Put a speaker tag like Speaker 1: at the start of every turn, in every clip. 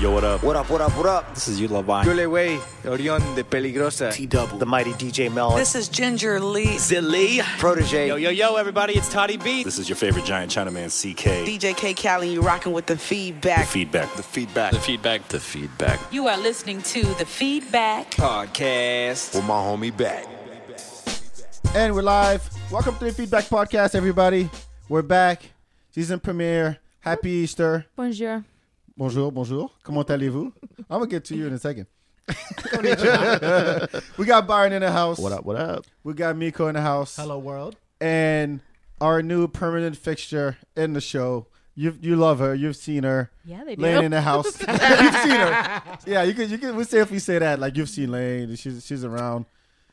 Speaker 1: Yo, what up?
Speaker 2: What up, what up, what up?
Speaker 1: This is you, Lavine.
Speaker 3: Yo le wey, Orion de Peligrosa.
Speaker 2: T-Double. The mighty DJ Melon.
Speaker 4: This is Ginger Lee.
Speaker 1: Zilly.
Speaker 2: Protege.
Speaker 5: Yo, yo, yo, everybody, it's Toddy B.
Speaker 1: This is your favorite giant Chinaman, CK.
Speaker 4: DJ K Callie, you rocking with the feedback.
Speaker 1: The feedback.
Speaker 3: The feedback.
Speaker 5: The feedback.
Speaker 1: The feedback.
Speaker 6: You are listening to the feedback.
Speaker 3: podcast.
Speaker 7: with my homie back.
Speaker 8: And we're live. Welcome to the Feedback Podcast, everybody. We're back. Season premiere. Happy Easter.
Speaker 9: Bonjour.
Speaker 8: Bonjour, bonjour. Comment allez-vous? I'm going to get to you in a second. we got Byron in the house.
Speaker 10: What up? What up?
Speaker 8: We got Micco in the house.
Speaker 11: Hello, world.
Speaker 8: And our new permanent fixture in the show. You you love her. You've seen her.
Speaker 9: Yeah, they do.
Speaker 8: Lane in the house. you've seen her. Yeah, you can you can we say if we say that like you've seen Lane. She's she's around.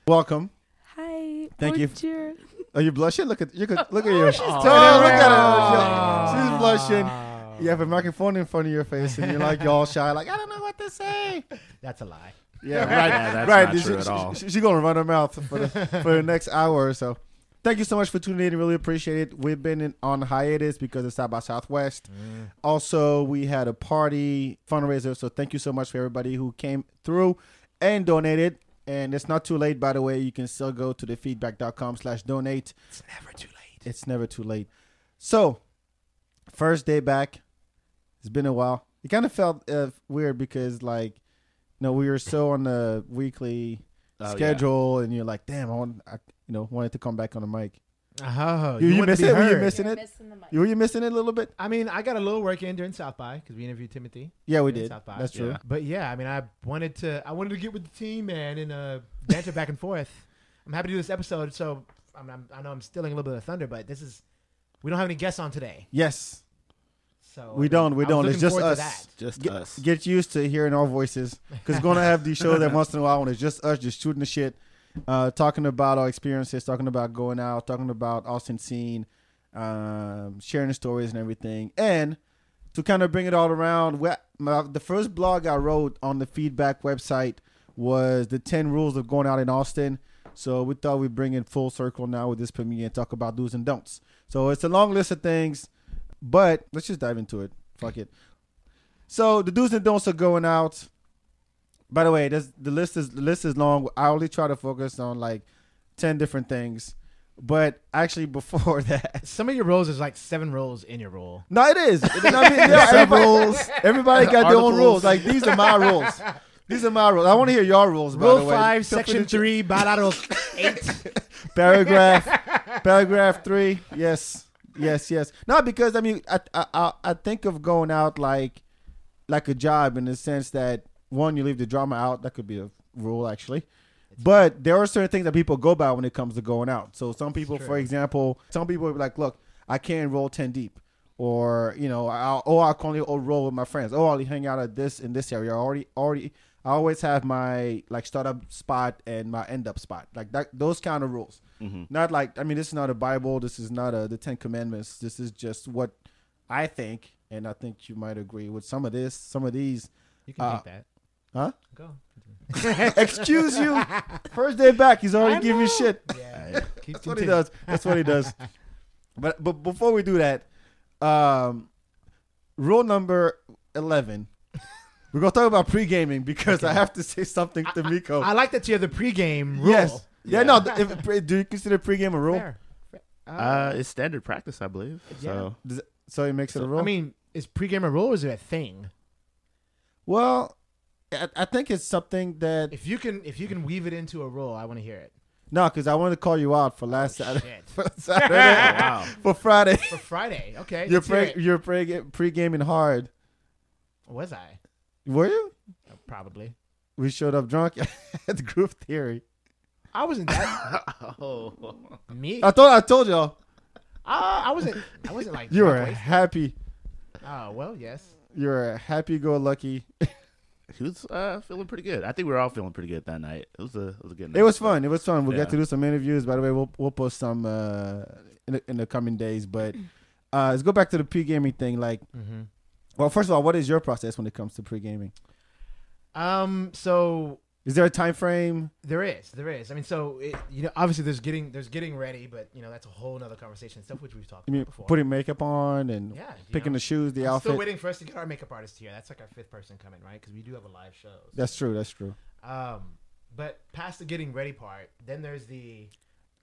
Speaker 8: Welcome.
Speaker 9: Hi.
Speaker 8: Thank you.
Speaker 9: Bonjour.
Speaker 8: Are you blushing? Look at you could look at
Speaker 9: Oh,
Speaker 8: you.
Speaker 9: she's
Speaker 8: Oh,
Speaker 9: turning
Speaker 8: look at her. She's blushing. You have a microphone in front of your face and you're like y'all shy, like I don't know what to say.
Speaker 11: That's a lie.
Speaker 8: Yeah, right.
Speaker 10: Yeah, that's
Speaker 8: right.
Speaker 10: not
Speaker 8: She-
Speaker 10: true at all.
Speaker 8: she- She's gonna run her mouth for the, for the next hour or so. Thank you so much for tuning in. Really appreciate it. We've been in, on hiatus because of South by Southwest.
Speaker 10: Mm.
Speaker 8: Also, we had a party fundraiser, so thank you so much for everybody who came through and donated. And it's not too late, by the way. You can still go to thefeedback.com slash donate.
Speaker 11: It's never too late.
Speaker 8: It's never too late. So, first day back. It's been a while. It kind of felt uh, weird because, like, you know, we were so on the weekly
Speaker 10: Oh, yeah.
Speaker 8: schedule, and you're like, damn, I want, I, you know, wanted to come back on the mic.
Speaker 11: Oh,
Speaker 8: you, you,
Speaker 11: want to
Speaker 8: miss
Speaker 11: be
Speaker 8: it? Were you
Speaker 11: heard.
Speaker 8: missing it? Were you missing it a little bit?
Speaker 11: I mean, I got a little work in during South by because we interviewed Timothy.
Speaker 8: Yeah, we did.
Speaker 11: South by.
Speaker 8: That's true.
Speaker 10: Yeah.
Speaker 11: But yeah, I mean, I wanted to, I wanted to get with the team, man, and uh, banter back and forth. I'm happy to do this episode. So I'm, I'm, I know I'm stealing a little bit of thunder, but this is, we don't have any guests on today.
Speaker 8: Yes,
Speaker 11: So
Speaker 8: we
Speaker 11: I
Speaker 8: don't. We
Speaker 11: I was
Speaker 8: don't. It's
Speaker 11: looking
Speaker 8: just
Speaker 11: forward to
Speaker 8: us.
Speaker 11: that.
Speaker 10: Just
Speaker 8: Get,
Speaker 10: us.
Speaker 8: get used to hearing our voices because we're gonna have these shows that once in a while when it's just us, just shooting the shit, uh, talking about our experiences, talking about going out, talking about Austin scene, um, sharing stories and everything, and to kind of bring it all around. we- My, the first blog I wrote on the feedback website was the ten rules of going out in Austin. So we thought we'd bring it full circle now with this premiere and talk about do's and don'ts. So it's a long list of things, but let's just dive into it. Fuck it. So the do's and don'ts are going out. By the way, this, the list is the list is long. I only try to focus on like ten different things, but actually before that,
Speaker 11: Some of your roles is like seven roles in your role.
Speaker 8: no, it is. I mean, yeah, everybody, everybody got their own rules. Like these are my rules. These are my rules. I want to hear your rules. by
Speaker 11: Rule
Speaker 8: the way.
Speaker 11: five,
Speaker 8: free
Speaker 11: section three, bilateral eight.
Speaker 8: paragraph paragraph three yes yes yes. Not because i mean I, I i think of going out like like a job in the sense that one you leave the drama out. That could be a rule actually. But there are certain things that people go by when it comes to going out. So some people for example some people be like look i can't roll 10 deep. Or you know I'll, oh i can only oh, roll with my friends. Oh i'll hang out at this in this area. I already already i always have my like startup spot and my end up spot like that those kind of rules not like I mean, this is not a Bible. This is not a the Ten Commandments. This is just what I think, and I think you might agree with some of this. Some of these,
Speaker 11: You can
Speaker 8: Uh,
Speaker 11: take that.
Speaker 8: huh?
Speaker 11: Go.
Speaker 8: Excuse you. First day back, he's already
Speaker 11: I
Speaker 8: giving you
Speaker 11: know.
Speaker 8: shit.
Speaker 11: Yeah. Keep
Speaker 8: That's what he does. That's what he does. But but before we do that, um, rule number eleven. We're gonna talk about pre gaming because I have to say something to Micco.
Speaker 11: I like that you have the pregame rule.
Speaker 8: yes. Yeah. No. If, do you consider pre-game a rule?
Speaker 11: Fair.
Speaker 10: Uh, it's standard practice, I believe. So
Speaker 8: Does it- so it makes it a rule.
Speaker 11: I mean, is pre-game a rule or is it a thing?
Speaker 8: Well, I, I think it's something that
Speaker 11: If you can, if you can weave it into a rule, I want to hear it.
Speaker 8: no, because I wanted to call you out for last Saturday, for Saturday,
Speaker 10: wow.
Speaker 8: for Friday.
Speaker 11: For Friday, okay.
Speaker 8: You're pre you're pre pre gaming hard.
Speaker 11: Was I?
Speaker 8: Were you?
Speaker 11: Uh, Probably.
Speaker 8: We showed up drunk at the Groove Theory.
Speaker 11: I wasn't that
Speaker 10: oh.
Speaker 11: me.
Speaker 8: I thought I told y'all
Speaker 11: Uh, I wasn't. I wasn't like.
Speaker 8: you were happy.
Speaker 11: Oh well, yes.
Speaker 8: You're a happy go lucky.
Speaker 10: He was uh, feeling pretty good. I think we were all feeling pretty good that night. It was a, it was a good night.
Speaker 8: It was fun. It was fun. We'll
Speaker 10: Yeah.
Speaker 8: get to do some interviews. By the way, we'll we'll post some uh, in the, in the coming days. But uh, let's go back to the pre gaming thing. Like,
Speaker 11: Mm-hmm.
Speaker 8: Well, first of all, what is your process when it comes to pre gaming?
Speaker 11: Um. So
Speaker 8: Is there a time frame?
Speaker 11: There is, there is. I mean, so it, you know, obviously there's getting there's getting ready, but you know that's a whole other conversation. Stuff which we've talked
Speaker 8: You mean
Speaker 11: about before.
Speaker 8: putting makeup on and
Speaker 11: yeah,
Speaker 8: picking
Speaker 11: know.
Speaker 8: the shoes, the
Speaker 11: I'm
Speaker 8: outfit?
Speaker 11: Still waiting for us to get our makeup artist here. That's like our fifth person coming, right? Because we do have a live show. so-
Speaker 8: That's true. That's true.
Speaker 11: Um, but past the getting ready part, then there's the,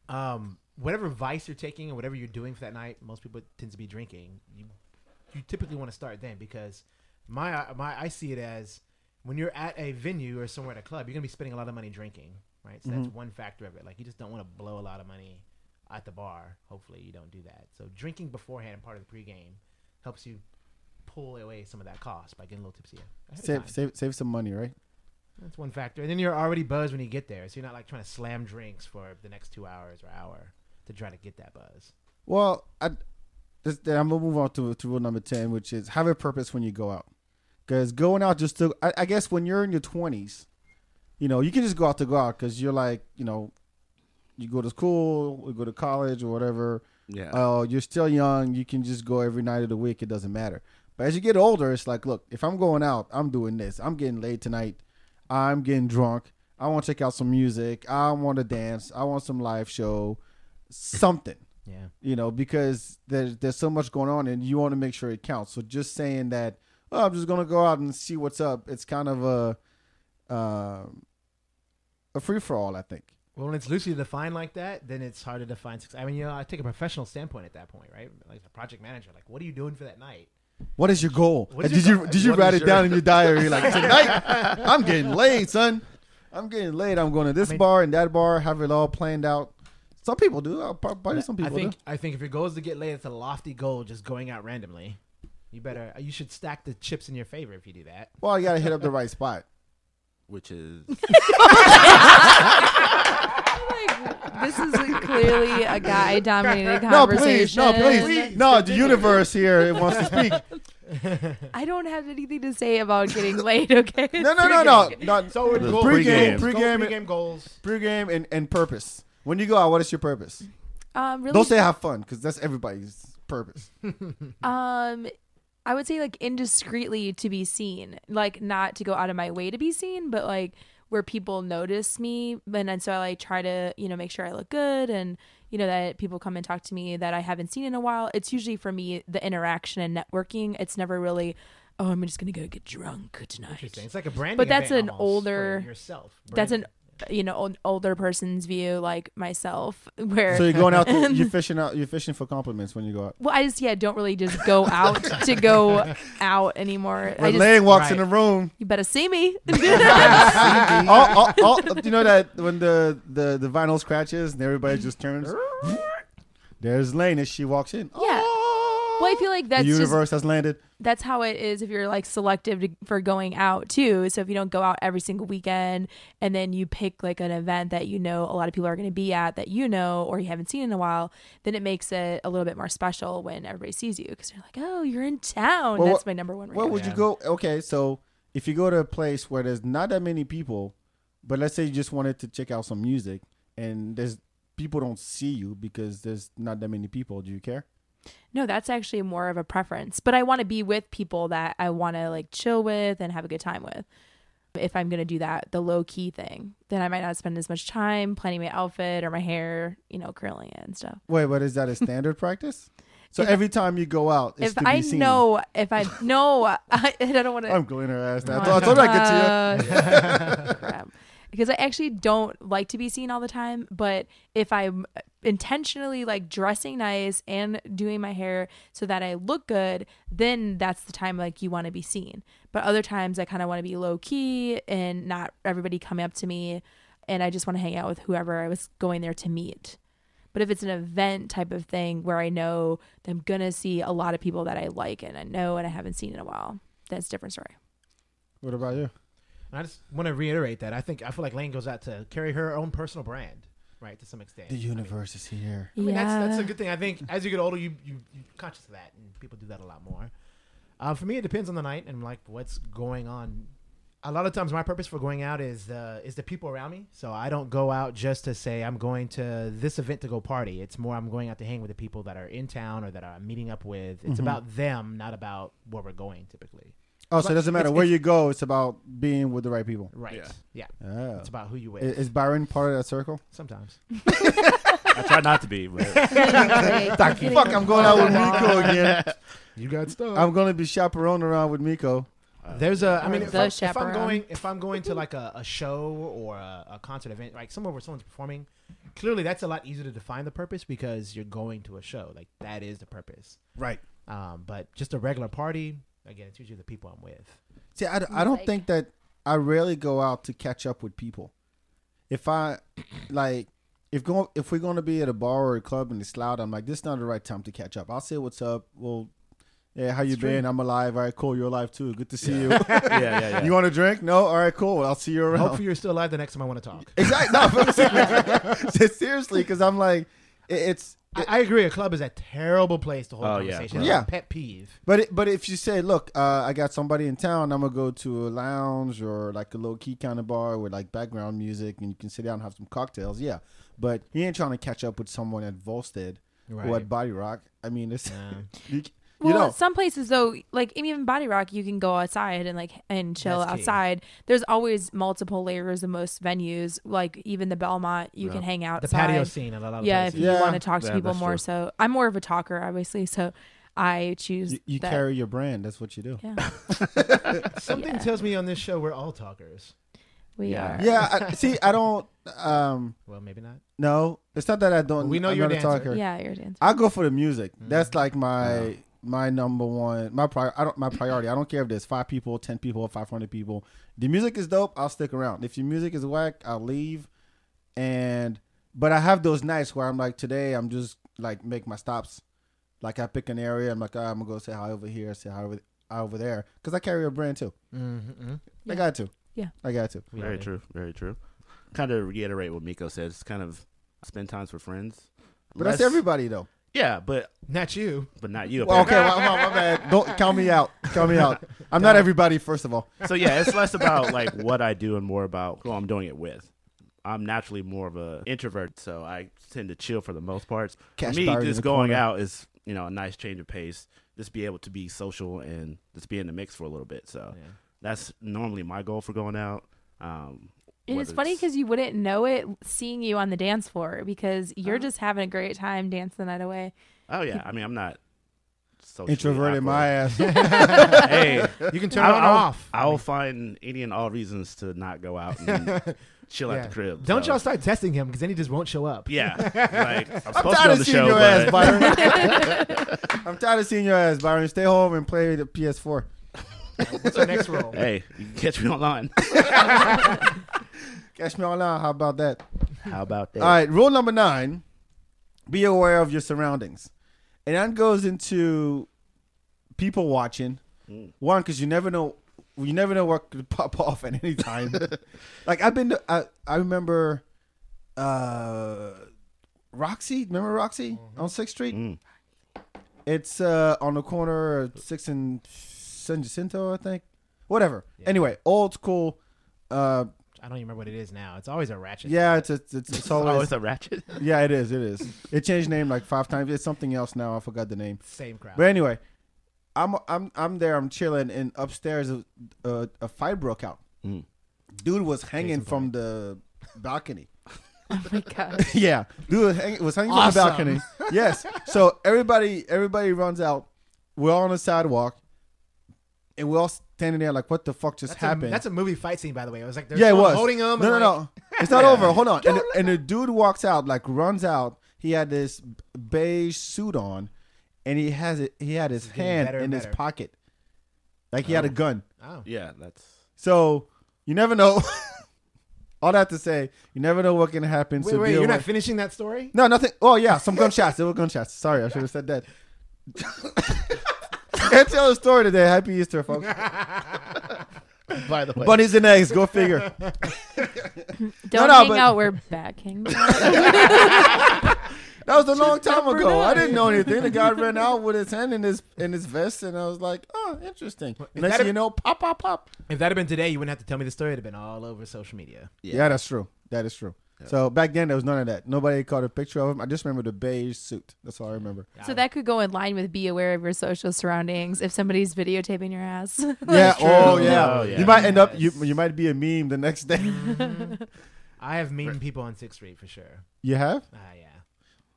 Speaker 11: um, whatever vice you're taking and whatever you're doing for that night. Most people tend to be drinking. You, you typically want to start then because my my I see it as when you're at a venue or somewhere at a club, you're gonna be spending a lot of money drinking, right? So that's mm-hmm. one factor of it. Like you just don't want to blow a lot of money at the bar. Hopefully you don't do that. So drinking beforehand, part of the pregame, helps you pull away some of that cost by getting a little tipsy.
Speaker 8: Save, save, save some money, right?
Speaker 11: That's one factor. And then you're already buzzed when you get there. So you're not like trying to slam drinks for the next two hours or hour to try to get that buzz.
Speaker 8: Well, I, this, then I'm gonna move on to to rule number ten, which is have a purpose when you go out. Because going out just to, I, I guess when you're in your 20s, you know, you can just go out to go out because you're like, you know, you go to school, you go to college or whatever.
Speaker 10: Yeah.
Speaker 8: Uh, you're still young. You can just go every night of the week. It doesn't matter. But as you get older, it's like, look, if I'm going out, I'm doing this. I'm getting laid tonight. I'm getting drunk. I want to check out some music. I want to dance. I want some live show, something
Speaker 11: Yeah.
Speaker 8: you know, because there's there's so much going on, and you want to make sure it counts. So just saying that, oh, I'm just gonna go out and see what's up. It's kind of a um a free for all, I think.
Speaker 11: Well, when it's loosely defined like that, then it's hard to define success. I mean, you know, I take a professional standpoint at that point, right? Like a project manager, like, what are you doing for that night?
Speaker 8: What is your goal?
Speaker 11: Is
Speaker 8: did
Speaker 11: your
Speaker 8: you
Speaker 11: goal?
Speaker 8: did you
Speaker 11: What
Speaker 8: write it down in your diary? Like tonight, I'm getting laid, son. I'm getting laid. I'm going to this
Speaker 11: I mean-
Speaker 8: bar and that bar. Have it all planned out. Some people do. I'll probably some
Speaker 11: I think
Speaker 8: do.
Speaker 11: I think if your goal is to get laid, it's a lofty goal. Just going out randomly, you better you should stack the chips in your favor if you do that.
Speaker 8: Well, you got to hit up the right spot.
Speaker 10: Which is
Speaker 7: this is clearly a guy dominated conversation.
Speaker 8: No, please, no, please, no. The universe here wants to speak.
Speaker 7: I don't have anything to say about getting laid. Okay.
Speaker 8: No, no, no, no. no.
Speaker 11: So we're
Speaker 10: The
Speaker 11: goals,
Speaker 8: pregame,
Speaker 11: goals,
Speaker 8: pregame,
Speaker 11: pregame goals.
Speaker 8: pregame, and, and purpose. When you go out, what is your purpose?
Speaker 7: Um, really.
Speaker 8: Don't say have fun because that's everybody's purpose.
Speaker 7: Um, I would say like indiscreetly to be seen, like not to go out of my way to be seen, but like where people notice me, and then so I like try to you know make sure I look good and you know that people come and talk to me that I haven't seen in a while. It's usually for me the interaction and networking. It's never really. Oh, I'm just gonna go get drunk tonight.
Speaker 11: Interesting. It's like a branding.
Speaker 7: But that's
Speaker 11: event
Speaker 7: an older-
Speaker 11: yourself.
Speaker 7: That's an
Speaker 11: branding.
Speaker 7: You know ol- older person's view, like myself, where
Speaker 8: So you're going out. To, you're fishing out. You're fishing for compliments when you go out.
Speaker 7: well, I just yeah don't really just go out to go out anymore. I
Speaker 8: When
Speaker 7: just
Speaker 8: Lane walks in the room,
Speaker 7: you better see me.
Speaker 8: all, all, all, you know that when the, the, the vinyl scratches and everybody just turns. There's Lane as she walks in.
Speaker 7: Yeah.
Speaker 8: Oh,
Speaker 7: Well, I feel like that's
Speaker 8: the
Speaker 7: just
Speaker 8: universe has landed.
Speaker 7: That's how it is if you're like selective to, for going out too. So if you don't go out every single weekend and then you pick like an event that you know a lot of people are going to be at that you know or you haven't seen in a while, then it makes it a little bit more special when everybody sees you because you're like, oh, you're in town.
Speaker 8: Well,
Speaker 7: that's my number one.
Speaker 8: Where would you go? Okay, so if you go to a place where there's not that many people, but let's say you just wanted to check out some music and there's people don't see you because there's not that many people, do you care?
Speaker 7: No, that's actually more of a preference. But I want to be with people that I want to like chill with and have a good time with. If I'm going to do that, the low key thing, then I might not spend as much time planning my outfit or my hair, you know, curling it and stuff.
Speaker 8: Wait, but is that a standard practice? So
Speaker 7: If-
Speaker 8: every time you go out, it's
Speaker 7: if
Speaker 8: to be
Speaker 7: I
Speaker 8: seen.
Speaker 7: know, if I know, I, I don't want to.
Speaker 8: I'm going her ass now. I thought I thought I'd get to you.
Speaker 7: Because I actually don't like to be seen all the time, but if I'm intentionally like dressing nice and doing my hair so that I look good, then that's the time like you want to be seen. But other times I kind of want to be low key and not everybody coming up to me and I just want to hang out with whoever I was going there to meet. But if it's an event type of thing where I know that I'm gonna see a lot of people that I like and I know and I haven't seen in a while, that's a different story.
Speaker 8: What about you?
Speaker 11: And I just want to reiterate that I think I feel like Lane goes out to carry her own personal brand, right, to some extent.
Speaker 8: The
Speaker 11: I mean-
Speaker 8: universe is here.
Speaker 11: I mean,
Speaker 7: yeah.
Speaker 11: that's that's a good thing. I think as you get older, you you you're conscious of that, and people do that a lot more. Uh, for me, it depends on the night and like what's going on. A lot of times, my purpose for going out is the is the people around me. So I don't go out just to say I'm going to this event to go party. It's more I'm going out to hang with the people that are in town or that I'm meeting up with. It's
Speaker 8: Mhm.
Speaker 11: about them, not about where we're going. Typically,
Speaker 8: Oh, so it doesn't matter
Speaker 11: It's-
Speaker 8: where
Speaker 11: it's-
Speaker 8: you go. It's about being with the right people.
Speaker 11: Right.
Speaker 10: Yeah.
Speaker 11: Yeah.
Speaker 8: Oh.
Speaker 11: It's about who you with.
Speaker 8: Is Byron part of that circle?
Speaker 11: Sometimes.
Speaker 10: I try not to be, but
Speaker 8: Fuck, I'm going out with Micco again.
Speaker 11: You got stuff.
Speaker 8: I'm going to be chaperone around with Micco.
Speaker 11: There's a. I mean, if, I, if I'm going, if I'm going to like a, a show or a, a concert event, like somewhere where someone's performing, clearly that's a lot easier to define the purpose because you're going to a show. Like that is the purpose.
Speaker 8: Right.
Speaker 11: Um, but just a regular party, again, it's usually the people I'm with.
Speaker 8: See, I, I don't
Speaker 7: Like-
Speaker 8: think that I rarely go out to catch up with people. If I like, if go if we're going to be at a bar or a club and it's loud, I'm like, this is not the right time to catch up. I'll say what's up. Well, yeah, how you been? I'm alive. All right, cool. You're alive too. Good to see you.
Speaker 10: yeah, yeah, yeah.
Speaker 8: You want a drink? No. All right, cool. I'll see you around.
Speaker 11: Hopefully, you're still alive the next time I want to talk.
Speaker 8: exactly. No, seriously, because I'm like, it, it's.
Speaker 11: I, I agree. A club is a terrible place to hold
Speaker 10: Oh,
Speaker 11: conversation. It's
Speaker 8: Yeah.
Speaker 11: a pet peeve.
Speaker 8: But it, but if you say, look, uh, I got somebody in town, I'm gonna go to a lounge or like a low key kind of bar with like background music, and you can sit down and have some cocktails. Yeah, but he ain't trying to catch up with someone at Volstead or at Body Rock. I mean, it's
Speaker 11: Yeah.
Speaker 8: you, you
Speaker 7: Well,
Speaker 8: know,
Speaker 7: some places though, like even Body Rock, you can go outside and like and chill
Speaker 11: That's key.
Speaker 7: outside. There's always multiple layers of most venues. Like even the Belmont, you can hang out.
Speaker 11: The patio scene a lot of
Speaker 7: Yeah, if
Speaker 11: places.
Speaker 7: you want to talk to
Speaker 10: Yeah,
Speaker 7: people more.
Speaker 10: true.
Speaker 7: So I'm more of a talker, obviously. So I choose.
Speaker 8: you, you
Speaker 7: that.
Speaker 8: carry your brand. That's what you do.
Speaker 7: Yeah,
Speaker 11: Something
Speaker 7: Yeah.
Speaker 11: tells me on this show we're all talkers.
Speaker 7: we
Speaker 10: Yeah.
Speaker 7: are.
Speaker 8: Yeah. I, see, I don't. Um,
Speaker 11: Well, maybe not.
Speaker 8: no, it's not that I don't.
Speaker 11: Well, we know
Speaker 8: I'm
Speaker 11: you're
Speaker 8: not
Speaker 11: a
Speaker 8: a
Speaker 11: dancer.
Speaker 8: talker.
Speaker 7: Yeah, you're a dancer.
Speaker 8: I go for the music. That's
Speaker 11: Mhm.
Speaker 8: like my my number one. My prior. I don't my priority. I don't care if there's five people, ten people, five hundred people. The music is dope. I'll stick around. If your music is whack, I'll leave. And but I have those nights where I'm like, today I'm just like make my stops. Like I pick an area. I'm like, oh, I'm gonna go say hi over here, say hi over hi over there, because I carry a brand too.
Speaker 11: Mm-hmm.
Speaker 8: I got to.
Speaker 7: Yeah.
Speaker 8: I got to.
Speaker 10: very true, very true. Kind of reiterate what Micco says. Kind of spend times with friends.
Speaker 8: But that's everybody though.
Speaker 10: Yeah, but
Speaker 11: Not you.
Speaker 10: but not you.
Speaker 8: Well, okay, well, well, my bad. Don't count me out. Count me out. I'm not everybody. First of all.
Speaker 10: so yeah, it's less about like what I do and more about who I'm doing it with. I'm naturally more of a introvert, so I tend to chill for the most parts.
Speaker 8: Cash
Speaker 10: for me, just going
Speaker 8: corner.
Speaker 10: out is you know a nice change of pace. Just be able to be social and just be in the mix for a little bit. So
Speaker 11: Yeah.
Speaker 10: that's normally my goal for going out. Um,
Speaker 7: And it's funny because you wouldn't know it seeing you on the dance floor because you're
Speaker 10: Uh-huh.
Speaker 7: just having a great time dancing the night away.
Speaker 10: oh yeah, I mean I'm not socially
Speaker 8: Introverted my ass.
Speaker 10: hey,
Speaker 11: You can turn
Speaker 10: I'll,
Speaker 11: on
Speaker 10: I'll-
Speaker 11: off.
Speaker 10: I'll find any and all reasons to not go out and chill
Speaker 11: Yeah.
Speaker 10: at the crib.
Speaker 11: Don't
Speaker 10: so.
Speaker 11: y'all start testing him because then he just won't show up.
Speaker 10: Yeah, like I'm
Speaker 8: I'm
Speaker 10: supposed to be
Speaker 8: tired
Speaker 10: on
Speaker 8: of
Speaker 10: the
Speaker 8: seeing
Speaker 10: show,
Speaker 8: your ass, Byron. I'm tired of seeing your ass, Byron. Stay home and play the PS4.
Speaker 11: What's our next role?
Speaker 10: hey, you can catch me online.
Speaker 8: Catch me all online. How about that?
Speaker 10: How about that?
Speaker 8: All right. Rule number nine: Be aware of your surroundings, and that goes into people watching.
Speaker 10: Mm.
Speaker 8: One, because you never know, you never know what could pop off at any time. like I've been, to, I I remember, uh, Roxy. Remember Roxy on Sixth Street?
Speaker 10: Mm.
Speaker 8: It's uh on the corner of Sixth and San Jacinto, I think. Whatever.
Speaker 11: Yeah.
Speaker 8: Anyway, old school. Uh,
Speaker 11: I don't even remember what it is now. It's always a ratchet.
Speaker 8: yeah, it's it's it's, it's
Speaker 10: oh,
Speaker 8: always
Speaker 10: it's a ratchet.
Speaker 8: yeah, it is. It is. It changed name like five times. It's something else now. I forgot the name.
Speaker 11: Same crowd.
Speaker 8: But anyway, I'm I'm I'm there. I'm chilling, and upstairs a, a, a fight broke out.
Speaker 10: Mm.
Speaker 8: Dude was hanging
Speaker 11: in
Speaker 8: from the balcony.
Speaker 7: Oh my god.
Speaker 8: yeah, dude was hanging, was hanging
Speaker 11: Awesome.
Speaker 8: from the balcony. Yes. So everybody everybody runs out. We're all on the sidewalk, and we're all standing there like, "What the fuck just
Speaker 11: that's a,
Speaker 8: happened?"
Speaker 11: that's a movie fight scene, by the way. It was like
Speaker 8: yeah, it was
Speaker 11: holding him.
Speaker 8: No, no,
Speaker 11: and
Speaker 8: no. It's not
Speaker 10: Yeah.
Speaker 8: over. Hold on. And the, and the dude walks out, like runs out. He had this beige suit on, and he has it. He had his
Speaker 11: is
Speaker 8: hand in
Speaker 11: and
Speaker 8: his pocket, like he had a
Speaker 10: Oh.
Speaker 8: gun.
Speaker 11: Oh.
Speaker 10: Yeah, that's
Speaker 8: So you never know. All that to say, you never know what can happen.
Speaker 11: Wait,
Speaker 8: so
Speaker 11: wait, you're
Speaker 8: aware-
Speaker 11: not finishing that story?
Speaker 8: No, nothing. Oh yeah, some gunshots. There were gunshots. Sorry, I should have said that. Can't tell the story today. Happy Easter, folks.
Speaker 10: by the way.
Speaker 8: Bunnies and eggs. Go figure.
Speaker 7: Don't
Speaker 8: no,
Speaker 7: hang
Speaker 8: but-
Speaker 7: out where back hang out.
Speaker 8: That was a long time ago.
Speaker 7: know.
Speaker 8: I didn't know anything. The guy ran out with his hand in his in his vest, and I was like, "Oh, interesting."
Speaker 11: If
Speaker 8: Next thing you know, pop, pop, pop.
Speaker 11: If that had been today, you wouldn't have to tell me the story. It'd have been all over social media.
Speaker 8: Yeah. that's true. That is true. So back then there was none of that. Nobody caught a picture of him. I just remember the beige suit. That's all I remember.
Speaker 7: So that could go in line with be aware of your social surroundings if somebody's videotaping your ass.
Speaker 8: Yeah. Oh yeah.
Speaker 10: Oh, yeah.
Speaker 8: You might end up. You you might be a meme the next day.
Speaker 11: I have mean people on Sixth Street for sure.
Speaker 8: you have.
Speaker 11: Ah, yeah.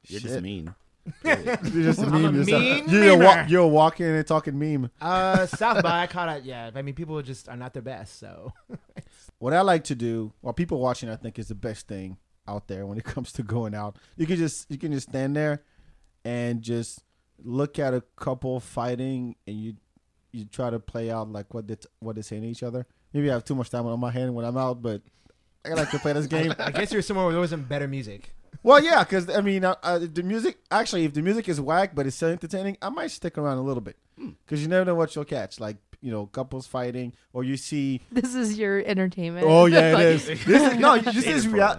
Speaker 10: You're just mean.
Speaker 8: You're just a
Speaker 11: I'm a
Speaker 8: meme. yourself.
Speaker 11: mean
Speaker 8: you're, a wa- you're walking and talking meme.
Speaker 11: Uh, South by I caught it. Yeah, I mean, people just are not their best. So
Speaker 8: What I like to do while people watching, I think is the best thing out there when it comes to going out. You can just you can just stand there and just look at a couple fighting, and you you try to play out like what they what they're saying to each other. Maybe I have too much time on my hand when I'm out, but I like to play this game.
Speaker 11: I guess you're somewhere where there wasn't better music.
Speaker 8: Well, yeah, because I mean, uh, uh, the music actually, if the music is whack but it's still entertaining, I might stick around a little bit because you never know what you'll catch. Like you know, couples fighting, or you see.
Speaker 7: this is your entertainment.
Speaker 8: Oh yeah, it
Speaker 7: Like,
Speaker 8: is. This is no, this is rea-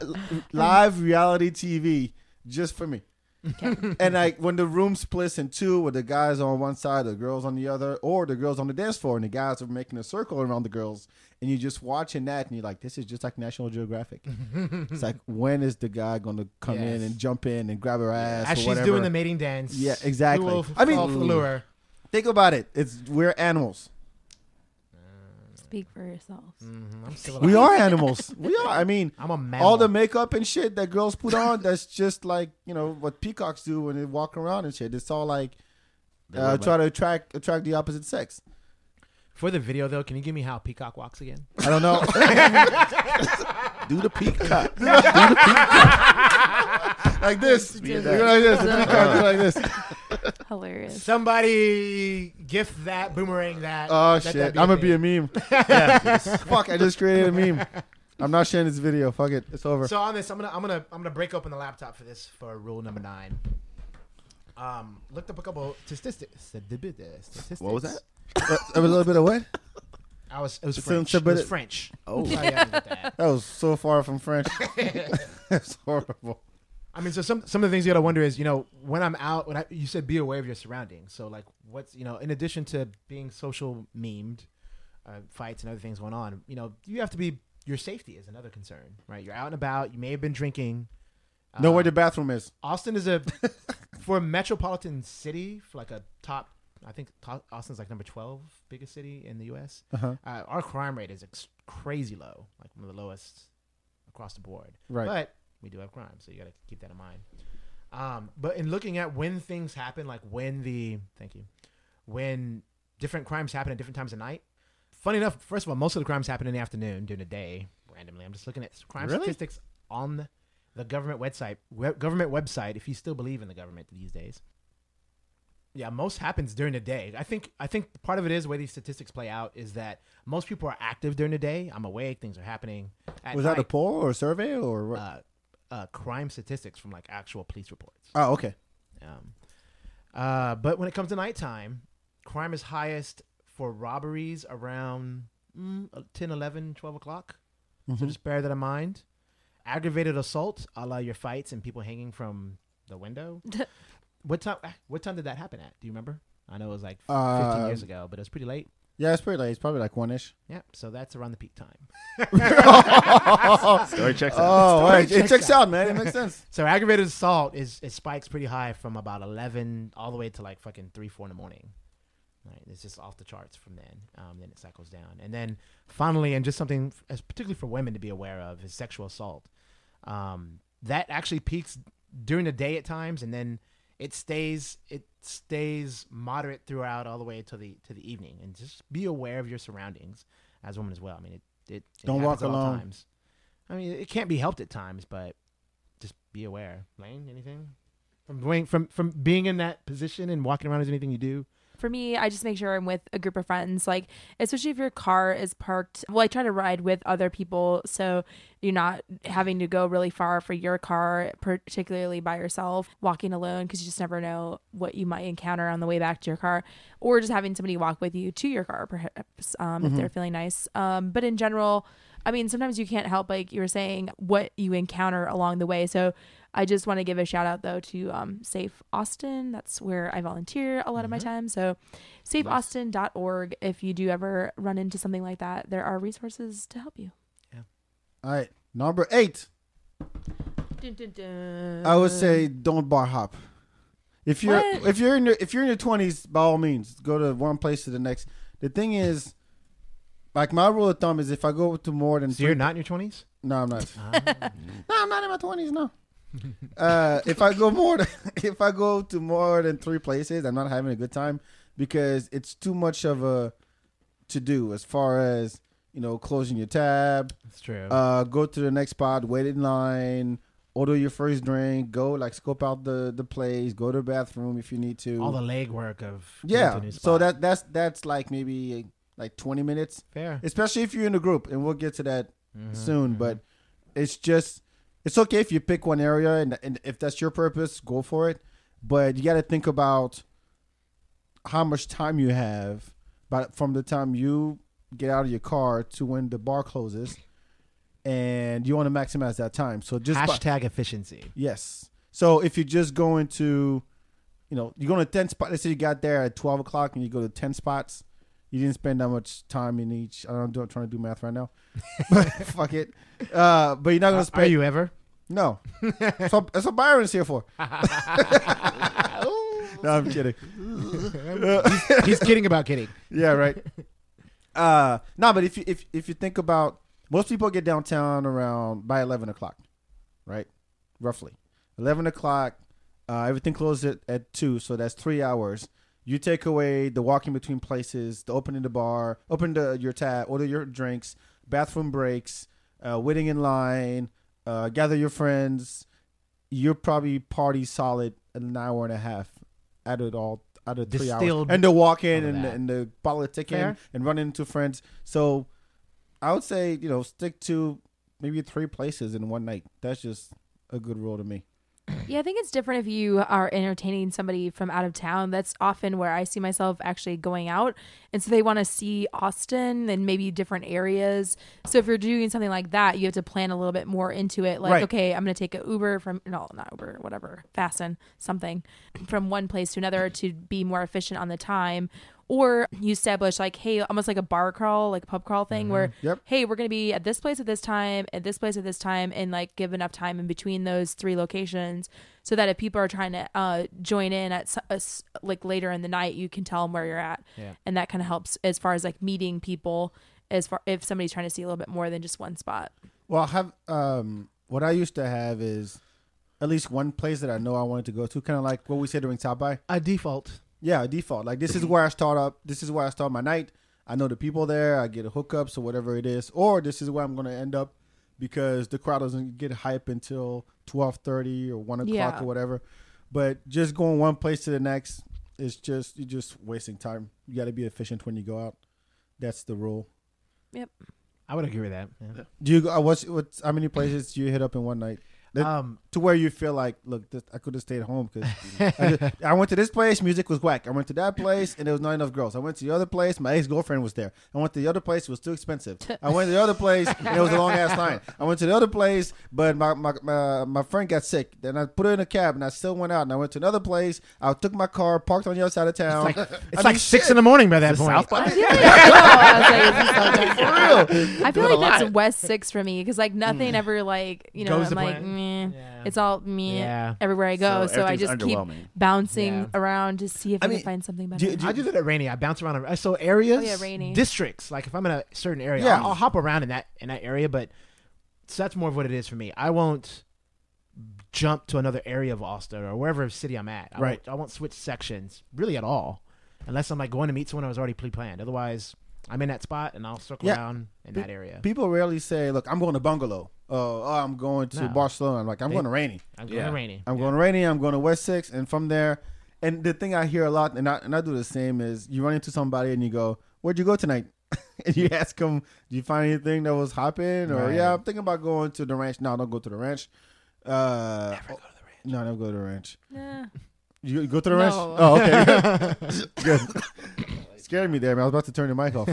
Speaker 8: live reality TV just for me. and like when the room splits in two, with the guys on one side, the girls on the other, or the girls on the dance floor, and the guys are making a circle around the girls, and you're just watching that, and you're like, this is just like National Geographic. it's like when is the guy going to come in and jump in and grab her ass?
Speaker 11: As
Speaker 8: or
Speaker 11: she's
Speaker 8: whatever.
Speaker 11: doing the mating dance.
Speaker 8: Yeah, exactly. I mean-
Speaker 11: fall for the lure.
Speaker 8: Think about it. It's we're animals.
Speaker 7: Speak for yourselves.
Speaker 11: Mhm, I'm civilized.
Speaker 8: We are animals. we are. I mean,
Speaker 11: I'm a mammal.
Speaker 8: all the makeup and shit that girls put on, that's just like you know what peacocks do when they walk around and shit. It's all like
Speaker 10: They
Speaker 8: uh, try to attract attract the opposite sex.
Speaker 11: For the video though, can you give me how peacock walks again?
Speaker 8: I don't know.
Speaker 10: Do the peacock.
Speaker 8: like this.
Speaker 10: Be
Speaker 8: You
Speaker 10: that.
Speaker 8: go like this. The peacock do like this.
Speaker 7: Hilarious.
Speaker 11: Somebody gift that, boomerang that.
Speaker 8: Oh
Speaker 11: Let
Speaker 8: shit!
Speaker 11: that
Speaker 8: I'm gonna be a
Speaker 11: thing.
Speaker 8: meme. Fuck! I just created a meme. I'm not sharing this video. Fuck it. It's over.
Speaker 11: So on this, I'm gonna I'm gonna I'm gonna break open the laptop for this for rule number nine. Um, looked up a couple statistics. statistics.
Speaker 10: What was that?
Speaker 8: Uh, a little bit of what?
Speaker 11: I was it was French. It was French.
Speaker 10: Oh.
Speaker 11: That's how you had to get that.
Speaker 8: That was so far from French. That's horrible.
Speaker 11: I mean, so some some of the things you gotta wonder is, you know, when I'm out, when I you said be aware of your surroundings. So like, what's you know, in addition to being social memed, uh, fights and other things going on, you know, you have to be your safety is another concern, right? You're out and about. You may have been drinking.
Speaker 8: Know
Speaker 11: Uh,
Speaker 8: where the bathroom is.
Speaker 11: Austin is a for a metropolitan city for like a top. I think Austin's like number twelve biggest city in the U.S.
Speaker 8: Uh-huh.
Speaker 11: Uh, our crime rate is ex- crazy low, like one of the lowest across the board.
Speaker 8: Right.
Speaker 11: But we do have crime, so you got to keep that in mind. Um, but in looking at when things happen, like when the thank you, when different crimes happen at different times of night. Funny enough, first of all, most of the crimes happen in the afternoon during the day. Randomly, I'm just looking at crime
Speaker 8: Really?
Speaker 11: statistics on the government website. Web, government website, if you still believe in the government these days. Yeah, most happens during the day. I think I think part of it is the way these statistics play out is that most people are active during the day. I'm awake, things are happening. At
Speaker 8: Was that a
Speaker 11: night,
Speaker 8: poll or a survey or what?
Speaker 11: uh, uh, crime statistics from like actual police reports.
Speaker 8: oh, okay.
Speaker 11: Um, uh, but when it comes to nighttime, crime is highest for robberies around mm, 10, 11, 12 o'clock. So just bear that in mind. Aggravated assault, a la your fights and people hanging from the window. what time? What time did that happen at? Do you remember? I know it was like 15
Speaker 8: Uh,
Speaker 11: years ago, but it was pretty late.
Speaker 8: Yeah, it's pretty late. It's probably like one ish.
Speaker 11: Yeah, so that's around the peak time.
Speaker 10: Story checks out.
Speaker 8: Oh,
Speaker 11: Story
Speaker 8: right. it
Speaker 11: checks
Speaker 8: checks
Speaker 11: out.
Speaker 8: out, man. It makes sense.
Speaker 11: So aggravated assault is it spikes pretty high from about eleven all the way to like fucking three, four in the morning. Right, it's just off the charts from then. Um, then it cycles down, and then finally, and just something f- as particularly for women to be aware of is sexual assault. Um, that actually peaks during the day at times, and then it stays it stays moderate throughout all the way to the to the evening. And just be aware of your surroundings as a woman as well. I mean, it it, it
Speaker 8: Don't walk alone.
Speaker 11: Times. I mean, it can't be helped at times, but just be aware. Lane, anything from going from from being in that position and walking around? Is anything you do?
Speaker 7: For me, I just make sure I'm with a group of friends, like especially if your car is parked. Well, I try to ride with other people, so you're not having to go really far for your car, particularly by yourself, walking alone, because you just never know what you might encounter on the way back to your car, or just having somebody walk with you to your car, perhaps um, if they're feeling nice. Um, but in general, I mean, sometimes you can't help, like you were saying, what you encounter along the way. So I just want to give a shout out though to um, Safe Austin. That's where I volunteer a lot of my time. So safeaustin.org. If you do ever run into something like that, there are resources to help you. Yeah.
Speaker 8: All right. Number eight.
Speaker 7: Dun, dun, dun.
Speaker 8: I would say don't bar hop. If you're
Speaker 7: What?
Speaker 8: if you're in your if you're in your twenties, by all means, go to one place to the next. The thing is, like my rule of thumb is if I go to more than
Speaker 11: So you're not in your twenties?
Speaker 8: No, I'm not. no, I'm not in my twenties. No. uh, if I go more, than, if I go to more than three places, I'm not having a good time because it's too much of a to do as far as you know closing your tab.
Speaker 11: That's true.
Speaker 8: Uh, go to the next spot, wait in line, order your first drink, go like scope out the the place, go to the bathroom if you need to.
Speaker 11: All the legwork of
Speaker 8: yeah. So that that's that's like maybe like 20 minutes
Speaker 11: fair.
Speaker 8: especially if you're in a group and we'll get to that
Speaker 11: Mhm,
Speaker 8: soon
Speaker 11: mhm.
Speaker 8: but it's just it's okay if you pick one area and, and if that's your purpose go for it but you got to think about how much time you have but from the time you get out of your car to when the bar closes and you want to maximize that time so just by-
Speaker 11: hashtag efficiency.
Speaker 8: Yes. So if you're just going to, you know, you're going to 10 spots. Let's say you got there at 12 o'clock and you go to 10 spots. You didn't spend that much time in each. I don't, I'm trying to do math right now. but fuck it. Uh, but you're not going to spend.
Speaker 11: you ever?
Speaker 8: No. so, that's what Byron's here for. no, I'm kidding.
Speaker 11: he's, he's kidding about kidding.
Speaker 8: Yeah, right. Uh, no, but if you if if you think about most people get downtown around by eleven o'clock, right? Roughly eleven o'clock. Uh, everything closes at, at two, so that's three hours. You take away the walking between places, the opening the bar, open the, your tab, order your drinks, bathroom breaks, uh, waiting in line, uh, gather your friends. You're probably party solid an hour and a half out of it all out of three hours, and the
Speaker 11: walk in
Speaker 8: and the, and the politicking
Speaker 11: Fair.
Speaker 8: and running into friends. So I would say you know stick to maybe three places in one night. That's just a good rule to me.
Speaker 7: Yeah, I think it's different if you are entertaining somebody from out of town. That's often where I see myself actually going out. And so they want to see Austin and maybe different areas. So if you're doing something like that, you have to plan a little bit more into it. Like,
Speaker 8: Right.
Speaker 7: okay, I'm going to take an Uber from, no, not Uber, whatever, Fasten, something from one place to another to be more efficient on the time. Or you establish like, hey, almost like a bar crawl, like a pub crawl thing where
Speaker 8: Yep.
Speaker 7: hey, we're going to be at this place at this time, at this place at this time, and like give enough time in between those three locations so that if people are trying to uh, join in at s- a s- like later in the night, you can tell them where you're at.
Speaker 11: Yeah.
Speaker 7: And that kind of helps as far as like meeting people as far if somebody's trying to see a little bit more than just one spot.
Speaker 8: Well, I have um, what I used to have is at least one place that I know I wanted to go to, kind of like what we said during South by.
Speaker 11: A default.
Speaker 8: Yeah, default. Like this is where I start up. This is where I start my night. I know the people there. I get a hookups or whatever it is, or this is where I'm going to end up because the crowd doesn't get hype until twelve thirty or one o'clock
Speaker 7: Yeah.
Speaker 8: or whatever. But just going one place to the next is just you're just wasting time. You got to be efficient when you go out. That's the rule. Yep.
Speaker 11: I would agree with that. yeah.
Speaker 8: Do you? go- Uh, what's what's how many places do you hit up in one night? That-
Speaker 11: Um,
Speaker 8: to where you feel like, look, this, I could have stayed home because I, just- I went to this place, music was whack. I went to that place, and there was not enough girls. I went to the other place, my ex girlfriend was there. I went to the other place, it was too expensive. I went to the other place, and it was a long ass line. I went to the other place, but my, my my my friend got sick. Then I put her in a cab, and I still went out. And I went to another place. I took my car, parked on the other side of town.
Speaker 11: it's like,
Speaker 8: I
Speaker 11: it's
Speaker 8: mean,
Speaker 11: like six
Speaker 8: shit.
Speaker 11: in the morning by that
Speaker 10: The
Speaker 11: point.
Speaker 10: South by?
Speaker 7: I feel like, I like, is this something?
Speaker 8: For real.
Speaker 7: I feel
Speaker 8: Doing
Speaker 7: like that's. West Six for me because like nothing ever like you know
Speaker 11: Goes
Speaker 7: I'm like
Speaker 11: plan.
Speaker 7: Meh.
Speaker 11: Yeah.
Speaker 7: it's all me
Speaker 11: Yeah.
Speaker 7: everywhere I go. So, I
Speaker 10: everything's
Speaker 7: just keep
Speaker 10: underwhelming.
Speaker 7: bouncing
Speaker 11: Yeah.
Speaker 7: around to see if I,
Speaker 8: I mean,
Speaker 7: can find something better.
Speaker 8: do- do-
Speaker 11: I do that at Rainy. I bounce around. I So areas,
Speaker 7: Oh, yeah, Rainy.
Speaker 11: districts. Like if I'm in a certain area,
Speaker 8: Yeah.
Speaker 11: I'll, I'll hop around in that in that area. But so that's more of what it is for me. I won't jump to another area of Austin or wherever city I'm at. I
Speaker 8: Right.
Speaker 11: Won't, I won't switch sections really at all, unless I'm like going to meet someone I was already pre-planned. Otherwise, I'm in that spot and I'll circle
Speaker 8: Yeah.
Speaker 11: around in that area.
Speaker 8: People rarely say, "Look, I'm going to Bungalow." Oh, oh I'm going to
Speaker 11: No.
Speaker 8: Barcelona. I'm like, I'm
Speaker 11: They-
Speaker 8: going to Rainy.
Speaker 11: I'm going
Speaker 10: Yeah.
Speaker 11: to Rainy.
Speaker 8: I'm going to Rainy. I'm going to West Six, and from there, and the thing I hear a lot, and I and I do the same is you run into somebody and you go, "Where'd you go tonight?" and you ask them, "Do you find anything that was hopping?" Or
Speaker 11: Right.
Speaker 8: yeah, I'm thinking about going to the ranch. No, don't go to the ranch. Uh, never go to the ranch. No, never go to the ranch.
Speaker 7: Nah.
Speaker 8: You, you go to the
Speaker 7: No.
Speaker 8: ranch? Oh, okay. Good. Scared me there, man. I was about to turn the mic off.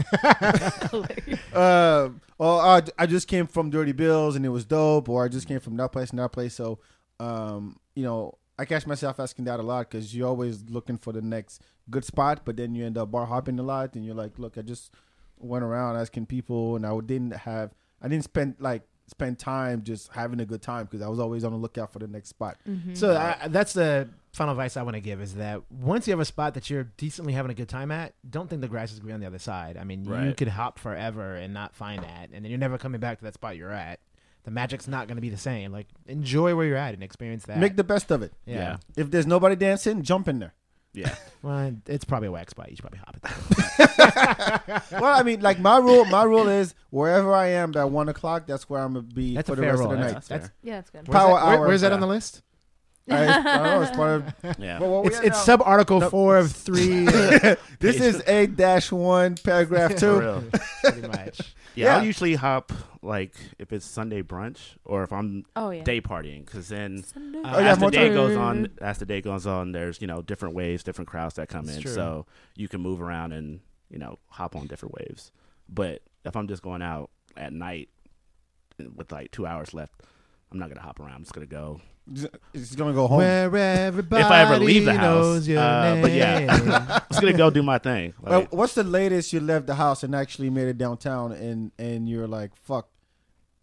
Speaker 8: uh, well, I, I just came from Dirty Bills and it was dope, or I just came from that place and that place. So, um, you know, I catch myself asking that a lot because you're always looking for the next good spot, but then you end up bar hopping a lot, and you're like, look, I just went around asking people, and I didn't have, I didn't spend like spend time just having a good time because I was always on the lookout for the next spot.
Speaker 11: So I, that's the final advice I want to give is that once you have a spot that you're decently having a good time at, don't think the grass is green on the other side. I mean, you could hop forever and not find that, and then you're never coming back to that spot you're at. The magic's not going to be the same. Like enjoy where you're at and experience that.
Speaker 8: Make the best of it.
Speaker 11: yeah.
Speaker 10: Yeah.
Speaker 8: If there's nobody dancing, jump in there.
Speaker 10: Yeah.
Speaker 11: Well, it's probably a wax spot. You should probably hop it.
Speaker 8: well, I mean, like my rule, my rule is wherever I am by one o'clock, that's where I'm gonna be
Speaker 11: That's
Speaker 8: for the rest
Speaker 11: roll.
Speaker 8: of the
Speaker 11: That's,
Speaker 8: night.
Speaker 11: that's,
Speaker 7: Yeah, that's good.
Speaker 11: where's
Speaker 8: Power
Speaker 11: that, where-
Speaker 8: hour,
Speaker 11: where's that
Speaker 8: yeah.
Speaker 11: on the list?
Speaker 8: I, I don't know. It's part of.
Speaker 10: Yeah.
Speaker 8: Well, what we
Speaker 11: It's,
Speaker 8: at
Speaker 11: it's
Speaker 8: now?
Speaker 11: sub article four of three. uh,
Speaker 8: This is a dash one paragraph
Speaker 10: For
Speaker 8: two.
Speaker 10: real.
Speaker 11: pretty much.
Speaker 10: Yeah,
Speaker 8: Yeah.
Speaker 10: I'll usually hop like if it's Sunday brunch or if I'm
Speaker 7: Oh yeah.
Speaker 10: day partying because then
Speaker 7: Sunday.
Speaker 11: Oh,
Speaker 10: uh,
Speaker 8: yeah,
Speaker 10: as the
Speaker 8: more
Speaker 10: day
Speaker 8: time.
Speaker 10: goes on, as the day goes on, there's you know different waves, different crowds that come
Speaker 11: That's
Speaker 10: in,
Speaker 11: true.
Speaker 10: so you can move around and you know hop on different waves. But if I'm just going out at night with like two hours left, I'm not gonna hop around. I'm just gonna go.
Speaker 8: It's gonna go home.
Speaker 11: Where everybody
Speaker 10: If I ever leave the house, uh, but yeah.
Speaker 11: name.
Speaker 10: I'm just gonna go do my thing.
Speaker 8: Well,
Speaker 10: Like,
Speaker 8: what's the latest you left the house and actually made it downtown and and you're like, fuck,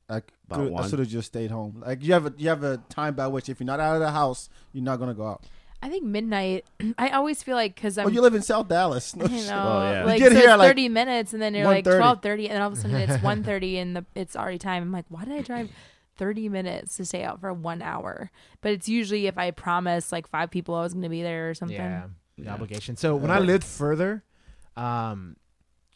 Speaker 8: I, could- I should have just stayed home. Like you have a you have a time by which if you're not out of the house, you're not gonna go out.
Speaker 7: I think midnight. I always feel like because I'm.
Speaker 8: Oh, you live in South Dallas. No
Speaker 7: you know,
Speaker 10: Oh, yeah.
Speaker 7: like
Speaker 8: You get
Speaker 7: so
Speaker 8: here
Speaker 7: it's
Speaker 8: like,
Speaker 7: thirty minutes, and then you're like twelve thirty, and then all of a sudden it's one thirty, and the it's already time. I'm like, why did I drive thirty minutes to stay out for one hour? But it's usually if I promise like five people I was going to be there or something.
Speaker 11: Yeah, the
Speaker 10: Yeah.
Speaker 11: obligation. So when I lived further, um,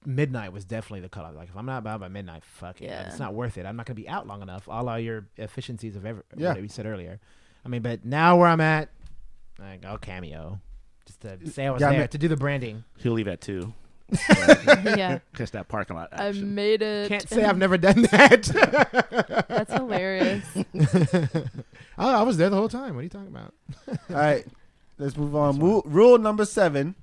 Speaker 11: midnight was definitely the cutoff. Like if I'm not out by midnight, fuck it,
Speaker 7: Yeah.
Speaker 11: it's not worth it. I'm not gonna be out long enough. All of your efficiencies of every
Speaker 8: Yeah.
Speaker 11: what we said earlier. I mean, but now where I'm at, like I'll cameo, just to say I was
Speaker 8: Yeah, I
Speaker 11: there
Speaker 8: mean-
Speaker 11: to do the branding.
Speaker 10: he'll leave at two.
Speaker 7: Yeah.
Speaker 10: Catch that parking lot
Speaker 7: I made it.
Speaker 11: Can't say I've never done that.
Speaker 7: That's hilarious.
Speaker 11: oh, I was there the whole time. What are you talking about?
Speaker 8: All right, let's move on. Mo- rule number seven.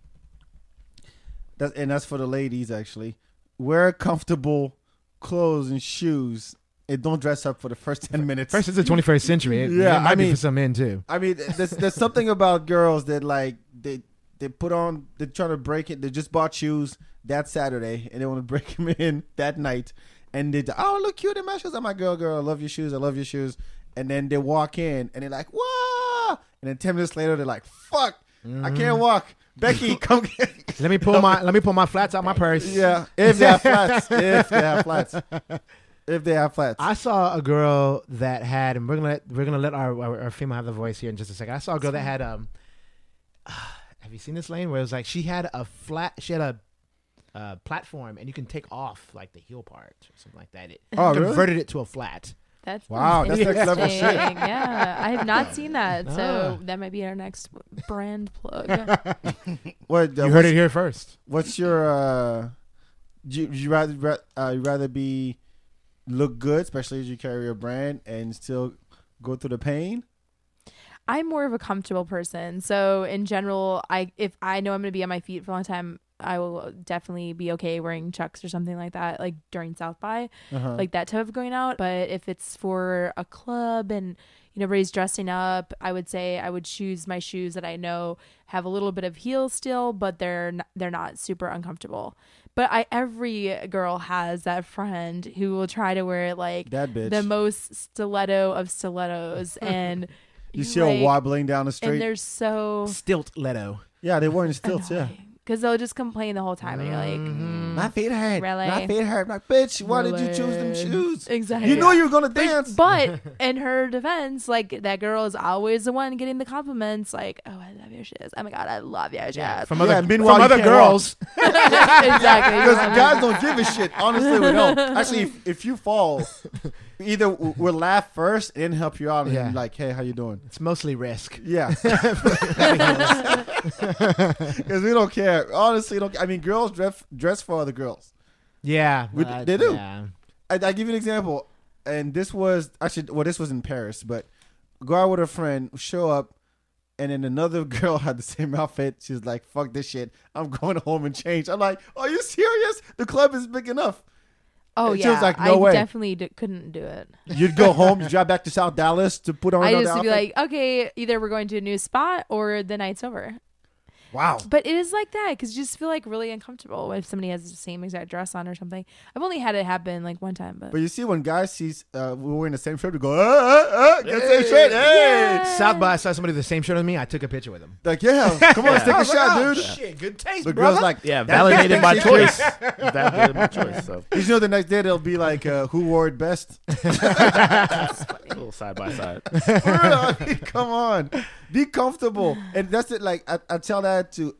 Speaker 8: That's and that's for the ladies actually. Wear comfortable clothes and shoes, and don't dress up for the first ten minutes.
Speaker 11: First, it's the 21st century. It,
Speaker 8: Yeah,
Speaker 11: it might
Speaker 8: I
Speaker 11: be
Speaker 8: mean-
Speaker 11: for some men too.
Speaker 8: I mean, there's there's something about girls that like they they put on they're trying to break it. They just bought shoes that Saturday and they want to break them in that night. And they oh look cute in my shoes. I'm like girl, girl, I love your shoes. I love your shoes. And then they walk in and they're like, whoa. And then ten minutes later they're like, fuck, I can't walk. Becky, come get.
Speaker 11: Let me pull my let me pull my flats out my purse.
Speaker 8: yeah, if they have flats, if they have flats, if they have flats.
Speaker 11: I saw a girl that had, and we're gonna let, we're gonna let our, our our female have the voice here in just a second. I saw a girl that had um, have you seen this lane where it was like she had a flat, she had a uh, platform, and you can take off like the heel part or something like that. It
Speaker 8: Oh, really?
Speaker 11: converted it to a flat.
Speaker 7: That's
Speaker 8: Wow, that's next level shit.
Speaker 7: Yeah, I have not seen that, so
Speaker 11: Ah.
Speaker 7: that might be our next brand plug.
Speaker 8: what, uh,
Speaker 11: You heard it here first.
Speaker 8: What's your uh you you rather uh, you rather be look good, especially as you carry a brand and still go through the pain?
Speaker 7: I'm more of a comfortable person. So in general, I if I know I'm going to be on my feet for a long time, I will definitely be okay wearing chucks or something like that, like during South by,
Speaker 8: Uh-huh.
Speaker 7: like that type of going out. But if it's for a club and you know everybody's dressing up, I would say I would choose my shoes that I know have a little bit of heel still, but they're n- they're not super uncomfortable. But I every girl has that friend who will try to wear like the most stiletto of stilettos and
Speaker 8: you see her
Speaker 7: like,
Speaker 8: wobbling down the street.
Speaker 7: and
Speaker 8: street.
Speaker 7: they're so
Speaker 11: Stilt Leto.
Speaker 8: Yeah, they weren't stilts. Yeah,
Speaker 7: because they'll just complain the whole time and you're like
Speaker 11: Mm-hmm.
Speaker 8: my feet hurt.
Speaker 7: Really?
Speaker 8: My feet hurt. Like, bitch, why did you choose them shoes?
Speaker 7: exactly
Speaker 8: You knew you were gonna dance.
Speaker 7: but in her defense like that girl is always the one getting the compliments like oh i love your shoes oh my god i love your shoes
Speaker 11: From other,
Speaker 8: and meanwhile
Speaker 11: from other girls.
Speaker 7: exactly
Speaker 8: Because guys don't give a shit. Honestly, we don't. Actually, if, if you fall, either we'll laugh first and help you out and
Speaker 11: Yeah.
Speaker 8: like, hey, how you doing?
Speaker 11: It's mostly risk.
Speaker 8: Yeah. Because we don't care. Honestly, don't. I mean, girls dress dress for other girls.
Speaker 11: Yeah,
Speaker 8: We- they do.
Speaker 11: Yeah.
Speaker 8: I, I give you an example, and this was actually well, this was in Paris, but go out with a friend, show up, and then another girl had the same outfit. She's like, "Fuck this shit, I'm going home and change." I'm like, "Are you serious? The club is big enough."
Speaker 7: Oh
Speaker 8: she
Speaker 7: yeah.
Speaker 8: was like, "No
Speaker 7: i
Speaker 8: way."
Speaker 7: definitely d- couldn't do it.
Speaker 8: You'd go home, you drive back to South Dallas to put on
Speaker 7: i used to be like okay either we're going to a new spot or the night's over
Speaker 8: Wow.
Speaker 7: But it is like that because you just feel like really uncomfortable if somebody has the same exact dress on or something. I've only had it happen like one time, but,
Speaker 8: But you see, when guys sees uh, we're wearing the same shirt, we go, uh, uh, uh, get the same shirt, hey.
Speaker 7: Yeah.
Speaker 11: South by I saw somebody with the same shirt as me. I took a picture with him.
Speaker 8: Like, yeah, come on, let's take a shot,
Speaker 11: oh,
Speaker 8: dude.
Speaker 11: Shit, good taste,
Speaker 8: The
Speaker 11: brother.
Speaker 8: girl's like,
Speaker 10: Yeah, validated
Speaker 8: bitch
Speaker 10: my choice. validated my choice. So
Speaker 8: You know, the next day they'll be like, uh, "Who wore it best?"
Speaker 10: a little side by side.
Speaker 8: For real, I mean, come on, be comfortable, and that's it. Like I, I tell that to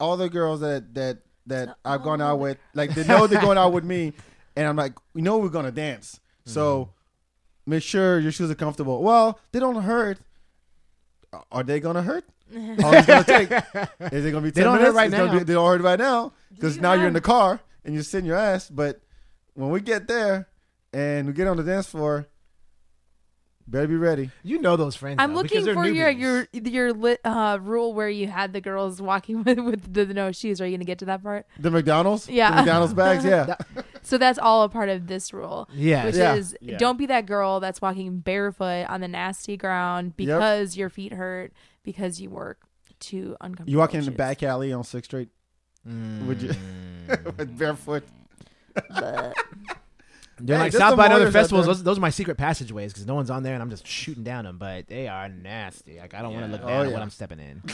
Speaker 8: all the girls that that that I've gone out with. Like they know they're going out with me, and I'm like, we know we're gonna dance, mm-hmm. so make sure your shoes are comfortable. Well, they don't hurt. Are they gonna hurt? How long is it gonna take? Is it gonna be 10
Speaker 11: They don't hurt
Speaker 8: minutes?
Speaker 11: right
Speaker 8: It's
Speaker 11: now.
Speaker 8: be- they don't hurt right now because
Speaker 7: you
Speaker 8: now you're in the car and you're sitting your ass. But when we get there and we get on the dance floor, better be ready.
Speaker 11: You know those friends.
Speaker 7: I'm
Speaker 11: though,
Speaker 7: looking for your
Speaker 11: newbies.
Speaker 7: your your lit, uh, rule where you had the girls walking with with the, no shoes. Are you gonna get to that part?
Speaker 8: The McDonald's,
Speaker 7: Yeah.
Speaker 8: the McDonald's bags, yeah.
Speaker 7: So that's all a part of this rule.
Speaker 11: Yes.
Speaker 7: which
Speaker 8: Yeah.
Speaker 7: is
Speaker 10: Yeah.
Speaker 7: don't be that girl that's walking barefoot on the nasty ground because your feet hurt because you work too uncomfortable.
Speaker 8: You walk in the back alley on Sixth Street would you with barefoot?
Speaker 7: But-
Speaker 11: They're
Speaker 8: Hey,
Speaker 11: like
Speaker 8: there's
Speaker 11: South
Speaker 8: some
Speaker 11: by and other festivals. Those, those are my secret passageways because no one's on there and I'm just shooting down them. But they are nasty. Like I don't want to look
Speaker 8: Oh,
Speaker 11: down at
Speaker 8: yeah.
Speaker 11: what I'm stepping in.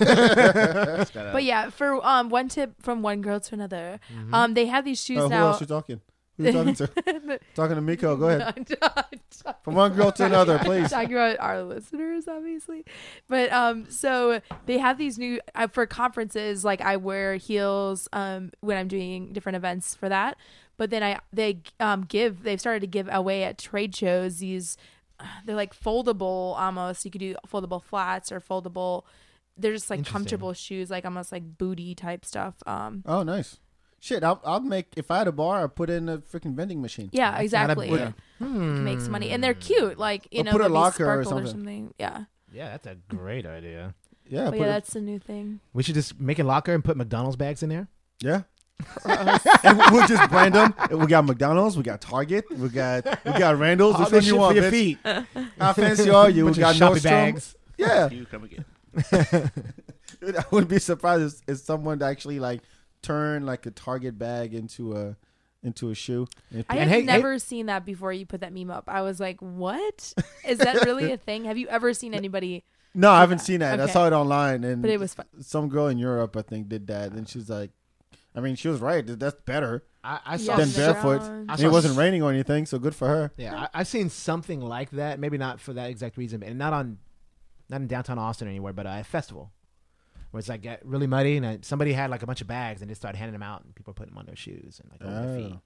Speaker 7: but yeah, for um one tip from one girl to another,
Speaker 11: Mm-hmm.
Speaker 7: um they have these shoes
Speaker 8: Oh, who
Speaker 7: now.
Speaker 8: else you talking? Who you talking to? talking to Micco. Go ahead. From one girl to another, please.
Speaker 7: talking about our listeners obviously but um so they have these new uh, for conferences like i wear heels um when i'm doing different events for that but then i they um give they've started to give away at trade shows these they're like foldable almost you could do foldable flats or foldable they're just like comfortable shoes like almost like booty type stuff um
Speaker 8: Oh, nice. Shit, I'll, I'll make if I had a bar, I'd put it in a freaking vending machine.
Speaker 7: yeah exactly
Speaker 11: bad-
Speaker 7: You can make some money and they're cute like you
Speaker 8: Or
Speaker 7: know
Speaker 8: put a
Speaker 7: they'll be
Speaker 8: locker or something.
Speaker 7: yeah
Speaker 11: Yeah, that's a great idea.
Speaker 8: Yeah,
Speaker 7: but yeah
Speaker 8: it-
Speaker 7: that's the new thing
Speaker 11: We should just make a locker and put McDonald's bags in there.
Speaker 8: yeah. and we'll just brand them. We got McDonald's, we got Target, we got we got Randall's. Which
Speaker 11: All
Speaker 8: one you
Speaker 11: shit
Speaker 8: want,
Speaker 11: for your
Speaker 8: bitch?
Speaker 11: feet.
Speaker 8: How fancy are you? We
Speaker 11: Bunch of
Speaker 8: got
Speaker 11: shopping
Speaker 8: Nordstrom.
Speaker 11: bags.
Speaker 8: Yeah,
Speaker 10: You come again.
Speaker 8: Dude, I wouldn't be surprised if, if someone actually like turn like a Target bag into a into a shoe.
Speaker 7: I
Speaker 8: put-
Speaker 7: have
Speaker 11: hey- hey-
Speaker 7: never seen that before you put that meme up. I was like, what? Is that really a thing? Have you ever seen anybody?
Speaker 8: no, I haven't seen that. I saw it online, and
Speaker 7: But it was fun.
Speaker 8: some girl in Europe, I think, did that, and she's like, I mean, she was right. That's better
Speaker 11: I, I saw
Speaker 8: than barefoot.
Speaker 11: I saw
Speaker 8: it wasn't raining or anything, so good for her.
Speaker 11: Yeah, I, I've seen something like that. Maybe not for that exact reason, and not on, not in downtown Austin or anywhere, but uh, a festival where it's like get really muddy, and uh, somebody had like a bunch of bags and just started handing them out, and people putting them on their shoes and like over their
Speaker 8: Oh.
Speaker 11: feet.
Speaker 8: good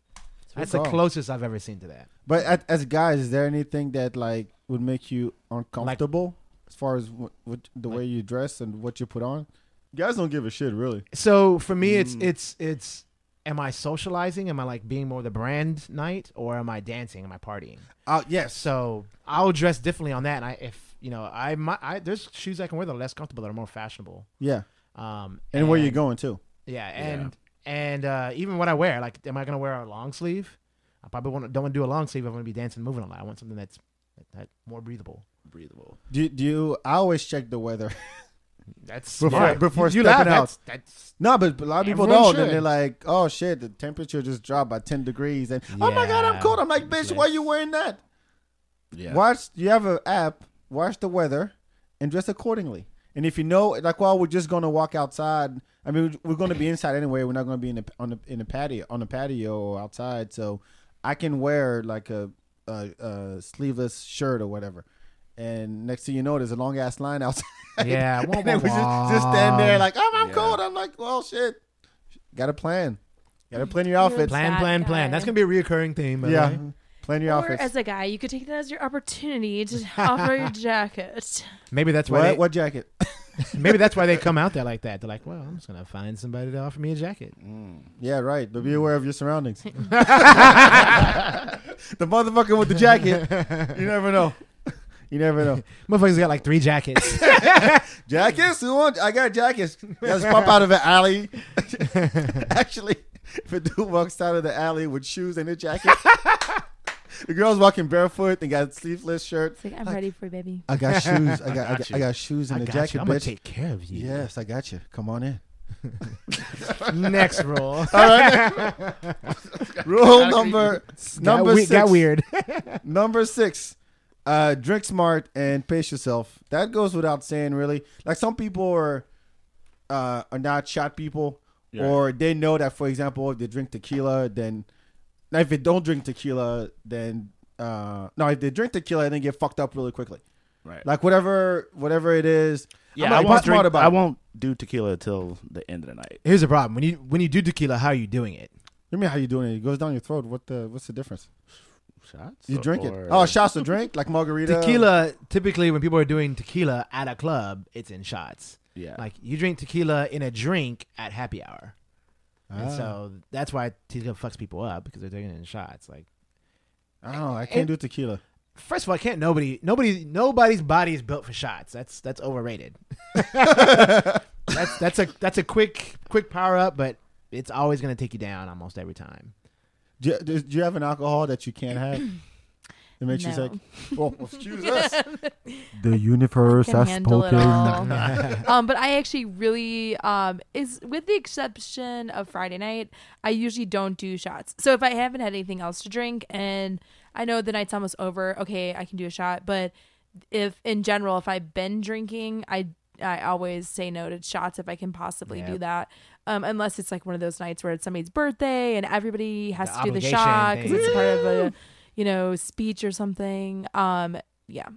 Speaker 11: That's the closest I've ever seen to that.
Speaker 8: But at, as guys, is there anything that like would make you uncomfortable as far as what, what the way you dress and what you put on? Guys don't give a shit, really.
Speaker 11: So for me, it's
Speaker 8: Mm.
Speaker 11: it's it's. Am I socializing? Am I like being more the brand night, or am I dancing? Am I partying?
Speaker 8: Uh, yes.
Speaker 11: So I'll dress differently on that. And I, if you know, I might, I there's shoes I can wear that are less comfortable that are more fashionable.
Speaker 8: Yeah.
Speaker 11: Um,
Speaker 8: And, where you going too?
Speaker 11: Yeah, and and uh, even what I wear, like, am I gonna wear a long sleeve? I probably want don't want to do a long sleeve. I'm gonna be dancing, moving a lot. I want something that's that, that more breathable.
Speaker 10: Breathable.
Speaker 8: Do, do you? I always check the weather.
Speaker 11: That's
Speaker 8: Before-
Speaker 11: smart.
Speaker 8: before
Speaker 11: you, you
Speaker 8: stepping
Speaker 11: laugh,
Speaker 8: out.
Speaker 11: That's, that's
Speaker 8: No, but a lot of people don't,
Speaker 11: should.
Speaker 8: and they're like, "Oh shit, the temperature just dropped by ten degrees," and oh my god, I'm cold. I'm like, bitch, why are you wearing that?
Speaker 10: Yeah.
Speaker 8: Watch. You have an app. Watch the weather, and dress accordingly. And if you know, like, well, we're just gonna walk outside. I mean, we're gonna be inside anyway. We're not gonna be in the on the in the patio on the patio or outside. So I can wear like a, a, a sleeveless shirt or whatever. And next thing you know, there's a long ass line outside.
Speaker 11: yeah. wah,
Speaker 8: and then we
Speaker 11: wah,
Speaker 8: just, just stand there like, oh, I'm
Speaker 10: Yeah.
Speaker 8: cold. I'm like, well, shit. Got to plan. Got to plan your outfit.
Speaker 11: plan,
Speaker 7: Bad
Speaker 11: plan, plan. That's gonna be a reoccurring theme. By
Speaker 8: yeah,
Speaker 11: way.
Speaker 8: plan your
Speaker 7: Or
Speaker 8: outfits.
Speaker 7: as a guy, you could take that as your opportunity to offer your jacket.
Speaker 11: Maybe that's why.
Speaker 8: what,
Speaker 11: They,
Speaker 8: what jacket?
Speaker 11: maybe that's why they come out there like that. They're like, well, I'm just gonna find somebody to offer me a jacket. Mm.
Speaker 8: yeah, right. But be mm. aware of your surroundings. the motherfucker with the jacket. You never know. You never know.
Speaker 11: Motherfuckers got like three jackets.
Speaker 8: Jackets? Who want? I got jackets. Just pop out of an alley. Actually, if a dude walks out of the alley with shoes and a jacket, the girl's walking barefoot and got a sleeveless shirt.
Speaker 7: It's like, I'm ready for you, baby.
Speaker 8: I got shoes. I got, I
Speaker 10: got
Speaker 8: got. I got shoes and
Speaker 11: I
Speaker 8: a
Speaker 11: got
Speaker 8: jacket,
Speaker 11: you. I'm gonna take care of you.
Speaker 8: Yes, I got you. Come on in.
Speaker 11: Next roll.
Speaker 8: Rule number number
Speaker 11: got, we-
Speaker 8: six.
Speaker 11: got weird.
Speaker 8: Number six, uh, drink smart and pace yourself. That goes without saying, really. Like some people are uh, are not shot people,
Speaker 10: Yeah.
Speaker 8: or they know that, for example, if they drink tequila, then now if they don't drink tequila, then uh, no, if they drink tequila, then get fucked up really quickly.
Speaker 10: Right.
Speaker 8: Like whatever, whatever it is.
Speaker 10: yeah,
Speaker 8: I'm
Speaker 10: I won't
Speaker 8: smart
Speaker 10: drink.
Speaker 8: about
Speaker 10: I won't do tequila till the end of the night.
Speaker 11: Here's the problem: when you when you do tequila, how are you doing it?
Speaker 8: Let me how you doing it. It goes down your throat. What the? What's the difference?
Speaker 10: Shots.
Speaker 8: You drink
Speaker 10: or-
Speaker 8: it. Oh, shots to drink like margarita.
Speaker 11: Tequila. Typically, when people are doing tequila at a club, it's in shots.
Speaker 10: Yeah.
Speaker 11: Like you drink tequila in a drink at happy hour, and
Speaker 8: Ah.
Speaker 11: so that's why tequila fucks people up because they're taking it in shots. Like
Speaker 8: I don't know. I can't
Speaker 11: It-
Speaker 8: do tequila.
Speaker 11: First of all, I can't nobody nobody nobody's body is built for shots. That's that's overrated. that's that's a that's a quick quick power up, but it's always gonna take you down almost every time.
Speaker 8: Do you, do you have an alcohol that you can't have? It makes you
Speaker 7: No.
Speaker 8: sick. Oh, excuse us. the universe
Speaker 7: Can handle it all. um, but I actually really um is with the exception of Friday night, I usually don't do shots. So if I haven't had anything else to drink and I know the night's almost over, okay, I can do a shot. But if in general, if I've been drinking, I I always say no to shots if I can possibly
Speaker 11: Yeah.
Speaker 7: do that. Um, unless it's like one of those nights where it's somebody's birthday and everybody has
Speaker 11: The
Speaker 7: to do the
Speaker 11: obligation
Speaker 7: shot because
Speaker 11: thing.
Speaker 7: it's part of a you know speech or something. Um, yeah.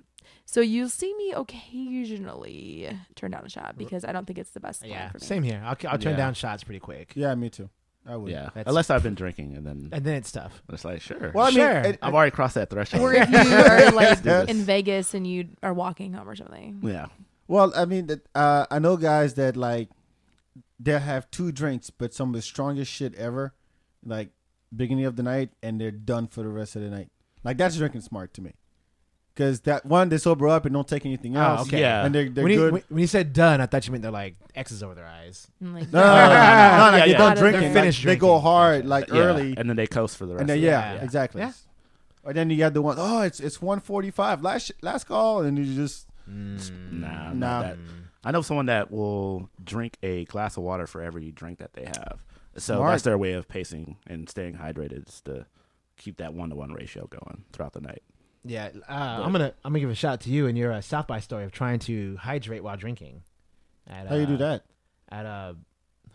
Speaker 7: So you'll see me occasionally turn down a shot because I don't think it's the best. line
Speaker 11: Yeah,
Speaker 7: for me.
Speaker 11: same here. I'll I'll turn
Speaker 10: Yeah.
Speaker 11: down shots pretty quick,
Speaker 8: Yeah, me too. I would.
Speaker 10: Yeah.
Speaker 11: That's-
Speaker 10: Unless I've been drinking, and then
Speaker 11: and then it's tough.
Speaker 10: it's like sure.
Speaker 8: Well, I mean,
Speaker 11: Sure.
Speaker 8: it-
Speaker 10: I've already crossed that threshold.
Speaker 7: Or if you are like
Speaker 10: do this.
Speaker 7: in Vegas and you are walking home or something.
Speaker 10: yeah.
Speaker 8: well, I mean, that, uh, I know guys that like they have two drinks, but some of the strongest shit ever, like beginning of the night, and they're done for the rest of the night. Like that's drinking smart to me, because that one they sober up and don't take anything
Speaker 11: Oh,
Speaker 8: else.
Speaker 11: okay.
Speaker 10: Yeah.
Speaker 8: and they're they're
Speaker 11: when, you,
Speaker 8: good.
Speaker 11: when, when you said done, I thought you meant they're like X's over their eyes.
Speaker 7: And like,
Speaker 8: no, no, no, no, no, no,
Speaker 10: Yeah,
Speaker 8: they
Speaker 10: yeah.
Speaker 8: don't
Speaker 7: They're
Speaker 8: drink. Like,
Speaker 11: finished
Speaker 8: they go
Speaker 11: drinking.
Speaker 8: hard like
Speaker 10: Yeah.
Speaker 8: early,
Speaker 10: and then they coast for the rest.
Speaker 8: and then
Speaker 10: of
Speaker 8: yeah,
Speaker 10: the
Speaker 11: Yeah.
Speaker 8: exactly.
Speaker 11: Yeah.
Speaker 8: Or then you got the one, oh, it's it's one forty five. Last last call, and you just
Speaker 10: Nah,
Speaker 8: Nah.
Speaker 10: not that. I know someone that will drink a glass of water for every drink that they have. So
Speaker 8: Smart.
Speaker 10: that's their way of pacing and staying hydrated is to keep that one to one ratio going throughout the night.
Speaker 11: Yeah, uh, I'm gonna I'm gonna give a shout to you and your uh, South by story of trying to hydrate while drinking. At,
Speaker 8: how you do
Speaker 11: uh,
Speaker 8: that?
Speaker 11: At uh,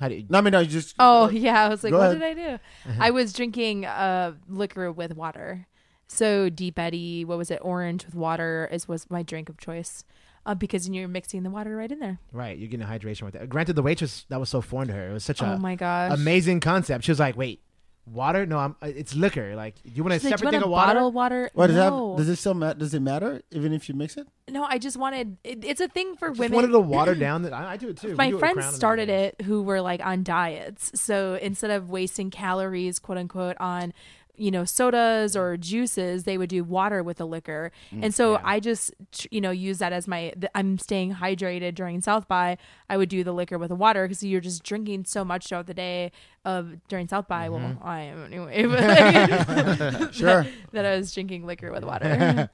Speaker 11: how do you,
Speaker 8: No, I mean, no, you just
Speaker 7: Oh yeah, I was like, what
Speaker 8: ahead.
Speaker 7: did I do? I was drinking uh liquor with water. So Deep Eddy, what was it? Orange with water is was my drink of choice. Uh, because you're mixing the water right in there.
Speaker 11: right, you're getting hydration with that. Granted, the waitress that was so foreign to her. It was such a oh
Speaker 7: my gosh.
Speaker 11: amazing concept. She was like, "Wait, water? No, I'm. uh, It's liquor. Like, you want a
Speaker 7: She's like, "Do
Speaker 11: separate
Speaker 7: you
Speaker 11: thing
Speaker 7: want
Speaker 11: of
Speaker 7: a
Speaker 11: water?
Speaker 7: bottle water?
Speaker 8: What does
Speaker 7: no.
Speaker 8: that? Does it still matter? Does it matter even if you mix it?
Speaker 7: no, I just wanted. It, it's a thing for
Speaker 11: Just
Speaker 7: women.
Speaker 11: wanted to water down. That I, I do it too. We
Speaker 7: my
Speaker 11: do it with
Speaker 7: friends
Speaker 11: and
Speaker 7: started
Speaker 11: everything.
Speaker 7: it who were like on diets so instead of wasting calories quote unquote on you know sodas or juices they would do water with the liquor and so
Speaker 11: yeah.
Speaker 7: i just you know use that as my i'm staying hydrated during south by i would do the liquor with the water because you're just drinking so much throughout the day of during south by well i am anyway but
Speaker 8: Sure.
Speaker 7: that i was drinking liquor with water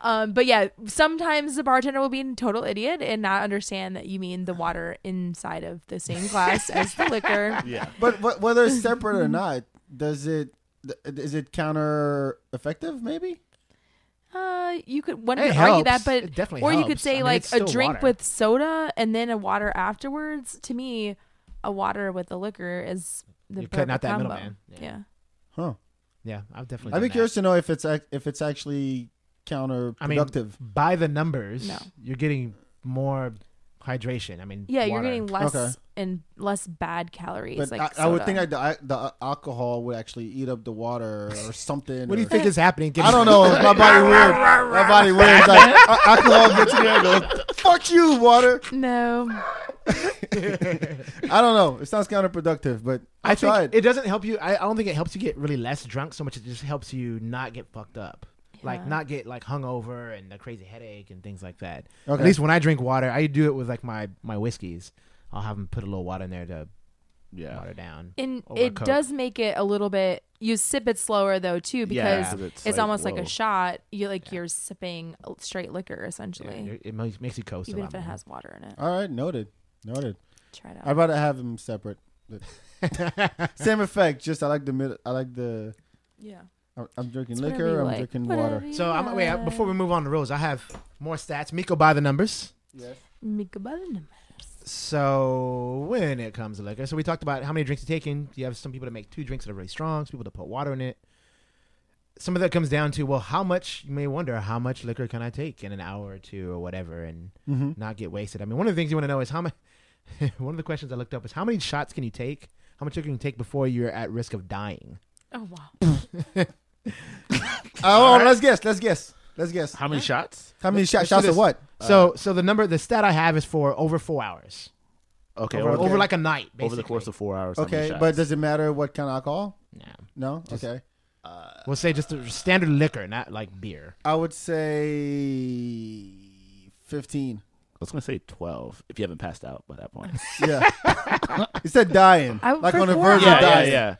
Speaker 7: Um, but yeah, sometimes the bartender will be a total idiot and not understand that you mean the water inside of the same glass as the liquor.
Speaker 10: Yeah.
Speaker 8: But wh- whether it's separate or not, does it th- is it counter effective? Maybe.
Speaker 7: Uh, you could one could argue that, but
Speaker 11: It definitely
Speaker 7: or you could say
Speaker 11: I mean,
Speaker 7: like
Speaker 11: it's
Speaker 7: a drink
Speaker 11: water.
Speaker 7: with soda and then a water afterwards. To me, a water with the liquor is the
Speaker 11: You're cutting out
Speaker 7: perfect
Speaker 11: that
Speaker 7: combo.
Speaker 11: middleman. Yeah.
Speaker 7: Yeah.
Speaker 8: Huh.
Speaker 11: Yeah, I've definitely.
Speaker 8: I'd
Speaker 11: done
Speaker 8: be
Speaker 11: that.
Speaker 8: curious to know if it's ac- if it's actually counterproductive.
Speaker 11: I mean, by the numbers,
Speaker 7: No.
Speaker 11: you're getting more hydration. I mean,
Speaker 7: Yeah, you're getting less
Speaker 8: Okay.
Speaker 7: and less bad calories.
Speaker 8: but
Speaker 7: like
Speaker 8: I, I would think like the, I- the uh, alcohol would actually eat up the water or something.
Speaker 11: What do you
Speaker 8: or-
Speaker 11: think is happening?
Speaker 8: I don't know. My body weird. My body weird. Like uh, alcohol gets in there and goes, "Fuck you, water."
Speaker 7: no.
Speaker 8: I don't know. It sounds counterproductive, but I,
Speaker 11: I
Speaker 8: tried.
Speaker 11: it doesn't help you. I, I don't think it helps you get really less drunk so much. It just helps you not get fucked up, like not get like hungover and a crazy headache and things like that.
Speaker 8: Okay.
Speaker 11: At least when I drink water, I do it with like my my whiskeys. I'll have them put a little water in there to
Speaker 10: Yeah.
Speaker 11: watered down.
Speaker 7: And it
Speaker 11: Coke.
Speaker 7: does make it a little bit. You sip it slower though too because
Speaker 10: Yeah,
Speaker 7: it's,
Speaker 10: it's like,
Speaker 7: almost like a shot. You like you're sipping straight liquor essentially,
Speaker 11: it- it makes, makes you coast a
Speaker 7: even
Speaker 11: lot
Speaker 7: if it
Speaker 11: more.
Speaker 7: has water in it.
Speaker 8: All right, noted, noted.
Speaker 7: Try it out.
Speaker 8: I'd rather have them separate. Same effect. Just I like the mid. I like the.
Speaker 7: yeah.
Speaker 8: I'm- I'm drinking
Speaker 7: It's whatever
Speaker 8: liquor.
Speaker 7: you
Speaker 8: I'm
Speaker 7: like.
Speaker 8: drinking
Speaker 7: Whatever
Speaker 8: water.
Speaker 7: you
Speaker 11: So I'm wait
Speaker 7: like.
Speaker 11: before we move on to rules. I have more stats. Micco by the numbers.
Speaker 8: Yes.
Speaker 7: Mika Button.
Speaker 11: So when it comes to liquor, so we talked about how many drinks you're taking. Do you have some people that make two drinks that are really strong. Some people that put water in it. Some of that comes down to well, how much you may wonder how much liquor can I take in an hour or two or whatever, and
Speaker 8: Mm-hmm.
Speaker 11: not get wasted. I mean, one of the things you want to know is how much. one of the questions I looked up is how many shots can you take? How much liquor can you take before you're at risk of dying?
Speaker 7: Oh wow.
Speaker 8: Oh, oh let's guess. Let's guess. Let's guess.
Speaker 10: How many shots?
Speaker 8: How many shots?
Speaker 11: let's
Speaker 8: Shots of what?
Speaker 11: So, so the number, the stat I have is for over four hours,
Speaker 10: Okay.
Speaker 11: over,
Speaker 10: over,
Speaker 11: over like a night,
Speaker 10: over the course of four hours.
Speaker 8: Okay, but does it matter what kind of alcohol?
Speaker 11: Nah.
Speaker 8: No.
Speaker 11: Just-
Speaker 8: okay.
Speaker 11: Uh, we'll say just a standard liquor, not like beer.
Speaker 8: I would say fifteen.
Speaker 10: I was gonna say twelve if you haven't passed out by that point.
Speaker 8: Yeah. it said dying,
Speaker 7: I-
Speaker 8: like on the verge
Speaker 7: hours.
Speaker 8: of
Speaker 10: yeah, yeah,
Speaker 8: dying.
Speaker 10: yeah.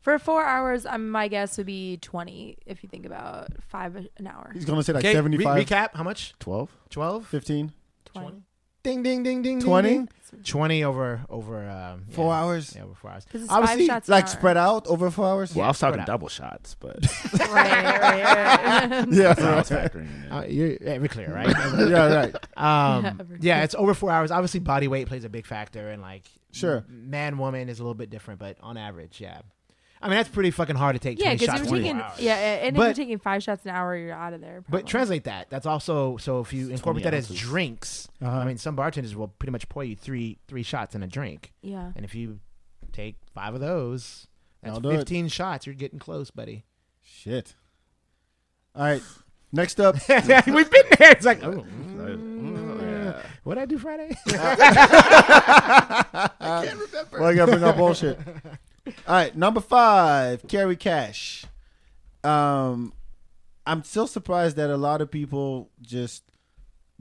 Speaker 7: For four hours, um, my guess would be twenty. If you think about five an hour.
Speaker 8: He's gonna say like
Speaker 11: Okay, re-
Speaker 8: seventy-five.
Speaker 11: recap. How much?
Speaker 10: Twelve.
Speaker 11: 12?
Speaker 8: 15.
Speaker 7: 20.
Speaker 11: Ding, ding, ding, ding.
Speaker 8: 20?
Speaker 11: ding, ding. 20 over, over, um,
Speaker 8: Four
Speaker 11: yeah.
Speaker 8: hours.
Speaker 11: Yeah, over four hours.
Speaker 7: It's
Speaker 11: Obviously,
Speaker 7: five shots. an
Speaker 8: Like
Speaker 7: hour.
Speaker 8: spread out over four hours.
Speaker 10: Well, I was
Speaker 11: spread
Speaker 10: talking
Speaker 11: out.
Speaker 10: double shots, but
Speaker 7: right, right, right.
Speaker 8: Yeah.
Speaker 10: that's what I was
Speaker 8: right.
Speaker 10: factoring in.
Speaker 11: Uh, you're very clear, right?
Speaker 8: yeah. Right.
Speaker 11: um,
Speaker 7: Yeah,
Speaker 11: yeah,
Speaker 7: over-
Speaker 11: it's over four hours. Obviously, body weight plays a big factor, and like,
Speaker 8: Sure.
Speaker 11: m- man, woman is a little bit different, but on average, yeah. I mean, that's pretty fucking hard to take.
Speaker 7: Yeah, because you're taking yeah, and if
Speaker 11: But-
Speaker 7: you're taking five shots an hour, you're out of there.
Speaker 11: But
Speaker 7: probably.
Speaker 11: translate that. That's also so if you incorporate that as
Speaker 10: ounces.
Speaker 11: drinks.
Speaker 8: Uh-huh.
Speaker 11: I mean, some bartenders will pretty much pour you three three shots in a drink,
Speaker 7: yeah.
Speaker 11: and if you take five of those, that's
Speaker 8: I'll do it.
Speaker 11: fifteen shots. You're getting close, buddy.
Speaker 8: Shit. All right. Next up.
Speaker 11: We've been there. It's like, oh,
Speaker 10: yeah.
Speaker 11: what I do Friday?
Speaker 8: Well, I gotta bring up bullshit. All right, number five, carry cash. Um, I'm still surprised that a lot of people just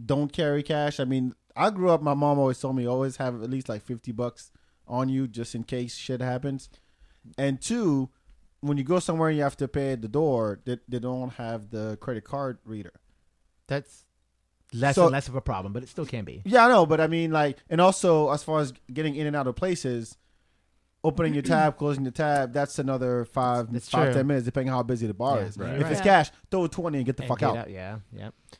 Speaker 8: don't carry cash. I mean, I grew up. My mom always told me always have at least like fifty bucks on you just in case shit happens. And two, when you go somewhere and you have to pay at the door, they, they don't have the credit card reader.
Speaker 11: That's less
Speaker 8: So-
Speaker 11: and less of a problem, but it still can be.
Speaker 8: Yeah, I know, but I mean, like, and also as far as getting in and out of places, opening your tab, closing the tab, that's another five,
Speaker 11: That's
Speaker 8: five,
Speaker 11: true.
Speaker 8: ten minutes, depending on how busy the bar
Speaker 11: Yeah,
Speaker 8: is.
Speaker 10: right.
Speaker 8: If it's
Speaker 7: Right.
Speaker 8: cash, throw a twenty and get the
Speaker 11: And
Speaker 8: fuck
Speaker 11: get
Speaker 8: out.
Speaker 11: Yeah, yeah.
Speaker 8: So-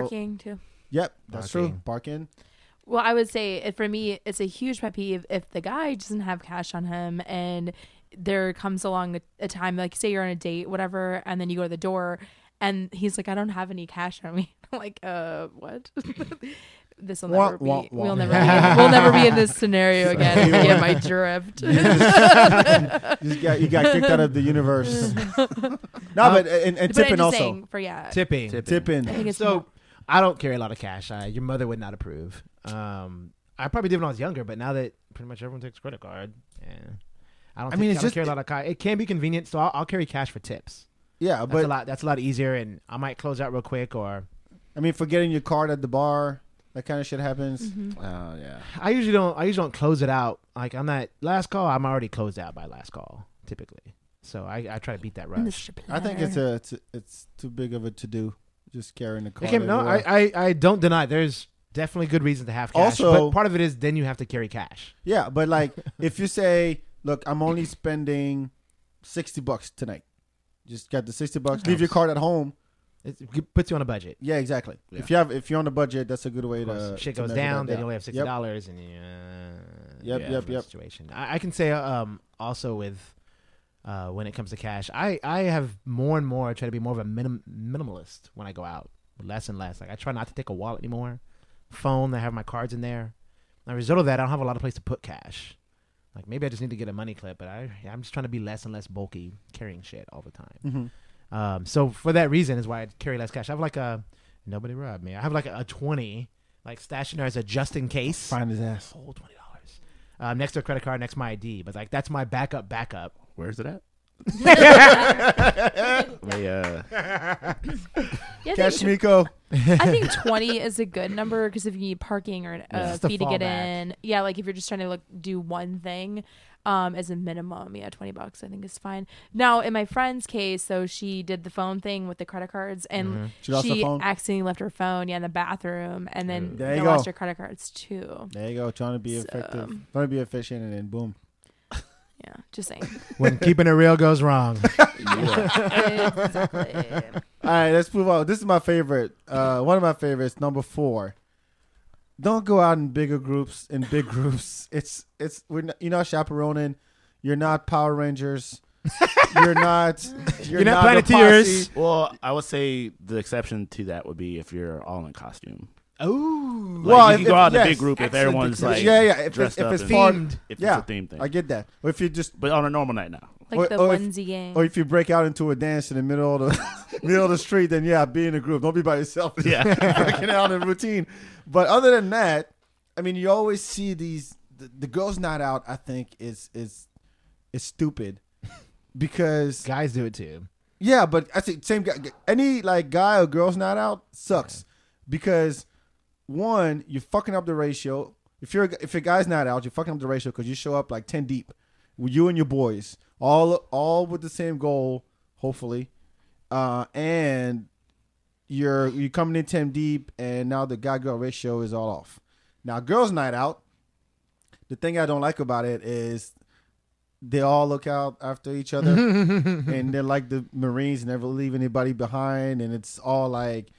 Speaker 7: Parking too.
Speaker 8: Yep, that's true.
Speaker 11: Parking.
Speaker 8: Park.
Speaker 7: Well, I would say it, for me, it's a huge pet peeve if the guy doesn't have cash on him and there comes along a, a time, like say you're on a date, whatever, and then you go to the door and he's like, I don't have any cash on me. I'm like, uh, what? this will
Speaker 8: Wah,
Speaker 7: never be.
Speaker 8: wah, wah.
Speaker 7: We'll never. Be in, we'll never be in this scenario again. if you get my drift.
Speaker 8: You just got you got kicked out of the universe. no, but and, and tipping also.
Speaker 7: saying, for yeah,
Speaker 11: Tipping.
Speaker 8: Tipping.
Speaker 7: I think it's
Speaker 11: So
Speaker 7: more-
Speaker 11: I don't carry a lot of cash. I, your mother would not approve. Um, I probably did when I was younger, but now that pretty much everyone takes credit card, yeah, I don't.
Speaker 8: I mean,
Speaker 11: I
Speaker 8: it's
Speaker 11: don't
Speaker 8: just-
Speaker 11: carry a lot of cash. It can be convenient, so I'll, I'll carry cash for tips.
Speaker 8: Yeah,
Speaker 11: That's
Speaker 8: but
Speaker 11: a lot. That's a lot easier, and I might close out real quick. Or
Speaker 8: I mean, forgetting your card at the bar, that kind of shit happens.
Speaker 7: Mhm.
Speaker 10: Oh yeah.
Speaker 11: I usually don't. I usually don't close it out. Like on that last call, I'm already closed out by last call typically. So I, I try to beat that rush.
Speaker 8: I think it's a it's, it's too big of a to do. Just carrying the
Speaker 11: It
Speaker 8: card.
Speaker 11: can, no, I. I I don't deny. There's definitely good reason to have cash.
Speaker 8: Also-
Speaker 11: but part of it is then you have to carry cash.
Speaker 8: Yeah, but like if you say, "Look, I'm only spending sixty bucks tonight," just got the sixty bucks. Leave your card at home.
Speaker 11: It, puts you on a budget.
Speaker 8: Yeah, exactly.
Speaker 10: Yeah.
Speaker 8: If you have, if you're on a budget, that's a good way to.
Speaker 11: shit
Speaker 8: to
Speaker 11: goes down, then you only have sixty
Speaker 8: Yep.
Speaker 11: dollars, and you, uh,
Speaker 8: Yep,
Speaker 11: yeah,
Speaker 8: yep, yep.
Speaker 11: Situation. I, I can say um also with uh when it comes to cash, I I have more and more try to be more of a minim, minimalist when I go out, less and less. Like I try not to take a wallet anymore, phone. I have my cards in there. As a result of that, I don't have a lot of place to put cash. Like maybe I just need to get a money clip, but I I'm just trying to be less and less bulky carrying shit all the time.
Speaker 8: Mhm.
Speaker 11: Um, so for that reason is why I carry less cash. I have like a nobody robbed me. I have like a, a twenty, like stashed there as a just in case.
Speaker 8: Find his ass.
Speaker 11: Whole twenty dollars. Um, next to a credit card, next to my ID. But like that's my backup, backup.
Speaker 10: Where's it at? They, uh,
Speaker 7: Yeah, I
Speaker 8: Catch
Speaker 7: think,
Speaker 8: Micco.
Speaker 7: I think 20 is a good number because if you need parking or a
Speaker 11: Yeah.
Speaker 7: Fee to get
Speaker 11: fallback.
Speaker 7: in, yeah, like if you're just trying to look do one thing, um, as a minimum, yeah, 20 bucks I think is fine. Now, in my friend's case, so she did the phone thing with the credit cards and
Speaker 8: Mm-hmm. She
Speaker 7: she accidentally left her phone, yeah, in the bathroom, and then
Speaker 8: There you
Speaker 7: they
Speaker 8: go.
Speaker 7: lost her credit cards too.
Speaker 8: There you go. Trying to be
Speaker 7: So-
Speaker 8: effective. Trying to be efficient, and then boom.
Speaker 7: Yeah, just saying.
Speaker 11: when keeping it real goes wrong.
Speaker 7: exactly.
Speaker 8: All right, let's move on. This is my favorite. Uh, one of my favorites, number four. Don't go out in bigger groups. In big groups, it's it's we're not, you're not chaperoning. You're not Power Rangers. You're not. You're,
Speaker 11: You're not
Speaker 8: the
Speaker 11: Planeteers.
Speaker 8: posse.
Speaker 10: well, I would say the exception to that would be if you're all in costume.
Speaker 11: Ooh.
Speaker 10: Like,
Speaker 8: Well,
Speaker 10: you
Speaker 8: if-
Speaker 10: can go out in a big group if everyone's like
Speaker 8: yeah, yeah. If it's,
Speaker 10: dressed
Speaker 8: if
Speaker 10: up
Speaker 8: it's
Speaker 10: and-
Speaker 8: far,
Speaker 11: Themed.
Speaker 10: if
Speaker 8: yeah,
Speaker 10: it's a theme thing.
Speaker 8: I get that. Or if you just,
Speaker 10: but on a normal night now.
Speaker 7: Like
Speaker 8: Or-
Speaker 7: the
Speaker 8: or if-
Speaker 7: onesie gang.
Speaker 8: or if you break out into a dance in the middle of the middle of the street, then yeah, be in a group. Don't be by yourself.
Speaker 10: Yeah.
Speaker 8: breaking out in routine. But other than that, I mean, you always see these. The, the girls' night out, I think, is is is stupid because
Speaker 11: Guys do it too.
Speaker 8: yeah, but I think same guy. Any like guy or girls' night out sucks because one, you're fucking up the ratio. If you're if a guy's not out, you're fucking up the ratio because you show up like ten deep, with you and your boys, all all with the same goal, hopefully, uh, and you're you're coming in ten deep, and now the guy girl ratio is all off. Now, girls' night out. The thing I don't like about it is they all look out after each other and they're like the Marines, never leave anybody behind, and it's all like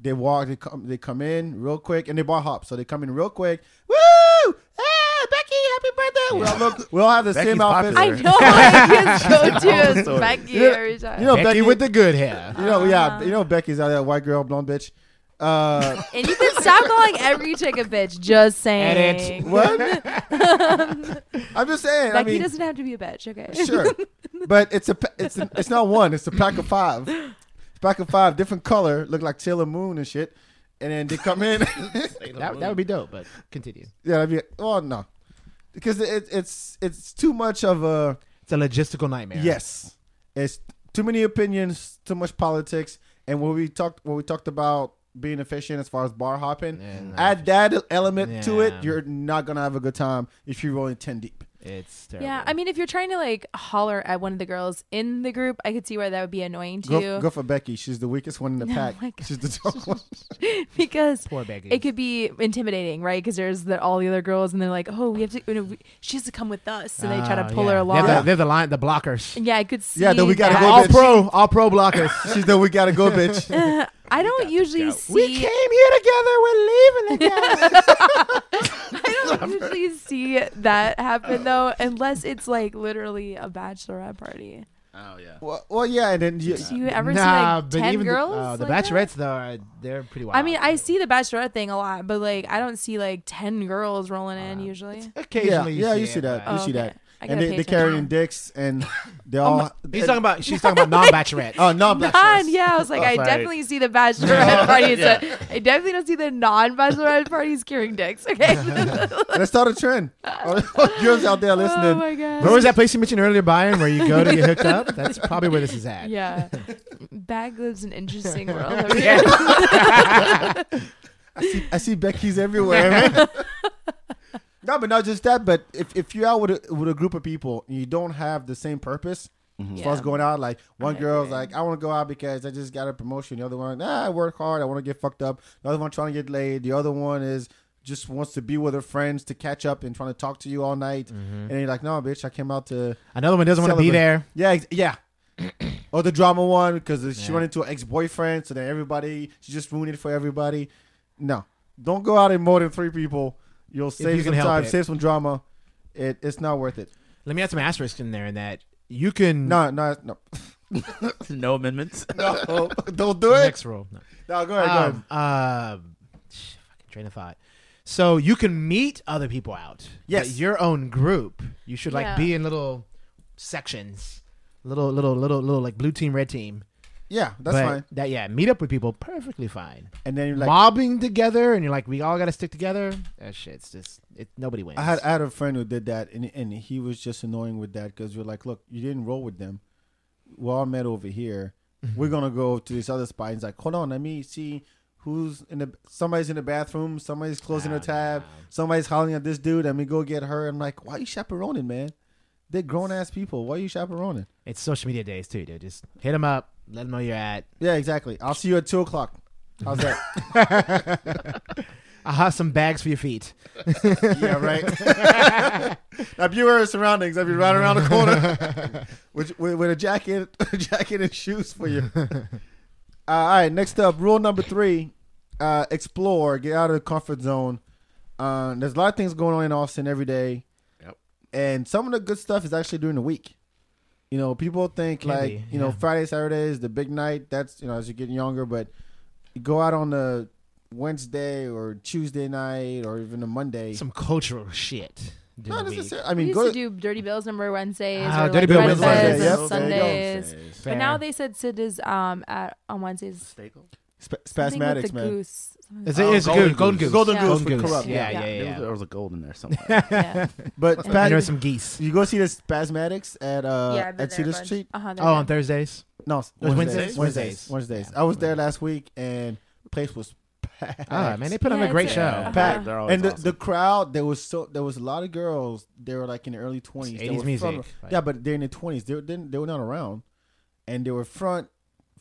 Speaker 8: they walk, they come, they come in real quick, and they bar hop, so they come in real quick. Woo! Hey, Becky, happy birthday! We all look, we all have the
Speaker 10: Becky's
Speaker 8: same outfits.
Speaker 7: I know. I just go to is
Speaker 10: Story.
Speaker 7: Becky
Speaker 8: You know-
Speaker 7: every time.
Speaker 8: you know
Speaker 11: Becky,
Speaker 8: Becky
Speaker 11: with the good hair.
Speaker 8: you know, yeah, you know Becky's out there, white girl, blonde bitch. Uh,
Speaker 7: and you can stop calling every chick a bitch. Just saying.
Speaker 11: Edit.
Speaker 8: what? I'm just saying.
Speaker 7: Becky
Speaker 8: I mean,
Speaker 7: doesn't have to be a bitch. Okay.
Speaker 8: sure, but it's a pa- it's a, it's not one. It's a pack of five. It's a pack of five, different color, look like Sailor Moon and shit. And then they come in.
Speaker 11: That, that would be dope, but continue.
Speaker 8: yeah, that'd be. Oh no, because it, it's it's too much of a
Speaker 11: It's a logistical nightmare.
Speaker 8: yes. It's too many opinions, too much politics, and when we talked when we talked about being efficient as far as bar hopping,
Speaker 11: Yeah, no.
Speaker 8: add that element to it, you're not gonna have a good time if you're rolling ten deep.
Speaker 11: It's terrible.
Speaker 7: Yeah, I mean, if you're trying to like holler at one of the girls in the group, I could see where that would be annoying to
Speaker 8: Go,
Speaker 7: you
Speaker 8: go for Becky. She's the weakest one in the
Speaker 7: Oh
Speaker 8: pack.
Speaker 7: my
Speaker 8: She's the top one.
Speaker 7: because
Speaker 11: Poor Becky.
Speaker 7: it could be intimidating, right? Because there's the, all the other girls, and they're like, "Oh, we have to, you know, we, she has to come with us," so they try to
Speaker 11: Oh,
Speaker 7: pull
Speaker 11: yeah.
Speaker 7: her along.
Speaker 11: They're the, they're the line, the blockers.
Speaker 7: Yeah, I could see.
Speaker 8: Yeah, then we gotta
Speaker 7: that.
Speaker 8: go,
Speaker 11: all
Speaker 8: bitch.
Speaker 11: pro, all pro blockers.
Speaker 8: She's the we gotta go bitch.
Speaker 7: I don't usually see.
Speaker 11: we came here together. We're leaving together.
Speaker 7: I don't usually see that happen though, unless it's like literally a bachelorette party.
Speaker 10: Oh yeah.
Speaker 8: well, well, yeah, and then you,
Speaker 7: Do you ever
Speaker 11: nah,
Speaker 7: see like
Speaker 11: but
Speaker 7: ten
Speaker 11: even
Speaker 7: girls?
Speaker 11: The, uh, the
Speaker 7: like that?
Speaker 11: bachelorettes though, are, they're pretty wild.
Speaker 7: I mean, I see the bachelorette thing a lot, but like I don't see like ten girls rolling in usually.
Speaker 11: occasionally.
Speaker 8: yeah, you
Speaker 11: it,
Speaker 8: see that,
Speaker 11: but-
Speaker 8: you
Speaker 7: Oh,
Speaker 8: see
Speaker 7: okay.
Speaker 8: that,
Speaker 7: I
Speaker 8: and
Speaker 7: gotta
Speaker 8: they
Speaker 7: pay
Speaker 8: they carrying dicks, and they oh all.
Speaker 11: He's talking about. She's talking about non-bachelorettes.
Speaker 8: Oh no, black
Speaker 7: Non,
Speaker 8: shirts.
Speaker 7: yeah, I was like, oh, I
Speaker 10: Sorry.
Speaker 7: definitely see the bachelorette parties. but I definitely don't see the non-bachelorette parties carrying dicks. Okay.
Speaker 8: Let's start a trend. All girls out there
Speaker 7: oh
Speaker 8: listening.
Speaker 7: my god.
Speaker 11: Where was that place you mentioned earlier, Byron, where you go to get hooked up? That's probably where this is at.
Speaker 7: Yeah. Bak lives an interesting world. over here.
Speaker 8: I see, I see Becky's everywhere, man. No, but not just that. But if, if you're out with a, with a group of people and you don't have the same purpose mm-hmm. as far as going out, like one
Speaker 7: I
Speaker 8: girl's
Speaker 7: agree.
Speaker 8: like, I want to go out because I just got a promotion. The other one, nah, I work hard. I want to get fucked up. The other one trying to get laid. The other one is just wants to be with her friends to catch up and trying to talk to you all night. Mm-hmm. And you're like, no, bitch, I came out to
Speaker 11: Another one doesn't want to be there.
Speaker 8: yeah, ex- yeah. or the drama one because she
Speaker 11: Yeah.
Speaker 8: run into an ex boyfriend, so then everybody she just ruined it for everybody. No, don't go out in more than three people. You'll save
Speaker 11: you
Speaker 8: some time,
Speaker 11: it.
Speaker 8: save some drama. It it's not worth it.
Speaker 11: Let me add some asterisks in there, in that you can.
Speaker 8: No, no, no,
Speaker 10: no amendments.
Speaker 8: no. don't do it.
Speaker 11: Next rule. No.
Speaker 8: No, go ahead, go ahead.
Speaker 11: Um, um, sh- fucking train of thought. So you can meet other people out.
Speaker 8: Yes.
Speaker 11: But your own group. You should like
Speaker 7: Yeah.
Speaker 11: be in little sections, little, little, little, little like blue team, red team.
Speaker 8: Yeah, that's
Speaker 11: But
Speaker 8: fine.
Speaker 11: That yeah, meet up with people, perfectly fine.
Speaker 8: And then you're like,
Speaker 11: Mobbing together, and you're like, we all got to stick together. That shit's just it. Nobody wins.
Speaker 8: I had I had a friend who did that, and and he was just annoying with that because you're like, look, you didn't roll with them, we all met over here. Mm-hmm. We're gonna go to this other spot." He's like, "Hold on, let me see." Who's in the? Somebody's in the bathroom. Somebody's closing a tab. Somebody's hollering at this dude. Let me go get her. I'm like, why are you chaperoning, man? They're grown ass people. Why are you chaperoning?
Speaker 11: It's social media days too, dude. Just hit them up, let them know you're at.
Speaker 8: Yeah, exactly. I'll see you at two o'clock. How's that?
Speaker 11: I'll have some bags for your feet.
Speaker 8: yeah, right. now, beware of surroundings. I'll be right around the corner with, with, with a jacket, a jacket and shoes for you. Uh, all right, next up, rule number three: uh, explore, get out of the comfort zone. Uh, there's a lot of things going on in Austin every day,
Speaker 10: Yep.
Speaker 8: and some of the good stuff is actually during the week. You know, people think
Speaker 11: Can
Speaker 8: like
Speaker 11: be,
Speaker 8: you know
Speaker 11: yeah.
Speaker 8: Friday, Saturday is the big night. That's you know as you get younger, but you go out on the Wednesday or Tuesday night or even a Monday.
Speaker 11: Some cultural shit. during
Speaker 8: Not necessarily. I
Speaker 7: we
Speaker 8: mean,
Speaker 7: used
Speaker 8: go
Speaker 7: to do Dirty Bills number Wednesdays
Speaker 11: Ah,
Speaker 7: or
Speaker 11: Dirty
Speaker 7: like
Speaker 11: Bill
Speaker 7: Wednesdays
Speaker 8: Wednesday,
Speaker 7: and
Speaker 8: yep, there you go.
Speaker 7: Sundays. But now they said Sid is um at on Wednesdays.
Speaker 8: Sp-
Speaker 7: Spazmatics,
Speaker 8: man.
Speaker 7: goose.
Speaker 11: Is
Speaker 10: Oh,
Speaker 11: it, it's
Speaker 10: Golden
Speaker 11: good. Golden
Speaker 10: Goose.
Speaker 11: goose.
Speaker 8: Golden
Speaker 7: Yeah.
Speaker 8: Goose
Speaker 11: Golden
Speaker 8: for
Speaker 11: goose.
Speaker 8: corrupt.
Speaker 11: Yeah,
Speaker 7: Yeah.
Speaker 11: yeah,
Speaker 10: There,
Speaker 11: yeah.
Speaker 10: was, there was a gold in there somewhere.
Speaker 7: yeah.
Speaker 8: But
Speaker 11: And there
Speaker 8: spas-
Speaker 11: was some geese.
Speaker 8: you go see the spasmatics at uh
Speaker 7: yeah,
Speaker 8: at Cedar. Street.
Speaker 7: Uh-huh,
Speaker 11: Oh, on Thursdays.
Speaker 8: No,
Speaker 11: was Wednesdays?
Speaker 8: Wednesdays.
Speaker 11: Wednesdays.
Speaker 8: Wednesdays.
Speaker 11: Yeah.
Speaker 8: I was there last week and the place was packed.
Speaker 11: Ah, man, they put on a great
Speaker 7: it's
Speaker 11: show.
Speaker 7: a- uh-huh.
Speaker 8: Packed. And the,
Speaker 10: awesome.
Speaker 8: the crowd, there was so there was a lot of girls. They were like in the early twenties.
Speaker 11: 80s music.
Speaker 8: Yeah, but they're in their twenties. They were they, they were not around, and they were front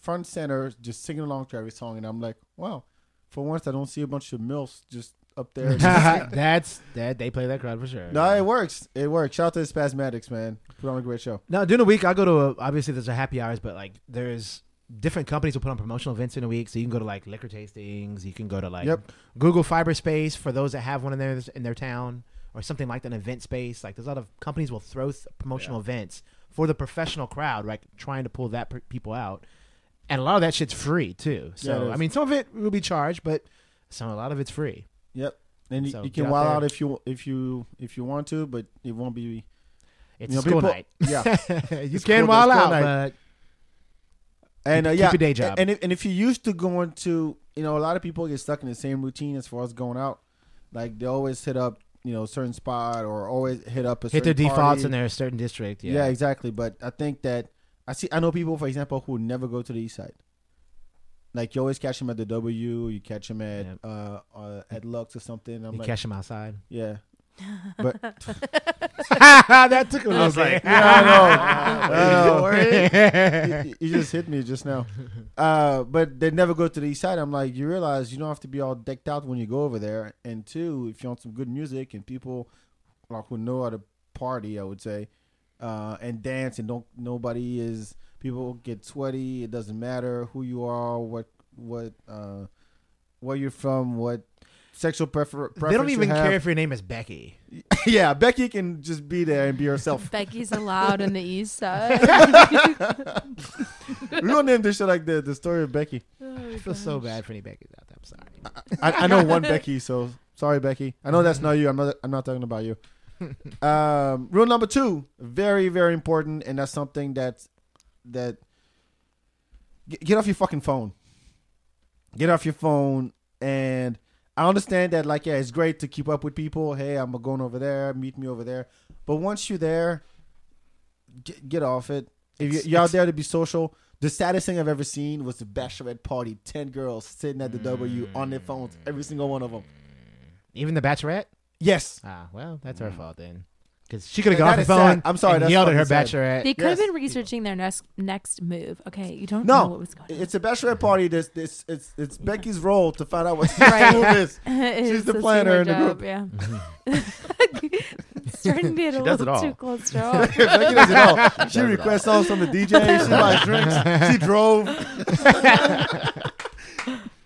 Speaker 8: front center, just singing along to every song. And I'm like, wow, for once I don't see a bunch of milfs just up there.
Speaker 11: That's that. They play that crowd for sure.
Speaker 8: no, it works. It works. Shout out to the Spazmatics, man. Put on a great show.
Speaker 11: No, during the week I go to a, obviously there's a happy hours, but like there's different companies will put on promotional events in a week. So you can go to like liquor tastings, you can go to like
Speaker 8: Yep.
Speaker 11: Google Fiber Space for those that have one in their in their town or something like that, an event space. Like there's a lot of companies will throw th- promotional events for the professional crowd, like trying to pull that per- people out. And a lot of that shit's free too. So
Speaker 8: is.
Speaker 11: I mean, some of it will be charged, but some a lot of it's free.
Speaker 8: Yep. And you,
Speaker 11: So
Speaker 8: you can
Speaker 11: out
Speaker 8: wild
Speaker 11: there.
Speaker 8: out if you if you if you want to, but it won't be.
Speaker 11: It's
Speaker 8: You know,
Speaker 11: school
Speaker 8: people-
Speaker 11: night.
Speaker 8: Yeah.
Speaker 11: you can
Speaker 8: cool,
Speaker 11: wild out,
Speaker 8: night.
Speaker 11: but
Speaker 8: And uh,
Speaker 11: Keep
Speaker 8: yeah,
Speaker 11: your day job.
Speaker 8: And if, and if you're used to going to, you know, a lot of people get stuck in the same routine as far as going out. Like they always hit up, you know, a certain spot or always hit up a
Speaker 11: hit their defaults
Speaker 8: party.
Speaker 11: in their certain district.
Speaker 8: Yeah.
Speaker 11: Yeah,
Speaker 8: exactly. But I think that I see. I know people, for example, who never go to the east side. Like you always catch them at the W, you catch them at
Speaker 11: Yep.
Speaker 8: uh, uh at Lux or something. I'm
Speaker 11: you
Speaker 8: like,
Speaker 11: catch them outside.
Speaker 8: yeah, but
Speaker 11: that took a little bit.
Speaker 8: yeah, I know. I know. you, you just hit me just now. Uh, but they never go to the east side. I'm like, you realize you don't have to be all decked out when you go over there. And two, if you want some good music and people like who know how to party, I would say, uh, and dance, and don't nobody is people get sweaty. It doesn't matter who you are, what what uh, where you're from, what sexual prefer- preference.
Speaker 11: They don't even
Speaker 8: you have.
Speaker 11: care if your name is Becky.
Speaker 8: yeah, Becky can just be there and be herself.
Speaker 7: Becky's allowed in the east side.
Speaker 8: We're gonna name this shit like the the story of Becky.
Speaker 11: I feel so bad for any Becky's out there. I'm sorry.
Speaker 8: I, I know one Becky, so sorry, Becky. I know that's not you. I'm not. I'm not talking about you. Um, rule number two, very very important, and that's something that that. Get, off your fucking phone. Get off your phone, and I understand that. Like, yeah, it's great to keep up with people. Hey, I'm going over there. Meet me over there. But once you're there, get, get off it. If you- you're out there to be social, the saddest thing I've ever seen was the bachelorette party. Ten girls sitting at the W on their phones, every single one of them.
Speaker 11: Even the Bachelorette.
Speaker 8: Yes,
Speaker 11: Ah, well, that's her fault then. Because she could have
Speaker 8: That-
Speaker 11: got off the
Speaker 8: is
Speaker 11: phone.
Speaker 8: sad. I'm sorry,
Speaker 11: and
Speaker 8: that's
Speaker 11: yelled at her
Speaker 8: fucking sad.
Speaker 11: Bachelorette.
Speaker 7: They could have
Speaker 8: Yes.
Speaker 7: been researching their next next move. Okay, you don't know what
Speaker 8: no,
Speaker 7: was going on.
Speaker 8: it's a bachelorette party. This, this, it's it's Becky's role to find out what the
Speaker 7: Right.
Speaker 8: move is.
Speaker 7: It's
Speaker 8: the
Speaker 7: a
Speaker 8: planner in the
Speaker 7: job, Yeah. Starting to get a
Speaker 10: does it
Speaker 7: little
Speaker 10: all.
Speaker 7: too close to home.
Speaker 8: Becky does it all. She
Speaker 10: does
Speaker 8: requests songs from the DJ. She buys drinks. She drove.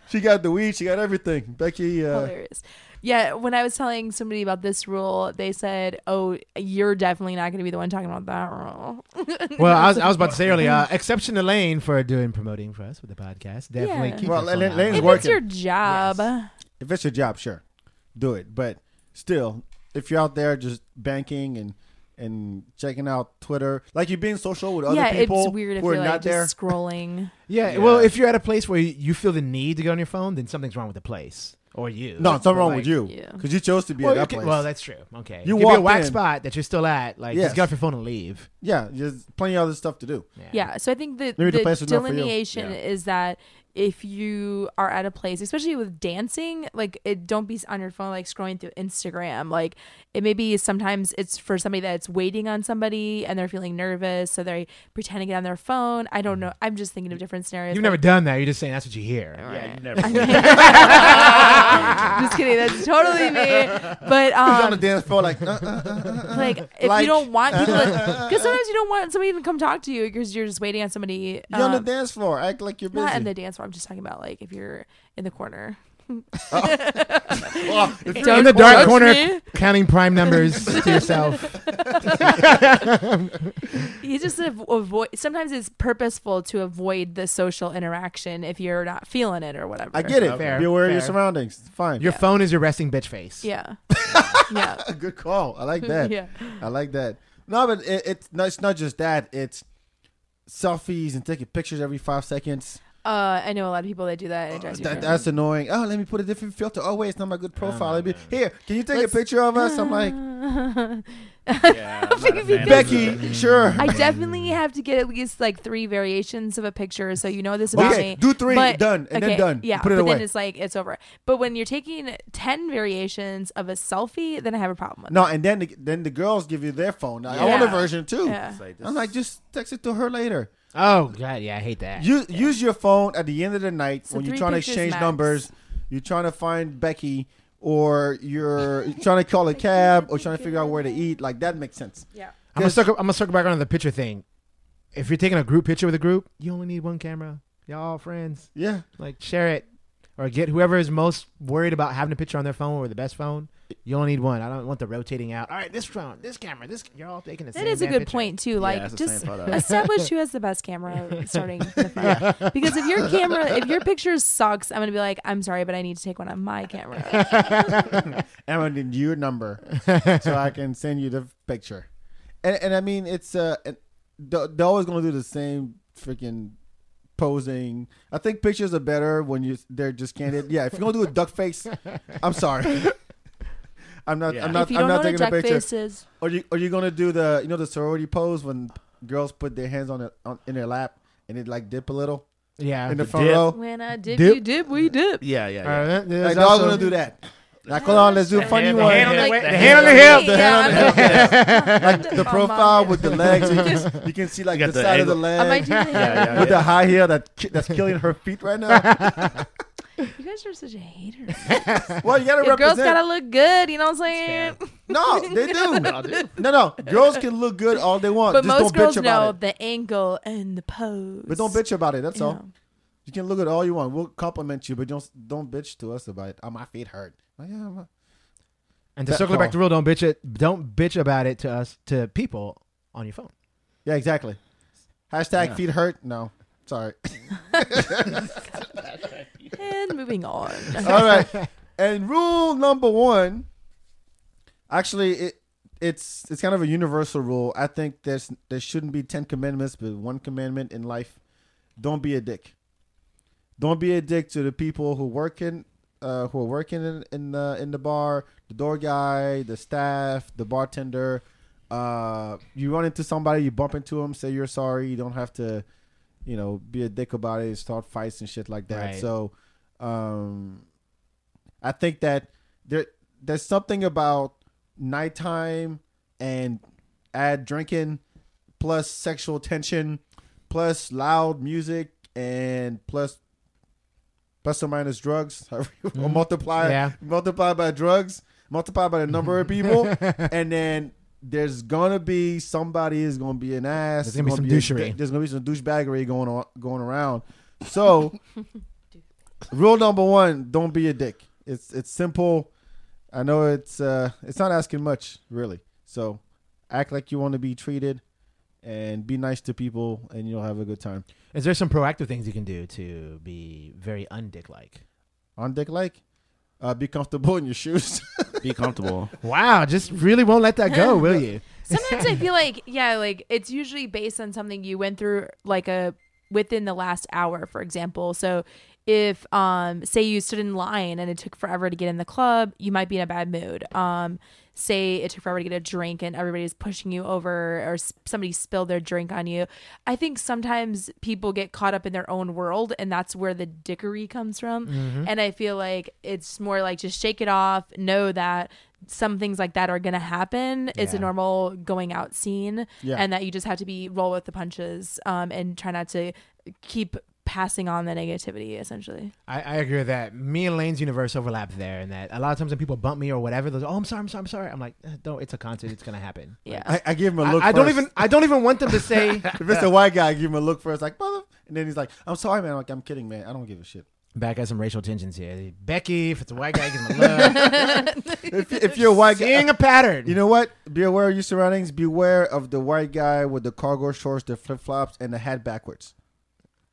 Speaker 8: she got the weed. She got everything. Becky. Uh,
Speaker 7: Hilarious. Yeah, when I was telling somebody about this rule, they said, "Oh, you're definitely not going to be the one talking about that rule."
Speaker 11: well, I was, I was about to say earlier, uh, exception to Lane for doing promoting for us with the podcast. Definitely
Speaker 7: Yeah.
Speaker 11: keep
Speaker 8: Well,
Speaker 11: your phone
Speaker 8: Lane-
Speaker 11: out.
Speaker 8: Lane's
Speaker 7: if
Speaker 8: working.
Speaker 7: it's your job,
Speaker 8: if it's your job, sure, do it. But still, if you're out there just banking and and checking out Twitter, like you're being social with other
Speaker 7: yeah,
Speaker 8: people
Speaker 7: it's weird if
Speaker 8: who are
Speaker 7: you're
Speaker 8: not
Speaker 7: like
Speaker 8: there.
Speaker 7: just scrolling.
Speaker 11: Yeah,
Speaker 10: Yeah.
Speaker 11: well, if you're at a place where you feel the need to go on your phone, then something's wrong with the place. Or you.
Speaker 8: No, something wrong
Speaker 11: Like-
Speaker 8: with you
Speaker 7: Yeah.
Speaker 8: because you chose to be
Speaker 11: Well,
Speaker 8: at that
Speaker 11: okay,
Speaker 8: place.
Speaker 11: well, that's true. Okay,
Speaker 8: You
Speaker 11: you could be a
Speaker 8: walked
Speaker 11: whack
Speaker 8: in.
Speaker 11: spot that you're still at. Like,
Speaker 8: Yes.
Speaker 11: just get off your phone and leave.
Speaker 8: yeah, there's plenty of other stuff to do.
Speaker 7: Yeah. So I think that
Speaker 8: Maybe the
Speaker 7: the,
Speaker 8: place was not for you.
Speaker 7: delineation is that if you are at a place, especially with dancing, like it don't be on your phone like scrolling through Instagram. Like it may be sometimes it's for somebody that's waiting on somebody and they're feeling nervous, so they're pretending to get on their phone. I don't know. I'm just thinking of different scenarios.
Speaker 11: You've never done that. You're just saying that's what you hear.
Speaker 10: Yeah, you never.
Speaker 7: just kidding. That's totally me. But
Speaker 8: He's on the
Speaker 7: um,
Speaker 8: dance floor like, uh, uh, uh, uh, uh.
Speaker 7: like if
Speaker 8: Like-
Speaker 7: you don't want people, because sometimes you don't want somebody to come talk to you because you're just waiting on somebody.
Speaker 8: you're on the
Speaker 7: um,
Speaker 8: dance floor. Act like you're busy.
Speaker 7: Not in the dance floor. I'm just talking about like if you're in the corner.
Speaker 8: Well, if you're
Speaker 7: Don't
Speaker 11: in the dark corner,
Speaker 7: me.
Speaker 11: counting prime numbers to yourself.
Speaker 7: You just avoid. Sometimes it's purposeful to avoid the social interaction if you're not feeling it or whatever.
Speaker 8: I get it.
Speaker 11: Fair,
Speaker 8: Be aware of your surroundings. It's Fine.
Speaker 11: Your phone is your resting bitch face.
Speaker 7: Yeah. yeah.
Speaker 8: Good call. I like that.
Speaker 7: Yeah.
Speaker 8: I like that. No, but it, it's not. It's not just that. It's selfies and taking pictures every five seconds.
Speaker 7: Uh, I know a lot of people that do that. And it drives me
Speaker 8: That,
Speaker 7: crazy.
Speaker 8: that's annoying. Oh, let me put a different filter. Oh wait, it's not my good profile. Let me, here, can you take
Speaker 7: Let's-
Speaker 8: a picture of us? I'm like,
Speaker 10: yeah, I'm not a fan of
Speaker 8: Becky, sure.
Speaker 7: I definitely have to get at least like three variations of a picture, so you know this about
Speaker 8: Okay,
Speaker 7: me.
Speaker 8: do three,
Speaker 7: But-
Speaker 8: done, and then done.
Speaker 7: Yeah,
Speaker 8: Put it
Speaker 7: but
Speaker 8: away.
Speaker 7: then it's like it's over. But when you're taking ten variations of a selfie, then I have a problem with.
Speaker 8: No, and then the, then the girls give you their phone. I want a version too.
Speaker 7: Yeah.
Speaker 10: Like
Speaker 8: I'm like, just text it to her later.
Speaker 11: Oh god, yeah, I hate that.
Speaker 8: Use use your phone at the end of the night
Speaker 7: So
Speaker 8: when you're trying to exchange
Speaker 7: max.
Speaker 8: numbers. You're trying to find Becky, or you're trying to call a cab, or trying to figure out where to eat. Like that makes sense.
Speaker 7: Yeah.
Speaker 11: I'm gonna circle. I'm gonna circle back on the picture thing. If you're taking a group picture with a group, you only need one camera. Y'all all friends.
Speaker 8: Yeah,
Speaker 11: Like share it, or get whoever is most worried about having a picture on their phone or the best phone. You only need one. I don't want the rotating out. All right, this phone, this camera, this. You're all taking the
Speaker 7: That
Speaker 11: same.
Speaker 7: is a good
Speaker 11: picture.
Speaker 7: point too. Like
Speaker 10: it's the
Speaker 7: just establish who has the best camera starting from the front. Because if your camera, if your picture sucks, I'm gonna be like, I'm sorry, but I need to take one on my camera.
Speaker 8: and I need your number so I can send you the picture. And and I mean, it's uh, and they're, they're always gonna do the same freaking posing. I think pictures are better when you they're just candid. Yeah, if you're gonna do a duck face, I'm sorry. I'm not.
Speaker 10: Yeah.
Speaker 8: I'm not.
Speaker 7: if you
Speaker 8: I'm
Speaker 7: don't know
Speaker 8: not
Speaker 7: what a
Speaker 8: taking a
Speaker 7: duck
Speaker 8: picture.
Speaker 7: face is,
Speaker 8: Are you are you gonna do the you know the sorority pose when girls put their hands on, it, on in their lap and it like dip a little
Speaker 11: Yeah.
Speaker 8: in the
Speaker 10: The
Speaker 8: front
Speaker 10: dip.
Speaker 8: row?
Speaker 7: when I dip,
Speaker 11: Dip.
Speaker 7: you dip, we dip.
Speaker 10: Yeah, yeah,
Speaker 11: All
Speaker 10: yeah.
Speaker 11: right, there's
Speaker 8: Like dog's
Speaker 11: also-
Speaker 8: gonna do that. Like hold on, let's do a funny
Speaker 10: hand- the
Speaker 8: one.
Speaker 10: hand on the-
Speaker 7: Like,
Speaker 10: the
Speaker 11: hand
Speaker 7: that's
Speaker 11: on the
Speaker 7: me.
Speaker 11: hip, the
Speaker 7: Yeah,
Speaker 8: hand
Speaker 7: I'm
Speaker 8: like the profile with the legs. You can, you can see like
Speaker 10: You
Speaker 8: the
Speaker 10: the
Speaker 8: side of the
Speaker 10: angle.
Speaker 8: leg.
Speaker 7: I might do that.
Speaker 10: Yeah, yeah,
Speaker 8: with
Speaker 10: yeah.
Speaker 8: the high heel that ki- that's killing her feet right now.
Speaker 7: You guys are such a hater.
Speaker 8: well, you gotta
Speaker 7: Your girls gotta look good. You know what I'm saying?
Speaker 8: no, they do. No, no, girls can look good all they want.
Speaker 7: But
Speaker 8: Just
Speaker 7: most
Speaker 8: don't
Speaker 7: girls
Speaker 8: bitch
Speaker 7: know
Speaker 8: it.
Speaker 7: the angle and the pose.
Speaker 8: But don't bitch about it. That's
Speaker 7: You
Speaker 8: all.
Speaker 7: know.
Speaker 8: You can look at all you want. We'll compliment you, but don't don't bitch to us about it. Oh, my feet hurt. Like, yeah, my-
Speaker 11: And to
Speaker 8: That
Speaker 11: circle back to real, don't bitch it. Don't bitch about it to us to people on your phone.
Speaker 8: yeah, exactly. Hashtag
Speaker 10: Yeah.
Speaker 8: feet hurt. No, sorry.
Speaker 7: And moving on.
Speaker 8: all right. And rule number one, actually, it it's it's kind of a universal rule. I think there's there shouldn't be ten commandments, but one commandment in life: don't be a dick. Don't be a dick to the people who work in uh, who are working in in the in the bar, the door guy, the staff, the bartender. Uh, you run into somebody, you bump into them, say you're sorry. You don't have to, you know, be a dick about it, start fights and shit like that.
Speaker 11: Right.
Speaker 8: So, um, I think that there there's something about nighttime and add drinking plus sexual tension plus loud music and plus plus or minus drugs however you
Speaker 11: Mhm.
Speaker 8: multiply
Speaker 11: Yeah.
Speaker 8: multiply by drugs multiply by the number of people and then there's gonna be somebody is gonna be an ass
Speaker 11: There's gonna be some
Speaker 8: a-
Speaker 11: douchery.
Speaker 8: there's gonna be some douchebaggery going on going around so rule number one don't be a dick it's it's simple i know it's uh it's not asking much really so act like you want to be treated and be nice to people and you'll have a good time
Speaker 11: Is there some proactive things you can do to be very undick like?
Speaker 8: on dick like uh be comfortable in your shoes
Speaker 10: Be comfortable.
Speaker 11: Wow, just really won't let that go, will you?
Speaker 7: Sometimes I feel like, yeah, like it's usually based on something you went through, like a within the last hour, for example. So if um say you stood in line and it took forever to get in the club, you might be in a bad mood. Um say it took forever to get a drink and everybody's pushing you over or s- somebody spilled their drink on you. I think sometimes people get caught up in their own world and that's where the dickery comes from.
Speaker 8: Mm-hmm.
Speaker 7: And I feel like it's more like just shake it off, know that some things like that are going to happen. It's a normal going out scene
Speaker 8: Yeah.
Speaker 7: and that you just have to be roll with the punches um, and try not to keep passing on the negativity essentially.
Speaker 11: I, I agree with that. Me and Lane's universe overlap there, and that a lot of times when people bump me or whatever, they're like, "Oh, I'm sorry, I'm sorry, I'm sorry." I'm like, "Eh, "Don't. It's a concert. It's gonna happen."
Speaker 7: Yeah.
Speaker 8: I, I give him a look.
Speaker 11: I don't even. I don't even want them to say.
Speaker 8: If it's a white guy, I give him a look first, like mother, and then he's like, "I'm sorry, man." I'm like, I'm kidding, man. I don't give a shit.
Speaker 11: Back at some racial tensions here. Becky, if it's a white guy, give him a look.
Speaker 8: If, if you're a white guy,
Speaker 11: Seeing a pattern.
Speaker 8: you know what? Be aware of your surroundings. Beware of the white guy with the cargo shorts, the flip flops, and the hat backwards.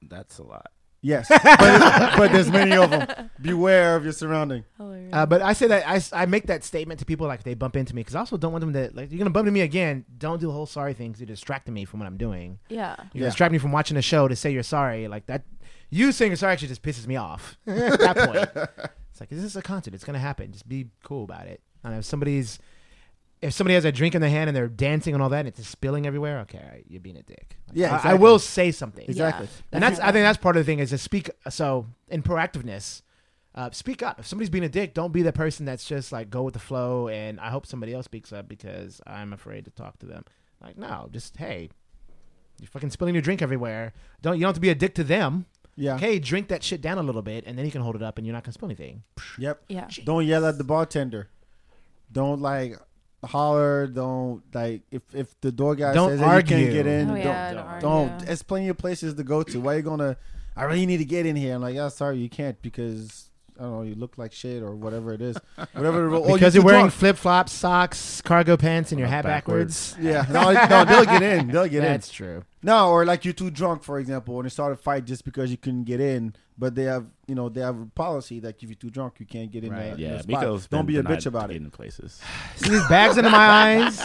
Speaker 10: That's a lot.
Speaker 8: Yes, but, but there's many of them. Beware of your surrounding.
Speaker 11: Uh, but I say that I, I make that statement to people like they bump into me because I also don't want them to like you're gonna bump into me again. Don't do the whole sorry thing 'cause you're distracting me from what I'm doing.
Speaker 7: yeah.
Speaker 11: You're
Speaker 8: Yeah.
Speaker 11: distracting me from watching a show to say you're sorry. Like that, you saying you're sorry actually just pisses me off. At that point, it's like, this is this a concert? It's gonna happen. Just be cool about it. And if somebody's, if somebody has a drink in their hand and they're dancing and all that, and it's spilling everywhere, okay, you're being a dick. Like,
Speaker 8: Yeah,
Speaker 11: I- I, will say something.
Speaker 8: Exactly.
Speaker 11: And that's I think that's part of the thing is to speak. So in proactiveness, uh, speak up. If somebody's being a dick, don't be the person that's just like go with the flow. And I hope somebody else speaks up because I'm afraid to talk to them. Like no, just hey, you're fucking spilling your drink everywhere. Don't you don't have to be a dick to them.
Speaker 8: Yeah.
Speaker 11: Hey, drink that shit down a little bit, and then you can hold it up, and you're not gonna spill anything.
Speaker 8: Yep.
Speaker 7: Yeah.
Speaker 8: Don't yell at the bartender. Don't like holler. Don't like if if the door guy
Speaker 11: Don't
Speaker 8: says that you can't get in.
Speaker 7: Oh,
Speaker 8: don't
Speaker 7: yeah,
Speaker 8: don't.
Speaker 7: don't
Speaker 8: don't.
Speaker 7: argue.
Speaker 8: There's plenty of places to go to. Why are you gonna? I really need to get in here. I'm like, yeah, sorry, you can't because I don't know. You look like shit or whatever it is. Whatever. the-
Speaker 11: because you're
Speaker 8: too
Speaker 11: wearing flip flops, socks, cargo pants, and your hat backwards.
Speaker 10: backwards.
Speaker 8: Yeah. No, no, they'll get in. They'll get in.
Speaker 11: That's true.
Speaker 8: No, or like you're too drunk, for example, and they start a fight just because you couldn't get in. But they have, you know, they have a policy that if you're too drunk, you can't get in.
Speaker 11: Right.
Speaker 8: The,
Speaker 10: Yeah,
Speaker 8: the spot.
Speaker 10: Micco's
Speaker 8: Don't
Speaker 10: been
Speaker 8: be a bitch about it.
Speaker 10: getting places.
Speaker 11: See these bags under my eyes.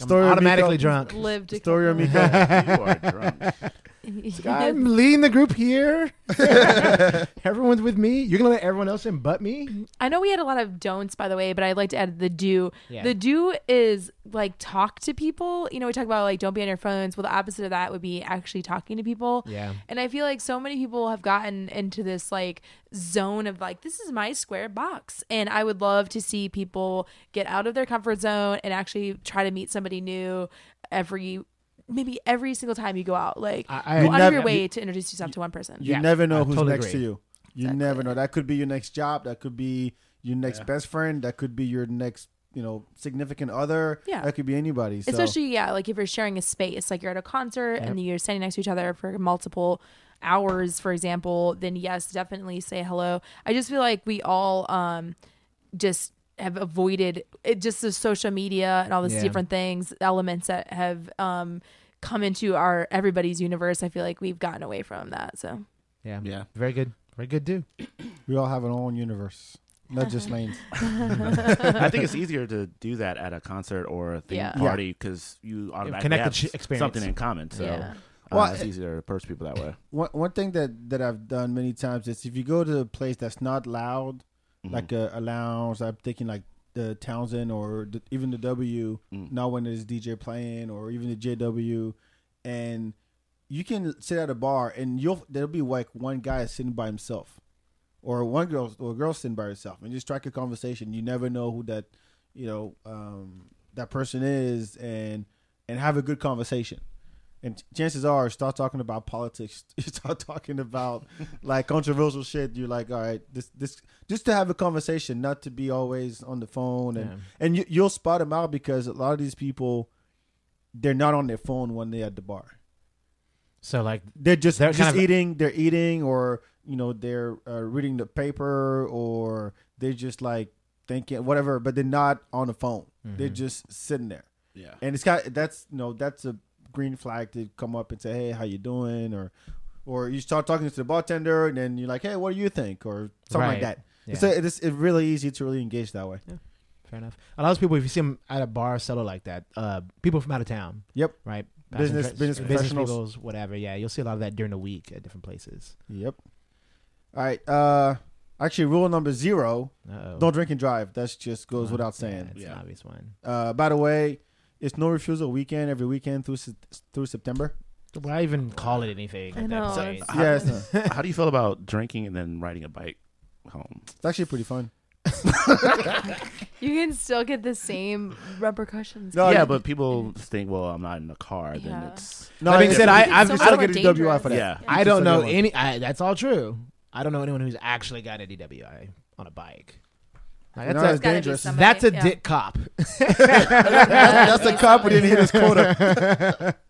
Speaker 11: I'm automatically
Speaker 8: Micco.
Speaker 11: drunk.
Speaker 7: Lived a
Speaker 8: Story of
Speaker 7: couple-
Speaker 8: Micco.
Speaker 10: you are drunk.
Speaker 11: I'm leading the group here. Everyone's with me. You're gonna let everyone else in but me?
Speaker 7: I know we had a lot of don'ts, by the way, but I'd like to add the do.
Speaker 11: Yeah.
Speaker 7: The do is like talk to people. You know, we talk about like don't be on your phones. Well, the opposite of that would be actually talking to people.
Speaker 11: Yeah.
Speaker 7: And I feel like so many people have gotten into this like zone of like, this is my square box. And I would love to see people get out of their comfort zone and actually try to meet somebody new every maybe every single time you go out. Like
Speaker 11: I- I-
Speaker 7: go
Speaker 11: You
Speaker 7: out of your way
Speaker 8: you-
Speaker 7: to introduce yourself to one person.
Speaker 8: You
Speaker 11: Yeah,
Speaker 8: never know
Speaker 11: I
Speaker 8: who's
Speaker 11: totally
Speaker 8: next
Speaker 11: agree.
Speaker 8: to you. You
Speaker 7: Exactly.
Speaker 8: never know. That could be your next job. That could be your next
Speaker 10: Yeah.
Speaker 8: best friend. That could be your next, you know, significant other.
Speaker 7: Yeah.
Speaker 8: That could be anybody. So.
Speaker 7: especially yeah like if you're sharing a space like you're at a concert and you're standing next to each other for multiple hours for example then yes definitely say hello i just feel like we all um just have avoided it just the social media and all these
Speaker 11: Yeah.
Speaker 7: different things elements that have um come into our everybody's universe i feel like we've gotten away from that so
Speaker 11: Yeah.
Speaker 10: Yeah.
Speaker 11: Very good. Very good, do.
Speaker 8: we all have our own universe, not just Lane's.
Speaker 10: I think it's easier to do that at a concert or a theme
Speaker 7: Yeah.
Speaker 10: party because you automatically
Speaker 11: connected
Speaker 10: have
Speaker 11: sh-
Speaker 10: s-
Speaker 11: experience.
Speaker 10: something in common. So
Speaker 7: yeah
Speaker 10: uh,
Speaker 8: Well,
Speaker 10: it's easier to approach people that way.
Speaker 8: One one thing that that I've done many times is if you go to a place that's not loud,
Speaker 10: Mhm.
Speaker 8: like a, a lounge. I'm thinking like the Townsend or the, even the W.
Speaker 10: Mm.
Speaker 8: Not when there's DJ playing or even the JW, and you can sit at a bar and you'll there'll be like one guy sitting by himself, or one girl or a girl sitting by herself, and just strike a conversation. You never know who that you know um, that person is, and and have a good conversation. And chances are, start talking about politics. You start talking about like controversial shit. You're like, all right, this this just to have a conversation, not to be always on the phone, and
Speaker 11: Yeah.
Speaker 8: and you, you'll spot them out because a lot of these people, they're not on their phone when they're at the bar.
Speaker 11: So like
Speaker 8: They're just
Speaker 11: They're
Speaker 8: just
Speaker 11: kind of-
Speaker 8: eating. They're eating, or you know, they're uh, reading the paper, or they're just like thinking whatever, but they're not on the phone. They're
Speaker 11: Mhm.
Speaker 8: just sitting there
Speaker 10: Yeah.
Speaker 8: and it's got that's you know that's a green flag to come up and say hey how you doing or or you start talking to the bartender and then you're like hey what do you think or something like that
Speaker 11: Yeah.
Speaker 8: it's a, it's it's really easy to really engage that way Yeah.
Speaker 11: Fair enough. A lot of people, if you see them at a bar cellar like that, uh, people from out of town,
Speaker 8: Yep.
Speaker 11: right? Passing
Speaker 8: Business-
Speaker 11: tra-
Speaker 8: business professionals.
Speaker 11: whatever. Yeah, you'll see a lot of that during the week at different places.
Speaker 8: Yep. All right. Uh, actually, rule number zero:
Speaker 11: Uh-oh.
Speaker 8: don't drink and drive. That just goes without
Speaker 11: yeah,
Speaker 8: saying.
Speaker 11: it's an
Speaker 10: Yeah.
Speaker 11: obvious one.
Speaker 8: Uh, by the way, it's no refusal weekend every weekend through Se- through September.
Speaker 11: Why even call it anything?
Speaker 7: I know,
Speaker 11: that point?
Speaker 7: it's-
Speaker 8: Yeah,
Speaker 10: How do you feel about drinking and then riding a bike home?
Speaker 8: it's actually pretty fun.
Speaker 7: You can still get the same repercussions.
Speaker 8: No,
Speaker 10: yeah, but people think, well, I'm not in the car. Then
Speaker 7: Yeah.
Speaker 10: it's
Speaker 8: No,
Speaker 11: That being said, I- I've-
Speaker 8: so
Speaker 11: it's
Speaker 8: much
Speaker 11: so
Speaker 8: more
Speaker 7: more
Speaker 8: get a WI
Speaker 7: dangerous.
Speaker 8: for that.
Speaker 10: yeah.
Speaker 11: I don't know any. I, that's all true. I don't know anyone who's actually got a DWI on a bike. Like,
Speaker 8: You know,
Speaker 11: that's,
Speaker 8: it's
Speaker 11: a,
Speaker 7: gotta be
Speaker 8: dangerous.
Speaker 7: somebody-
Speaker 11: that's a
Speaker 7: yeah.
Speaker 11: dick cop.
Speaker 8: that's, that's the cop who didn't hit his quota.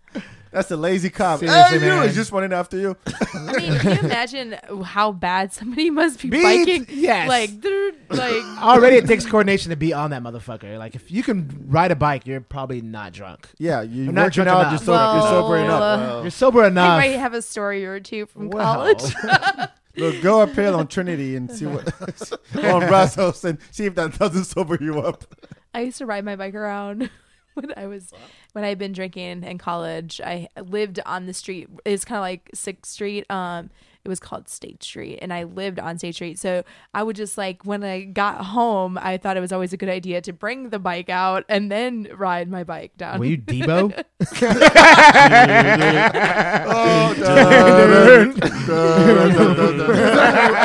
Speaker 8: that's the lazy cop.
Speaker 11: Seriously,
Speaker 8: hey, you
Speaker 11: man.
Speaker 8: is just running after you.
Speaker 7: I mean, can you imagine how bad somebody must be
Speaker 11: Beat?
Speaker 7: biking?
Speaker 11: Yes.
Speaker 7: Like, they're- like
Speaker 11: Already, it takes coordination to be on that motherfucker. Like, if you can ride a bike, you're probably not drunk.
Speaker 8: Yeah, you're
Speaker 11: I'm not drunk
Speaker 8: out.
Speaker 11: enough.
Speaker 8: You're, sober, you're
Speaker 7: Well,
Speaker 8: sobering up.
Speaker 7: uh,
Speaker 11: You're sober
Speaker 7: I
Speaker 11: enough.
Speaker 7: might have a story or two from
Speaker 11: Well.
Speaker 7: college.
Speaker 8: Look, go uphill on Trinity and see what on Brazos and see if that doesn't sober you up.
Speaker 7: I used to ride my bike around when I was when I had been drinking in college. I lived on the street. It's kind of like Sixth Street. Um, it was called State Street, and I lived on State Street. So I would just like when I got home, I thought it was always a good idea to bring the bike out and then ride my bike down.
Speaker 11: Were you Debo?
Speaker 8: Oh, dun, dun, dun, dun, dun.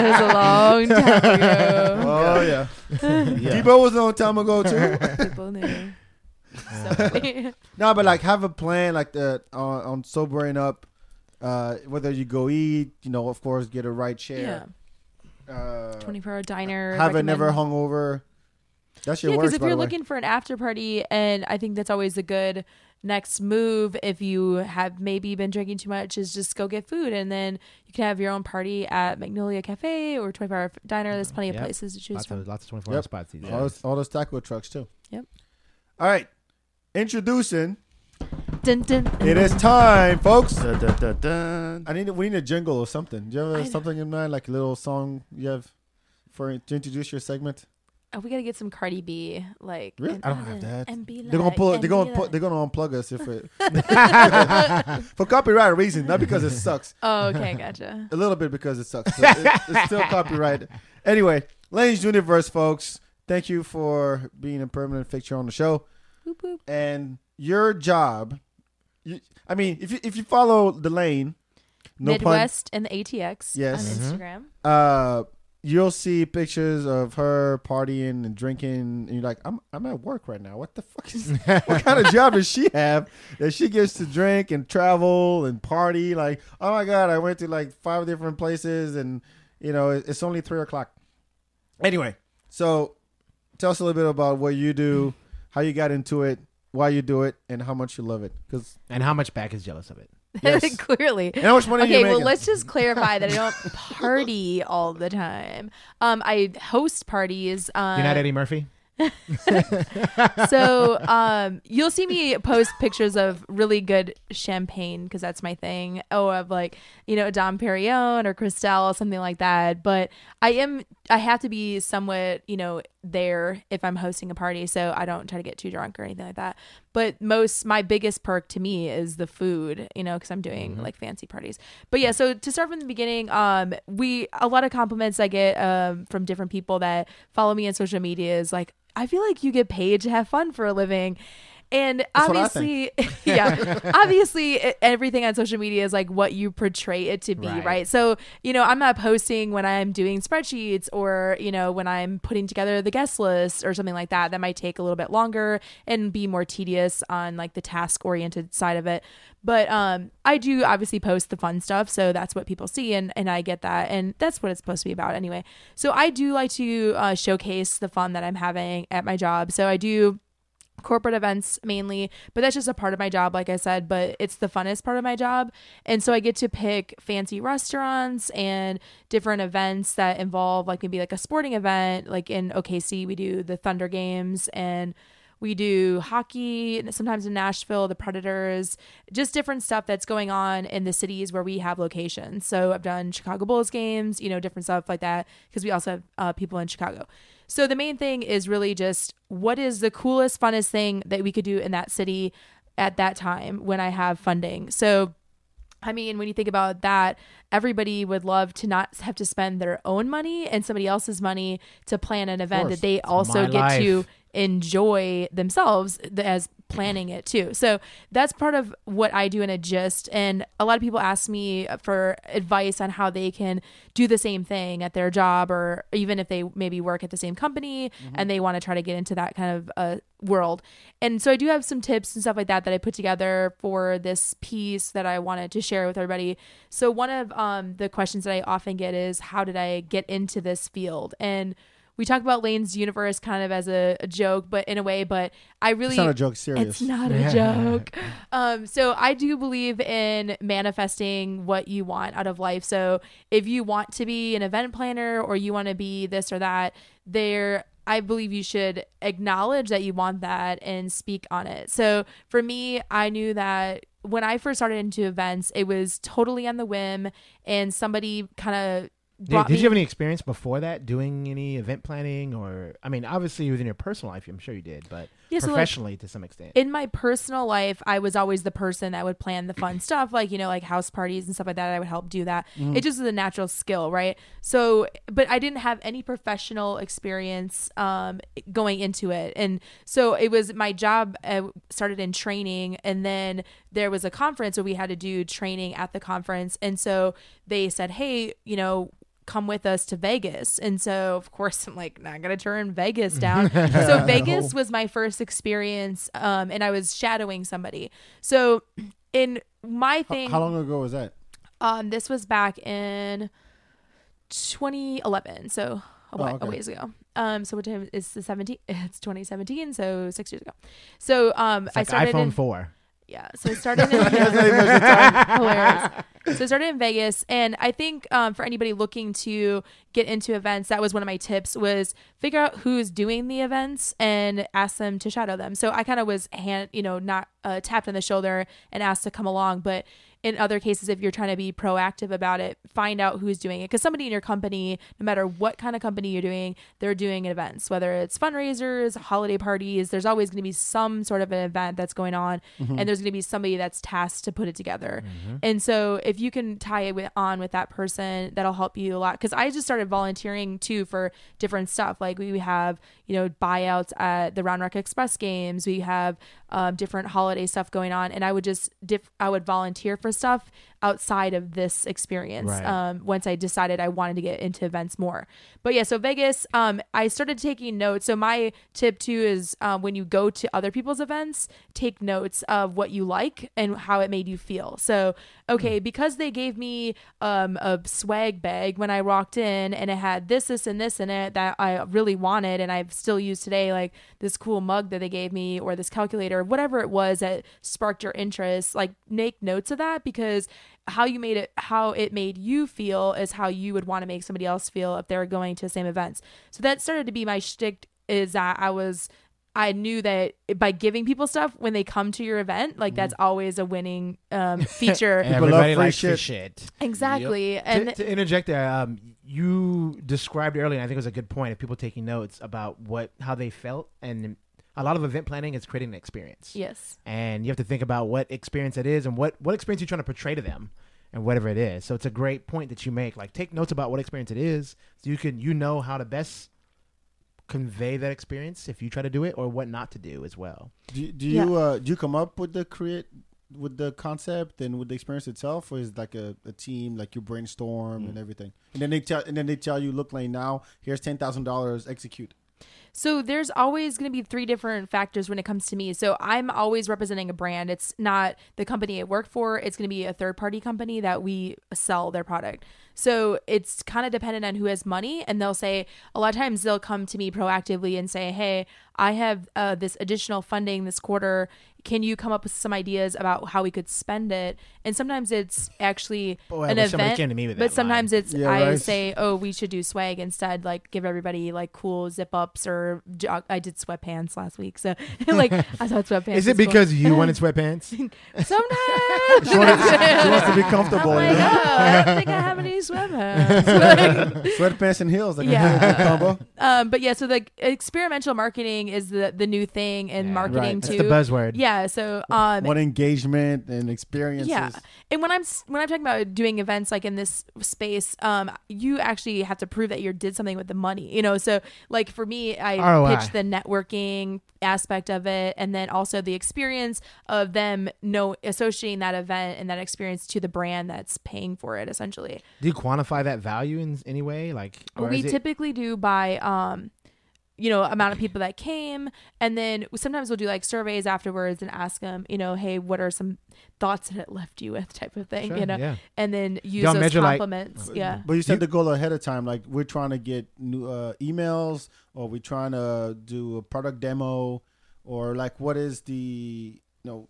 Speaker 7: was a long time ago.
Speaker 8: oh yeah. Debo was a long time ago too.
Speaker 7: People knew. So
Speaker 8: no, but like have a plan like the on, on sobering up. Uh, whether you go eat, you know, of course, get a right
Speaker 7: yeah,
Speaker 8: chair. Uh,
Speaker 7: 24 hour diner.
Speaker 8: have it
Speaker 7: recommend-
Speaker 8: never hungover. That shit
Speaker 7: Yeah, because if you're looking for an after party, and I think that's always a good next move if you have maybe been drinking too much, is just go get food, and then you can have your own party at Magnolia Cafe or 24 Hour Diner. There's plenty of
Speaker 11: Yep.
Speaker 7: places to choose
Speaker 11: lots
Speaker 7: from.
Speaker 11: of lots of 24 hour
Speaker 8: Yep.
Speaker 11: spots
Speaker 8: all,
Speaker 11: days.
Speaker 8: those, all those taco trucks too.
Speaker 7: Yep.
Speaker 8: All right, introducing.
Speaker 7: Dun, dun, dun.
Speaker 8: It is time, folks.
Speaker 10: Dun, dun, dun, dun.
Speaker 8: I need we need a jingle or something. Do you have
Speaker 7: I
Speaker 8: something in mind, like a little song you have for to introduce your segment?
Speaker 7: Oh, we gotta get some Cardi B. Like,
Speaker 8: Really?
Speaker 7: and-
Speaker 8: I don't have that.
Speaker 7: And be
Speaker 8: They're gonna pull.
Speaker 7: and
Speaker 8: They're gonna.
Speaker 7: be
Speaker 8: Pu- they're gonna unplug us if it for copyright reasons, not because it sucks.
Speaker 7: Oh, okay, gotcha.
Speaker 8: A little bit because it sucks. But it, it's still copyright. Anyway, Lane's Universe, folks. Thank you for being a permanent fixture on the show.
Speaker 7: Boop, boop.
Speaker 8: And your job, you, I mean, if you if you follow the lane, no
Speaker 7: Midwest and the ATX
Speaker 8: Yes.
Speaker 7: on
Speaker 11: Mhm.
Speaker 7: Instagram.
Speaker 8: uh, you'll see pictures of her partying and drinking, and you're like, I'm I'm at work right now. What the fuck is? what kind of job does she have that she gets to drink and travel and party? Like, oh my god, I went to like five different places, and you know, it's only three o'clock. Anyway, so tell us a little bit about what you do, how you got into it, why you do it, and how much you love it. Because
Speaker 11: And how much Bak is jealous of it?
Speaker 8: Yes.
Speaker 7: Clearly.
Speaker 8: and how much money
Speaker 7: Okay,
Speaker 8: you
Speaker 7: well,
Speaker 8: making?
Speaker 7: let's just clarify that I don't party all the time. Um, I host parties. Um,
Speaker 11: You're not Eddie Murphy.
Speaker 7: so um, you'll see me post pictures of really good champagne because that's my thing. Oh, of like you know Dom Perignon or Cristal, or something like that. But I am I have to be somewhat you know there if I'm hosting a party, so I don't try to get too drunk or anything like that. But most my biggest perk to me is the food, you know, because I'm doing like fancy parties. But yeah, so to start from the beginning, um, we a lot of compliments I get um from different people that follow me on social media is like I feel like you get paid to have fun for a living. And
Speaker 8: That's
Speaker 7: obviously, yeah, obviously, e- everything on social media is like what you portray it to be,
Speaker 11: Right.
Speaker 7: right. So, you know, I'm not posting when I'm doing spreadsheets or, you know, when I'm putting together the guest list or something like that. That might take a little bit longer and be more tedious on like the task oriented side of it. But um, I do obviously post the fun stuff, so that's what people see, and and I get that, and that's what it's supposed to be about anyway. So I do like to uh, showcase the fun that I'm having at my job. So I do corporate events mainly, but that's just a part of my job, like I said, but it's the funnest part of my job. And so I get to pick fancy restaurants and different events that involve like maybe like a sporting event. Like in OKC, we do the Thunder games and we do hockey, and sometimes in Nashville, the Predators, just different stuff that's going on in the cities where we have locations. So I've done Chicago Bulls games, you know, different stuff like that, because we also have uh, people in Chicago. So the main thing is really just what is the coolest, funnest thing that we could do in that city at that time when I have funding. So I mean, when you think about that, everybody would love to not have to spend their own money and somebody else's money to plan an event that they also get to enjoy themselves as planning it too. So that's part of what I do in a gist. And a lot of people ask me for advice on how they can do the same thing at their job or even if they maybe work at the same company and they want to try to get into that kind of uh, world. And so I do have some tips and stuff like that that I put together for this piece that I wanted to share with everybody. So one of um, the questions that I often get is how did I get into this field? And we talk about Lane's universe kind of as a, a joke, but in a way, but I really
Speaker 8: It's not a joke. Serious.
Speaker 7: it's not a joke. Um, so I do believe in manifesting what you want out of life. So if you want to be an event planner or you want to be this or that, there I believe you should acknowledge that you want that and speak on it. So for me, I knew that when I first started into events, it was totally on the whim and somebody kind of
Speaker 11: Did, did you have any experience before that doing any event planning or I mean obviously within your personal life I'm sure you did but
Speaker 7: Yeah, so, like,
Speaker 11: professionally to some extent
Speaker 7: in my personal life, I was always the person that would plan the fun stuff, like, you know, like house parties and stuff like that. I would help do that. It just was a natural skill, right? So, but I didn't have any professional experience um, going into it. And so it was my job uh, started in training, and then there was a conference where we had to do training at the conference. And so they said, hey, you know, come with us to Vegas. And so, of course, I'm like, not going to turn Vegas down. so, Vegas was my first experience, um, and I was shadowing somebody. So, in my thing,
Speaker 8: How long ago was that?
Speaker 7: um, this was back in 2011, so a,
Speaker 8: Oh,
Speaker 7: whi-
Speaker 8: okay.
Speaker 7: a ways ago. Um, so what time is the 17? It's 2017, so six years ago. So, um,
Speaker 11: it's
Speaker 7: I
Speaker 11: like
Speaker 7: started
Speaker 11: iPhone
Speaker 7: in,
Speaker 11: 4
Speaker 7: yeah. So I started in hilarious. So I started in Vegas, and I think um, for anybody looking to get into events, that was one of my tips was figure out who's doing the events and ask them to shadow them. So I kind of was hand, you know, not uh, tapped on the shoulder and asked to come along, but in other cases, if you're trying to be proactive about it, find out who's doing it. Because somebody in your company, no matter what kind of company you're doing, they're doing events, whether it's fundraisers, holiday parties, there's always going to be some sort of an event that's going on. Mm-hmm. And there's going to be somebody that's tasked to put it together. Mm-hmm. And so if you can tie it with, on with that person, that'll help you a lot. Because I just started volunteering too for different stuff. Like we have, you know, buyouts at the Round Rock Express games. We have um, different holiday stuff going on, and I would just diff- I would volunteer for stuff outside of this experience.
Speaker 11: Right.
Speaker 7: Um, once I decided I wanted to get into events more, but yeah, so Vegas, um, I started taking notes. So my tip too is um, when you go to other people's events, take notes of what you like and how it made you feel. So okay, because they gave me um, a swag bag when I walked in, and it had this, this, and this in it that I really wanted, and I've still used today, like this cool mug that they gave me, or this calculator, whatever it was that sparked your interest. Like make notes of that because how you made it, how it made you feel, is how you would want to make somebody else feel if they're going to the same events. So that started to be my shtick. Is that I was. I knew that by giving people stuff when they come to your event, like that's always a winning um, feature.
Speaker 8: love
Speaker 11: everybody
Speaker 8: free
Speaker 11: likes free
Speaker 8: shit.
Speaker 11: shit
Speaker 7: exactly. And
Speaker 11: to, to interject there, um, you described earlier, and I think it was a good point of people taking notes about what how they felt, and a lot of event planning is creating an experience.
Speaker 7: yes.
Speaker 11: and you have to think about what experience it is and what what experience you're trying to portray to them and whatever it is so it's a great point that you make like take notes about what experience it is so you can you know how to best convey that experience if you try to do it or what not to do as well
Speaker 8: Do, you- do
Speaker 7: Yeah.
Speaker 8: you uh, do you come up with the create with the concept and with the experience itself, or is it like a, a team like you brainstorm and everything, and then they tell and then they tell you, look, Lane, now here's ten thousand dollars, execute.
Speaker 7: So there's always going to be three different factors when it comes to me. So I'm always representing a brand. It's not the company I work for. It's going to be a third party company that we sell their product. So it's kind of dependent on who has money, and they'll say a lot of times they'll come to me proactively and say, "Hey, I have uh, this additional funding this quarter. Can you come up with some ideas about how we could spend it?" And sometimes it's actually
Speaker 11: Boy,
Speaker 7: an event,
Speaker 11: came to me with
Speaker 7: but
Speaker 11: that
Speaker 7: sometimes
Speaker 11: line.
Speaker 7: it's
Speaker 8: Yeah,
Speaker 7: I
Speaker 8: right.
Speaker 7: say, "Oh, we should do swag instead. Like give everybody like cool zip ups or jog- I did sweatpants last week, so like I thought sweatpants.
Speaker 11: is it
Speaker 7: was cool.
Speaker 11: because you wanted sweatpants
Speaker 7: sometimes
Speaker 8: She wants, she wants to be comfortable.
Speaker 7: I'm
Speaker 8: you
Speaker 7: like,
Speaker 8: know?
Speaker 7: oh, I don't think I have any sweatpants.
Speaker 8: Sweatpants and heels, like
Speaker 7: Yeah.
Speaker 8: combo.
Speaker 7: um, but yeah, so the experimental marketing is the the new thing in
Speaker 11: Yeah.
Speaker 7: marketing
Speaker 8: Right.
Speaker 7: too.
Speaker 11: that's the buzzword
Speaker 7: Yeah, yeah. So um,
Speaker 8: What engagement and experiences.
Speaker 7: yeah, and when I'm when I'm talking about doing events like in this space, um, you actually have to prove that you did something with the money. You know, so like for me, I
Speaker 11: ROI.
Speaker 7: pitched the networking aspect of it, and then also the experience of them know associating that event and that experience to the brand that's paying for it, essentially.
Speaker 11: Do you quantify that value in any way? Like, or
Speaker 7: we
Speaker 11: is it-
Speaker 7: typically do by um you know amount of people that came and then sometimes we'll do like surveys afterwards and ask them you know hey what are some thoughts that it left you with type of thing
Speaker 11: Sure,
Speaker 7: you know
Speaker 11: yeah.
Speaker 7: and then use
Speaker 11: Y'all
Speaker 7: those
Speaker 11: measure, like-
Speaker 7: compliments yeah
Speaker 8: But you said the goal ahead of time, like we're trying to get new uh, emails, or we're trying to do a product demo, or like what is the you know?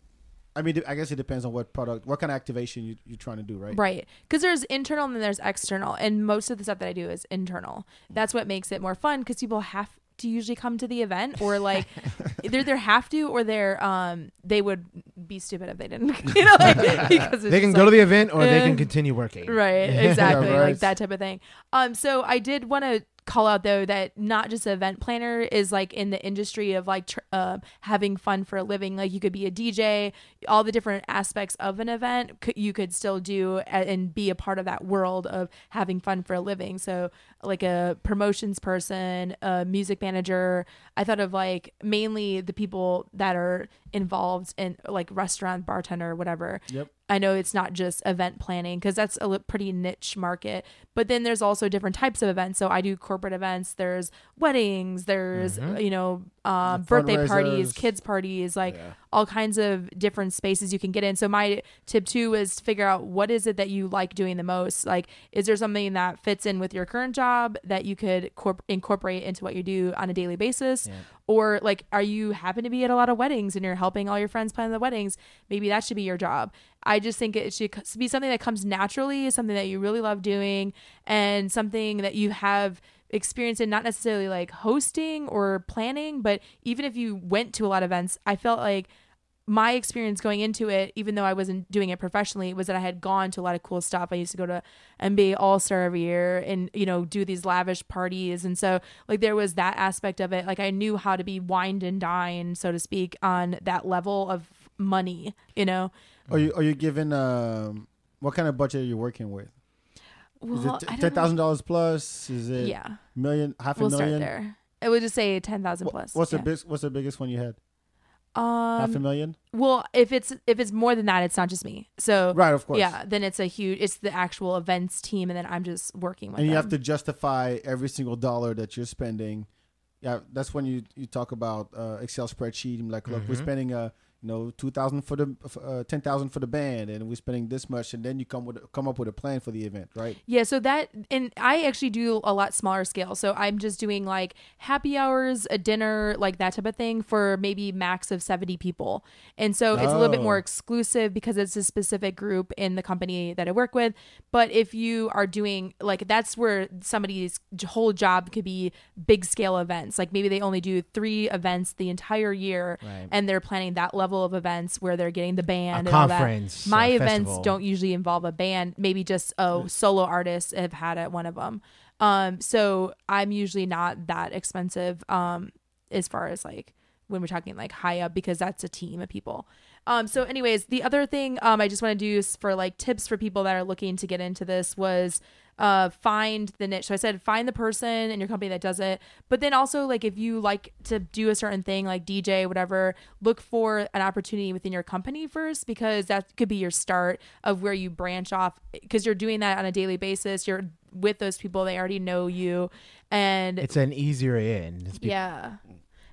Speaker 8: I mean, I guess it depends on what product, what kind of activation you, you're trying to do, right?
Speaker 7: Right. Because there's internal and then there's external. And most of the stuff that I do is internal. That's what makes it more fun because people have to usually come to the event or like either they have to or they're um they would be stupid if they didn't you know like because
Speaker 11: they can go to the event or they can continue working.
Speaker 7: Right, exactly,
Speaker 8: right.
Speaker 7: like that type of thing. Um, so I did want to call out though that not just an event planner is like in the industry of like tr- uh, having fun for a living. Like you could be a DJ, all the different aspects of an event c- you could still do a- and be a part of that world of having fun for a living. So like a promotions person, a music manager. I thought of like mainly the people that are involved in like restaurant bartender, whatever.
Speaker 8: Yep.
Speaker 7: I know it's not just event planning because that's a pretty niche market, but then there's also different types of events. So I do corporate events. There's weddings. There's mm-hmm. you know um, birthday parties, kids parties, like all kinds of different spaces you can get in. So my tip two is to figure out what is it that you like doing the most. Like, is there something that fits in with your current job that you could corp- incorporate into what you do on a daily basis? Or like, are you happen to be at a lot of weddings and you're helping all your friends plan the weddings? Maybe that should be your job. I just think it should be something that comes naturally, something that you really love doing, and something that you have experience in not necessarily like hosting or planning, but even if you went to a lot of events, I felt like my experience going into it, even though I wasn't doing it professionally, was that I had gone to a lot of cool stuff. I used to go to NBA All Star every year and, you know, do these lavish parties. And so, like, there was that aspect of it. Like, I knew how to be wined and dined, so to speak, on that level of money, you know?
Speaker 8: Are you are you given um what kind of budget are you working with? Is
Speaker 7: Well,
Speaker 8: it
Speaker 7: I
Speaker 8: ten
Speaker 7: don't know.
Speaker 8: thousand dollars plus? Is it
Speaker 7: Yeah.
Speaker 8: million half a
Speaker 7: We'll
Speaker 8: million?
Speaker 7: start there. I would just say 10,000
Speaker 8: Wha-
Speaker 7: plus.
Speaker 8: What's
Speaker 7: yeah.
Speaker 8: the big, What's the biggest one you had?
Speaker 7: Um,
Speaker 8: half a million.
Speaker 7: Well, if it's if it's more than that, it's not just me. So
Speaker 8: Right, of course.
Speaker 7: Yeah, then it's a huge. It's the actual events team, and then I'm just working with.
Speaker 8: and you have to justify every single dollar that you're spending. Yeah, that's when you you talk about uh, Excel spreadsheet. and like, look, we're
Speaker 11: Mhm.
Speaker 8: spending uh you know two thousand for the uh, ten thousand for the band, and we're spending this much, and then you come with come up with a plan for the event, right?
Speaker 7: Yeah, so that and I actually do a lot smaller scale. So I'm just doing like happy hours, a dinner, like that type of thing for maybe max of 70 people. And so it's a little bit
Speaker 8: Oh.
Speaker 7: more exclusive because it's a specific group in the company that I work with. But if you are doing like that's where somebody's whole job could be big scale events. Like maybe they only do 3 events the entire year
Speaker 11: Right.
Speaker 7: and they're planning that level of events where they're getting the band
Speaker 11: A
Speaker 7: and all that.
Speaker 11: conference,
Speaker 7: My events
Speaker 11: festival.
Speaker 7: don't usually involve a band, maybe just a solo artist have had at one of them. Um, so I'm usually not that expensive um, as far as like when we're talking like high up because that's a team of people. Um, so anyways, the other thing um, I just want to do is for like tips for people that are looking to get into this was uh, find the niche. So I said find the person in your company that does it, but then also like if you like to do a certain thing like DJ whatever, look for an opportunity within your company first because that could be your start of where you branch off because you're doing that on a daily basis. You're with those people they already know you and
Speaker 11: It's an easier in. It's be-
Speaker 7: yeah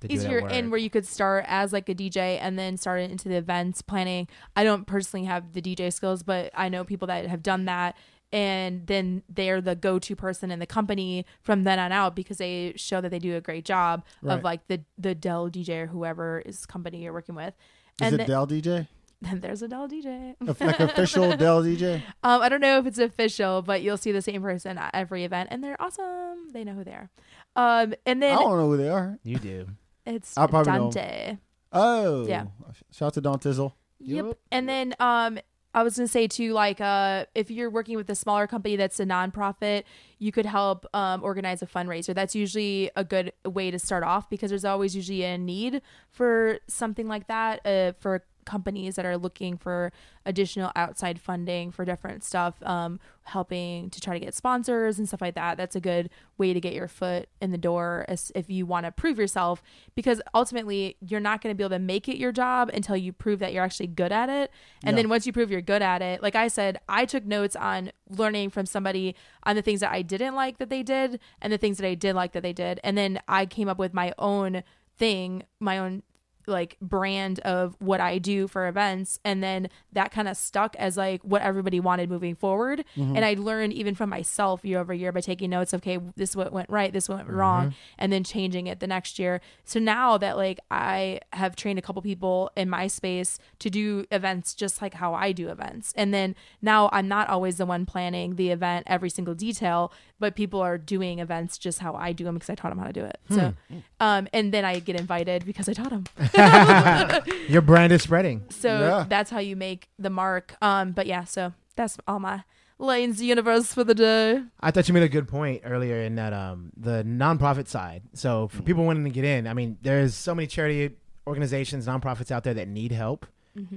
Speaker 11: to do that
Speaker 7: easier in where you could start as like a DJ and then start into the events planning. I don't personally have the DJ skills, but I know people that have done that and then they're the go-to person in the company from then on out because they show that they do a great job
Speaker 8: Right.
Speaker 7: of like the the Dell DJ or whoever is company you're working with.
Speaker 8: Is
Speaker 7: and
Speaker 8: it
Speaker 7: then,
Speaker 8: Dell DJ?
Speaker 7: then there's a Dell DJ.
Speaker 8: Of- like official Dell DJ?
Speaker 7: Um, I don't know if it's official, but you'll see the same person at every event, and they're awesome. They know who they are. Um, and then I
Speaker 8: don't know who they are.
Speaker 11: You do.
Speaker 7: it's
Speaker 8: I probably don't.
Speaker 7: Dante.
Speaker 8: Oh,
Speaker 7: Yeah.
Speaker 8: Shout out to Don Tizzle.
Speaker 7: Yep. And then um I was gonna say too, like, uh, if you're working with a smaller company that's a nonprofit, you could help um, organize a fundraiser. That's usually a good way to start off because there's always usually a need for something like that uh, for companies that are looking for additional outside funding for different stuff, um, helping to try to get sponsors and stuff like that. That's a good way to get your foot in the door as if you want to prove yourself because ultimately you're not going to be able to make it your job until you prove that you're actually good at it. And
Speaker 8: Yeah.
Speaker 7: then once you prove you're good at it, like I said, I took notes on learning from somebody on the things that I didn't like that they did and the things that I did like that they did. And then I came up with my own thing, my own like brand of what I do for events and then that kind of stuck as like what everybody wanted moving forward. Mm-hmm. And I learned even from myself year over year by taking notes okay this what went right this went wrong mm-hmm. and then changing it the next year. So now that like I have trained a couple people in my space to do events just like how I do events. And then now I'm not always the one planning the event every single detail but people are doing events just how I do them because I taught them how to do it. So hmm. um and then I get invited because I taught them
Speaker 11: Your brand is spreading.
Speaker 7: so
Speaker 8: Yeah.
Speaker 7: that's how you make the mark. Um, but yeah, so that's all my Lane's universe for the day.
Speaker 11: I thought you made a good point earlier in that um the nonprofit side. So for people wanting to get in, I mean, there's so many charity organizations, nonprofits out there that need help,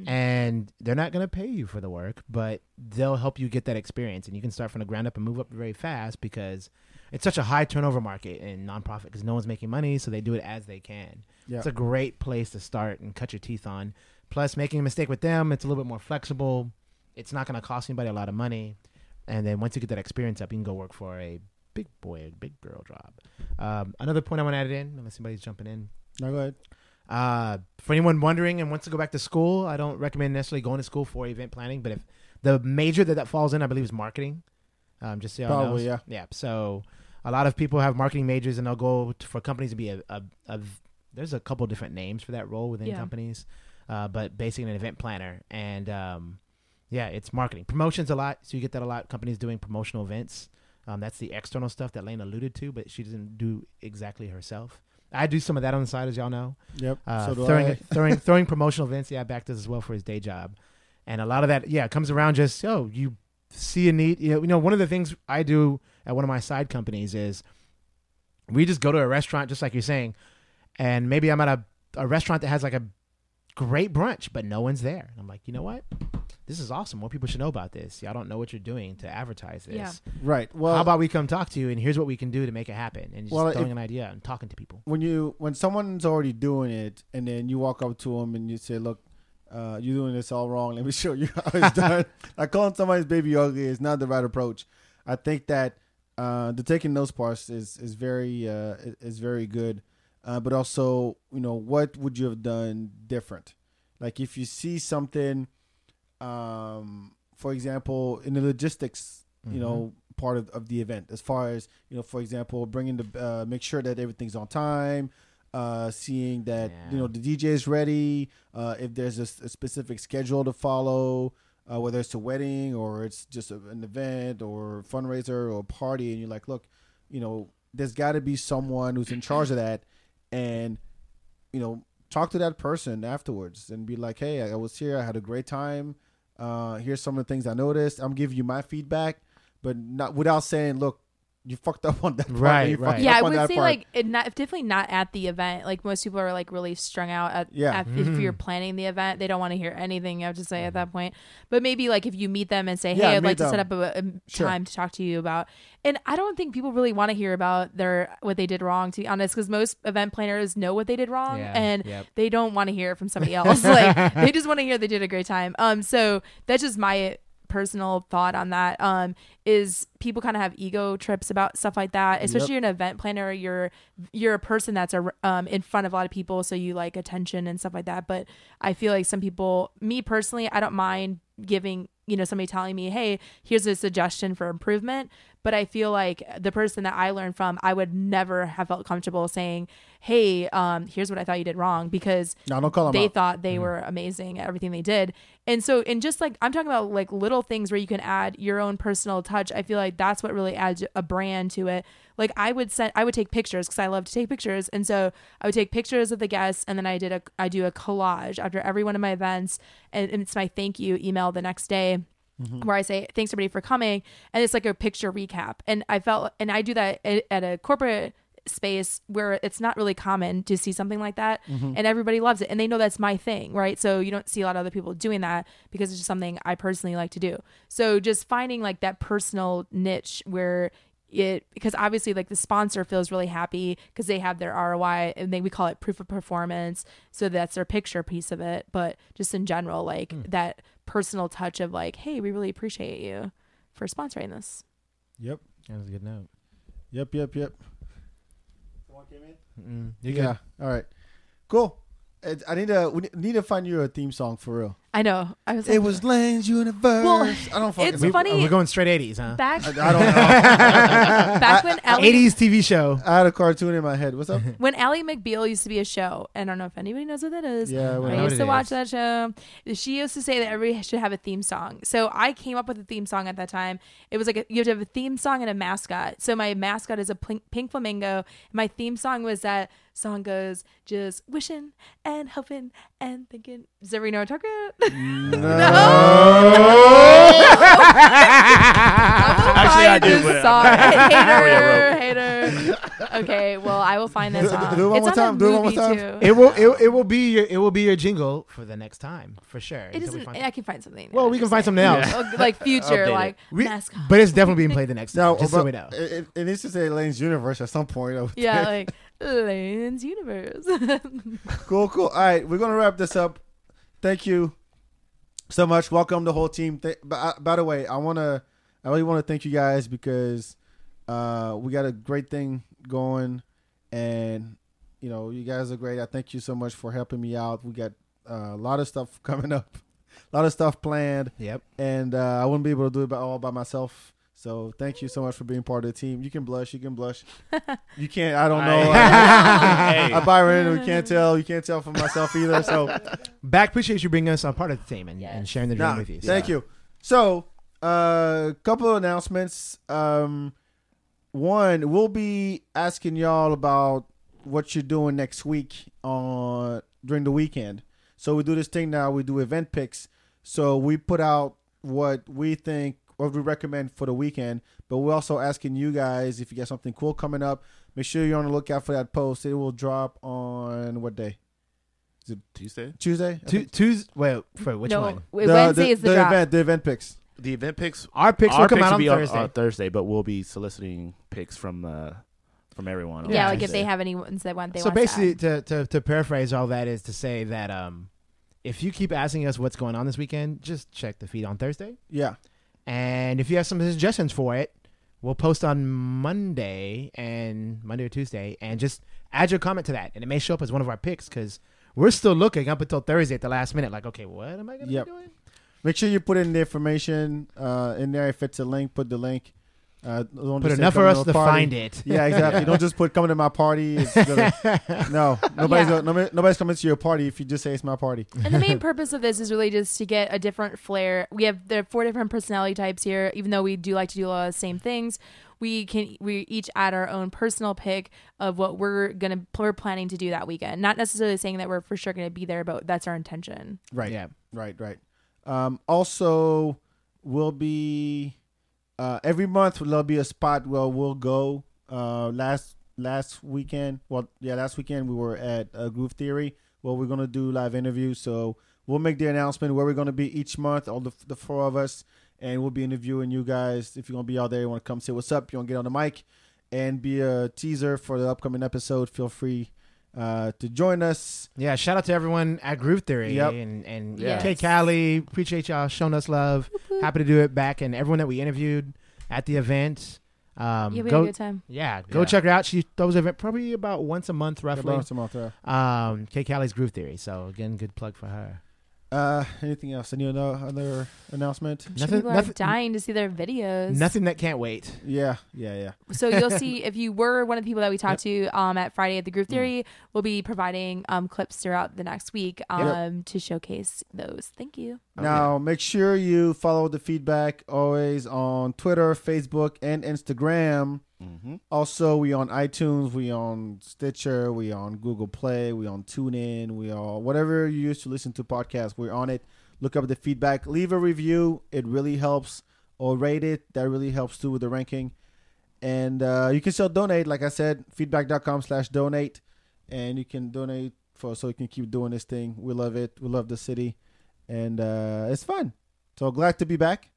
Speaker 11: and they're not going to pay you for the work, but they'll help you get that experience, and you can start from the ground up and move up very fast because it's such a high turnover market in nonprofit because no one's making money, so they do it as they can.
Speaker 8: Yeah.
Speaker 11: It's a great place to start and cut your teeth on. Plus, making a mistake with them, it's a little bit more flexible. It's not going to cost anybody a lot of money. And then once you get that experience up, you can go work for a big boy, big girl job. Um, another point I want to add in, unless anybody's jumping in.
Speaker 8: No, go ahead.
Speaker 11: Uh, for anyone wondering and wants to go back to school, I don't recommend necessarily going to school for event planning. But if the major that that falls in, I believe, is marketing. Um, just so y'all
Speaker 8: Probably,
Speaker 11: knows. yeah. So a lot of people have marketing majors, and they'll go to, for companies to be a, a, a. There's a couple different names for that role within
Speaker 7: Yeah.
Speaker 11: companies, uh, but basically an event planner, and um, yeah, it's marketing. Promotions a lot, so you get that a lot. Companies doing promotional events. Um, that's the external stuff that Lane alluded to, but she doesn't do exactly herself. I do some of that on the side, as y'all know.
Speaker 8: Yep.
Speaker 11: Uh,
Speaker 8: so do
Speaker 11: throwing,
Speaker 8: I.
Speaker 11: throwing throwing promotional events. Yeah, Bak does as well for his day job, and a lot of that, yeah, comes around just oh, you see a need. You know, you know, one of the things I do at one of my side companies is we just go to a restaurant, just like you're saying, and maybe I'm at a, a restaurant that has like a great brunch, but no one's there. And I'm like, you know what? This is awesome. More people should know about this. Y'all don't know what you're doing to advertise this.
Speaker 7: Yeah.
Speaker 8: Right. Well,
Speaker 11: How about we come talk to you and here's what we can do to make it happen and just
Speaker 8: Well,
Speaker 11: throwing
Speaker 8: if-
Speaker 11: an idea and talking to people.
Speaker 8: when you when someone's already doing it and then you walk up to them and you say, "Look, uh, you're doing this all wrong. Let me show you how it's done." like calling somebody's baby ugly is not the right approach. I think that uh, the taking those parts is is very uh, is- very good, uh, but also you know what would you have done different? Like if you see something, um, for example, in the logistics, you know, part of, of the event, as far as you know, for example, bringing the uh, make sure that everything's on time, uh, seeing that you know the DJ is ready, uh, if there's a specific schedule to follow, uh, whether it's a wedding or it's just a, an event or fundraiser or party, and you're like, look, you know, there's got to be someone who's in charge of that, and you know, talk to that person afterwards and be like, hey, I was here, I had a great time. Uh, here's some of the things I noticed. I'm giving you my feedback, but not without saying, look, you fucked up on that part.
Speaker 11: Right,
Speaker 8: you
Speaker 11: right.
Speaker 7: Yeah,
Speaker 8: up
Speaker 7: I would say
Speaker 8: part.
Speaker 7: like it not definitely not at the event. Like most people are like really strung out at,
Speaker 8: Yeah.
Speaker 7: at if you're planning the event, they don't want to hear anything you have to say at that point. But maybe like if you meet them and say, "Hey,
Speaker 8: Yeah,
Speaker 7: I'd
Speaker 8: meet
Speaker 7: like to set up a, a
Speaker 8: Sure.
Speaker 7: time to talk to you about," and I don't think people really want to hear about their what they did wrong. To be honest, because most event planners know what they did wrong,
Speaker 11: Yeah,
Speaker 7: and
Speaker 11: yep.
Speaker 7: they don't want to hear it from somebody else. like they just want to hear they did a great time. Um, so that's just my personal thought on that um is people kind of have ego trips about stuff like that especially you're an event planner you're you're a person that's a, um in front of a lot of people so you like attention and stuff like that but i feel like some people me personally i don't mind giving you know somebody telling me hey here's a suggestion for improvement but I feel like the person that I learned from, I would never have felt comfortable saying, "Hey, um, here's what I thought you did wrong," because
Speaker 8: No, don't call 'em
Speaker 7: they
Speaker 8: out.
Speaker 7: thought they were amazing at everything they did. And so, and just like I'm talking about, like little things where you can add your own personal touch. I feel like that's what really adds a brand to it. Like I would send, I would take pictures because I love to take pictures, and so I would take pictures of the guests, and then I did a, I do a collage after every one of my events, and, and it's my thank you email the next day mm-hmm. where I say thanks everybody for coming, and it's like a picture recap. And I felt, and I do that at, at a corporate space where it's not really common to see something like that, mm-hmm. and everybody loves it, and they know that's my thing, right? So you don't see a lot of other people doing that because it's just something I personally like to do. So just finding like that personal niche where it because obviously like the sponsor feels really happy because they have their ROI and they we call it proof of performance so that's their picture piece of it but just in general like that personal touch of like hey we really appreciate you for sponsoring this
Speaker 8: Yep.
Speaker 11: That was a good note.
Speaker 8: Yep. Yep. Yep.
Speaker 11: Mm, you're
Speaker 8: Yeah. All right. Cool. I need to we need to find you a theme song for real.
Speaker 7: I know I was
Speaker 8: It
Speaker 7: like,
Speaker 8: was Lane's Universe.
Speaker 7: Well,
Speaker 8: I don't fucking
Speaker 7: it's
Speaker 8: know.
Speaker 7: funny-
Speaker 11: We're going straight 80s, huh?
Speaker 7: back
Speaker 8: I, I don't know.
Speaker 7: back when
Speaker 11: 80s TV show.
Speaker 8: I had a cartoon in my head. What's up?
Speaker 7: when Ally McBeal used to be a show, I don't know if anybody knows what that is.
Speaker 8: Yeah, well,
Speaker 7: I
Speaker 11: know
Speaker 7: used to watch
Speaker 11: is.
Speaker 7: that show. She used to say that everybody should have a theme song. So I came up with a theme song at that time. It was like a, you have to have a theme song and a mascot. So my mascot is a pink, pink flamingo. My theme song was that song goes just wishing and hoping and thinking. Does everybody know what I'm talking about? No.
Speaker 10: Actually, I
Speaker 7: Find
Speaker 10: do,
Speaker 7: this
Speaker 10: but-
Speaker 7: song.
Speaker 10: Yeah,
Speaker 7: hater, hater. Okay, well I will find this
Speaker 8: Do-
Speaker 7: song.
Speaker 8: do it one
Speaker 7: it's
Speaker 8: more
Speaker 7: on
Speaker 8: time. Do it one more time.
Speaker 7: too.
Speaker 11: It will it, it will be your it will be your jingle for the next time for sure.
Speaker 7: It
Speaker 11: until we
Speaker 7: isn't.
Speaker 11: find-
Speaker 7: I can find something.
Speaker 11: well, we can find something else.
Speaker 7: Oh, like future,
Speaker 10: Update
Speaker 7: like
Speaker 11: We-
Speaker 7: mascot.
Speaker 11: but it's definitely being played the next
Speaker 8: No,
Speaker 11: time. Just
Speaker 8: but
Speaker 11: so we know.
Speaker 8: It, it, it needs to say Lane's Universe at some point.
Speaker 7: Yeah,
Speaker 8: think.
Speaker 7: like Lane's universe.
Speaker 8: cool, cool. All right, we're gonna wrap this up. Thank you so much. Welcome the whole team. Th- by, uh, by the way, I wanna, I really want to thank you guys because uh, we got a great thing going, and you know, you guys are great. I thank you so much for helping me out. We got uh, a lot of stuff coming up, a lot of stuff planned,
Speaker 11: Yep.
Speaker 8: and uh, I wouldn't be able to do it by, all by myself. So thank you so much for being part of the team. You can blush. You can blush. You can't. I don't know.
Speaker 10: Hey.
Speaker 8: I Byron, we can't tell. You can't tell for myself either. So
Speaker 11: Bak appreciate you bringing us a part of the team and, and sharing the dream
Speaker 8: Nah,
Speaker 11: with you.
Speaker 8: thank you. So, a uh, couple of announcements. Um, one, we'll be asking y'all about what you're doing next week on during the weekend. So we do this thing now. We do event picks. So we put out what we think, what we recommend for the weekend. But we're also asking you guys if you got something cool coming up. Make sure you're on the lookout for that post. It will drop on what day?
Speaker 10: Is it Tuesday.
Speaker 8: Tuesday. I
Speaker 11: Tu-
Speaker 8: think?
Speaker 11: Tues wait, for which
Speaker 7: no,
Speaker 11: one?
Speaker 7: wait, Wednesday is the, drop.
Speaker 8: event. The event picks.
Speaker 10: The event picks.
Speaker 11: Our picks
Speaker 10: our
Speaker 11: will come
Speaker 10: picks
Speaker 11: out
Speaker 10: will
Speaker 11: on
Speaker 10: be
Speaker 11: Thursday.
Speaker 10: on Thursday, but we'll be soliciting picks from uh, from everyone.
Speaker 7: Yeah, like if they have any ones that want they
Speaker 11: so
Speaker 7: want to
Speaker 11: basically, to, to to paraphrase all that is to say that um, if you keep asking us what's going on this weekend, just check the feed on Thursday,
Speaker 8: Yeah.
Speaker 11: And if you have some suggestions for it, we'll post on Monday and Monday or Tuesday, and just add your comment to that, and it may show up as one of our picks because we're still looking up until Thursday at the last minute. Like, okay, what am I gonna
Speaker 8: Yep.
Speaker 11: be doing?
Speaker 8: Make sure you put in the information uh, in there. If it's a link, put the link. Uh, don't
Speaker 11: Put enough for us to
Speaker 8: party.
Speaker 11: find it.
Speaker 8: Yeah, exactly. don't just put coming to my party. It's gonna, no, nobody's
Speaker 7: Yeah.
Speaker 8: gonna, nobody's coming to your party if you just say it's my party.
Speaker 7: and the main purpose of this is really just to get a different flair. We have there are four different personality types here. Even though we do like to do a lot of the same things, we can we each add our own personal pick of what we're gonna we're planning to do that weekend. Not necessarily saying that we're for sure gonna be there, but that's our intention.
Speaker 8: Right.
Speaker 11: Yeah.
Speaker 8: Right. Right. Um, also, will be uh, every month there'll be a spot where we'll go. Uh, last last weekend, well, yeah, last weekend we were at uh, Groove Theory where we're gonna do live interviews. So we'll make the announcement where we're gonna be each month, all the the four of us, and we'll be interviewing you guys. If you're gonna be out there, you want to come say what's up, you want to get on the mic, and be a teaser for the upcoming episode. Feel free uh, to join us.
Speaker 11: Yeah, shout out to everyone at Groove Theory
Speaker 8: Yep.
Speaker 11: and and
Speaker 7: Yes.
Speaker 11: K Cali. Appreciate y'all showing us love. Happy to do it back, and everyone that we interviewed at the event. Um,
Speaker 7: Yeah, we
Speaker 11: go,
Speaker 7: had a good time.
Speaker 11: Yeah, go
Speaker 8: Yeah.
Speaker 11: check her out. She throws event probably about once a month, roughly.
Speaker 8: About a month, there.
Speaker 11: Um, K Cali's Groove Theory. So again, good plug for her.
Speaker 8: Uh, anything else? Any other, other announcement?
Speaker 7: I'm sure
Speaker 11: Nothing-
Speaker 7: people are
Speaker 11: nothing-
Speaker 7: dying to see their videos.
Speaker 11: Nothing that can't wait.
Speaker 8: Yeah, yeah, yeah.
Speaker 7: So you'll see if you were one of the people that we talked to um, at Friday at the
Speaker 8: Group
Speaker 7: Groove Theory, we'll be providing um, clips throughout the next week um, to showcase those. Thank you.
Speaker 8: Now, make sure you follow the feedback always on Twitter, Facebook, and Instagram.
Speaker 1: Mm-hmm.
Speaker 8: Also, we on iTunes, we on Stitcher, we on Google Play, we on TuneIn, we are whatever you use to listen to podcasts. We're on it. Look up the feedback, leave a review. It really helps. Or rate it. That really helps too with the ranking. And uh, you can still donate, like I said, feedback.com slash donate. And you can donate for so you can keep doing this thing. We love it. We love the city. And uh, it's fun. So glad to be back.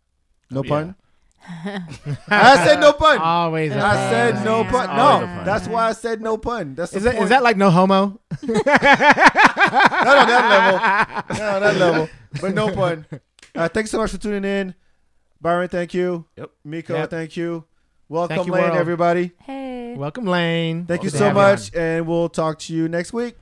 Speaker 8: No
Speaker 10: Oh, yeah.
Speaker 8: Pun. I said no pun.
Speaker 11: Always. a
Speaker 8: I
Speaker 11: fun.
Speaker 8: said no pun.
Speaker 10: Always
Speaker 8: No,
Speaker 10: pun.
Speaker 8: that's why I said no pun. That's the
Speaker 11: Is that,
Speaker 8: point.
Speaker 11: is that like no homo?
Speaker 8: not on that level? Not on that level. But no pun. Uh, thanks so much for tuning in, Byron. Thank you.
Speaker 10: Yep.
Speaker 8: Micco,
Speaker 11: Yep.
Speaker 8: thank you. Welcome,
Speaker 11: Thank you,
Speaker 8: Lane,
Speaker 11: world.
Speaker 8: everybody.
Speaker 7: Hey.
Speaker 11: Welcome, Lane.
Speaker 8: Thank you so
Speaker 11: have you
Speaker 8: much, and we'll talk to you next week.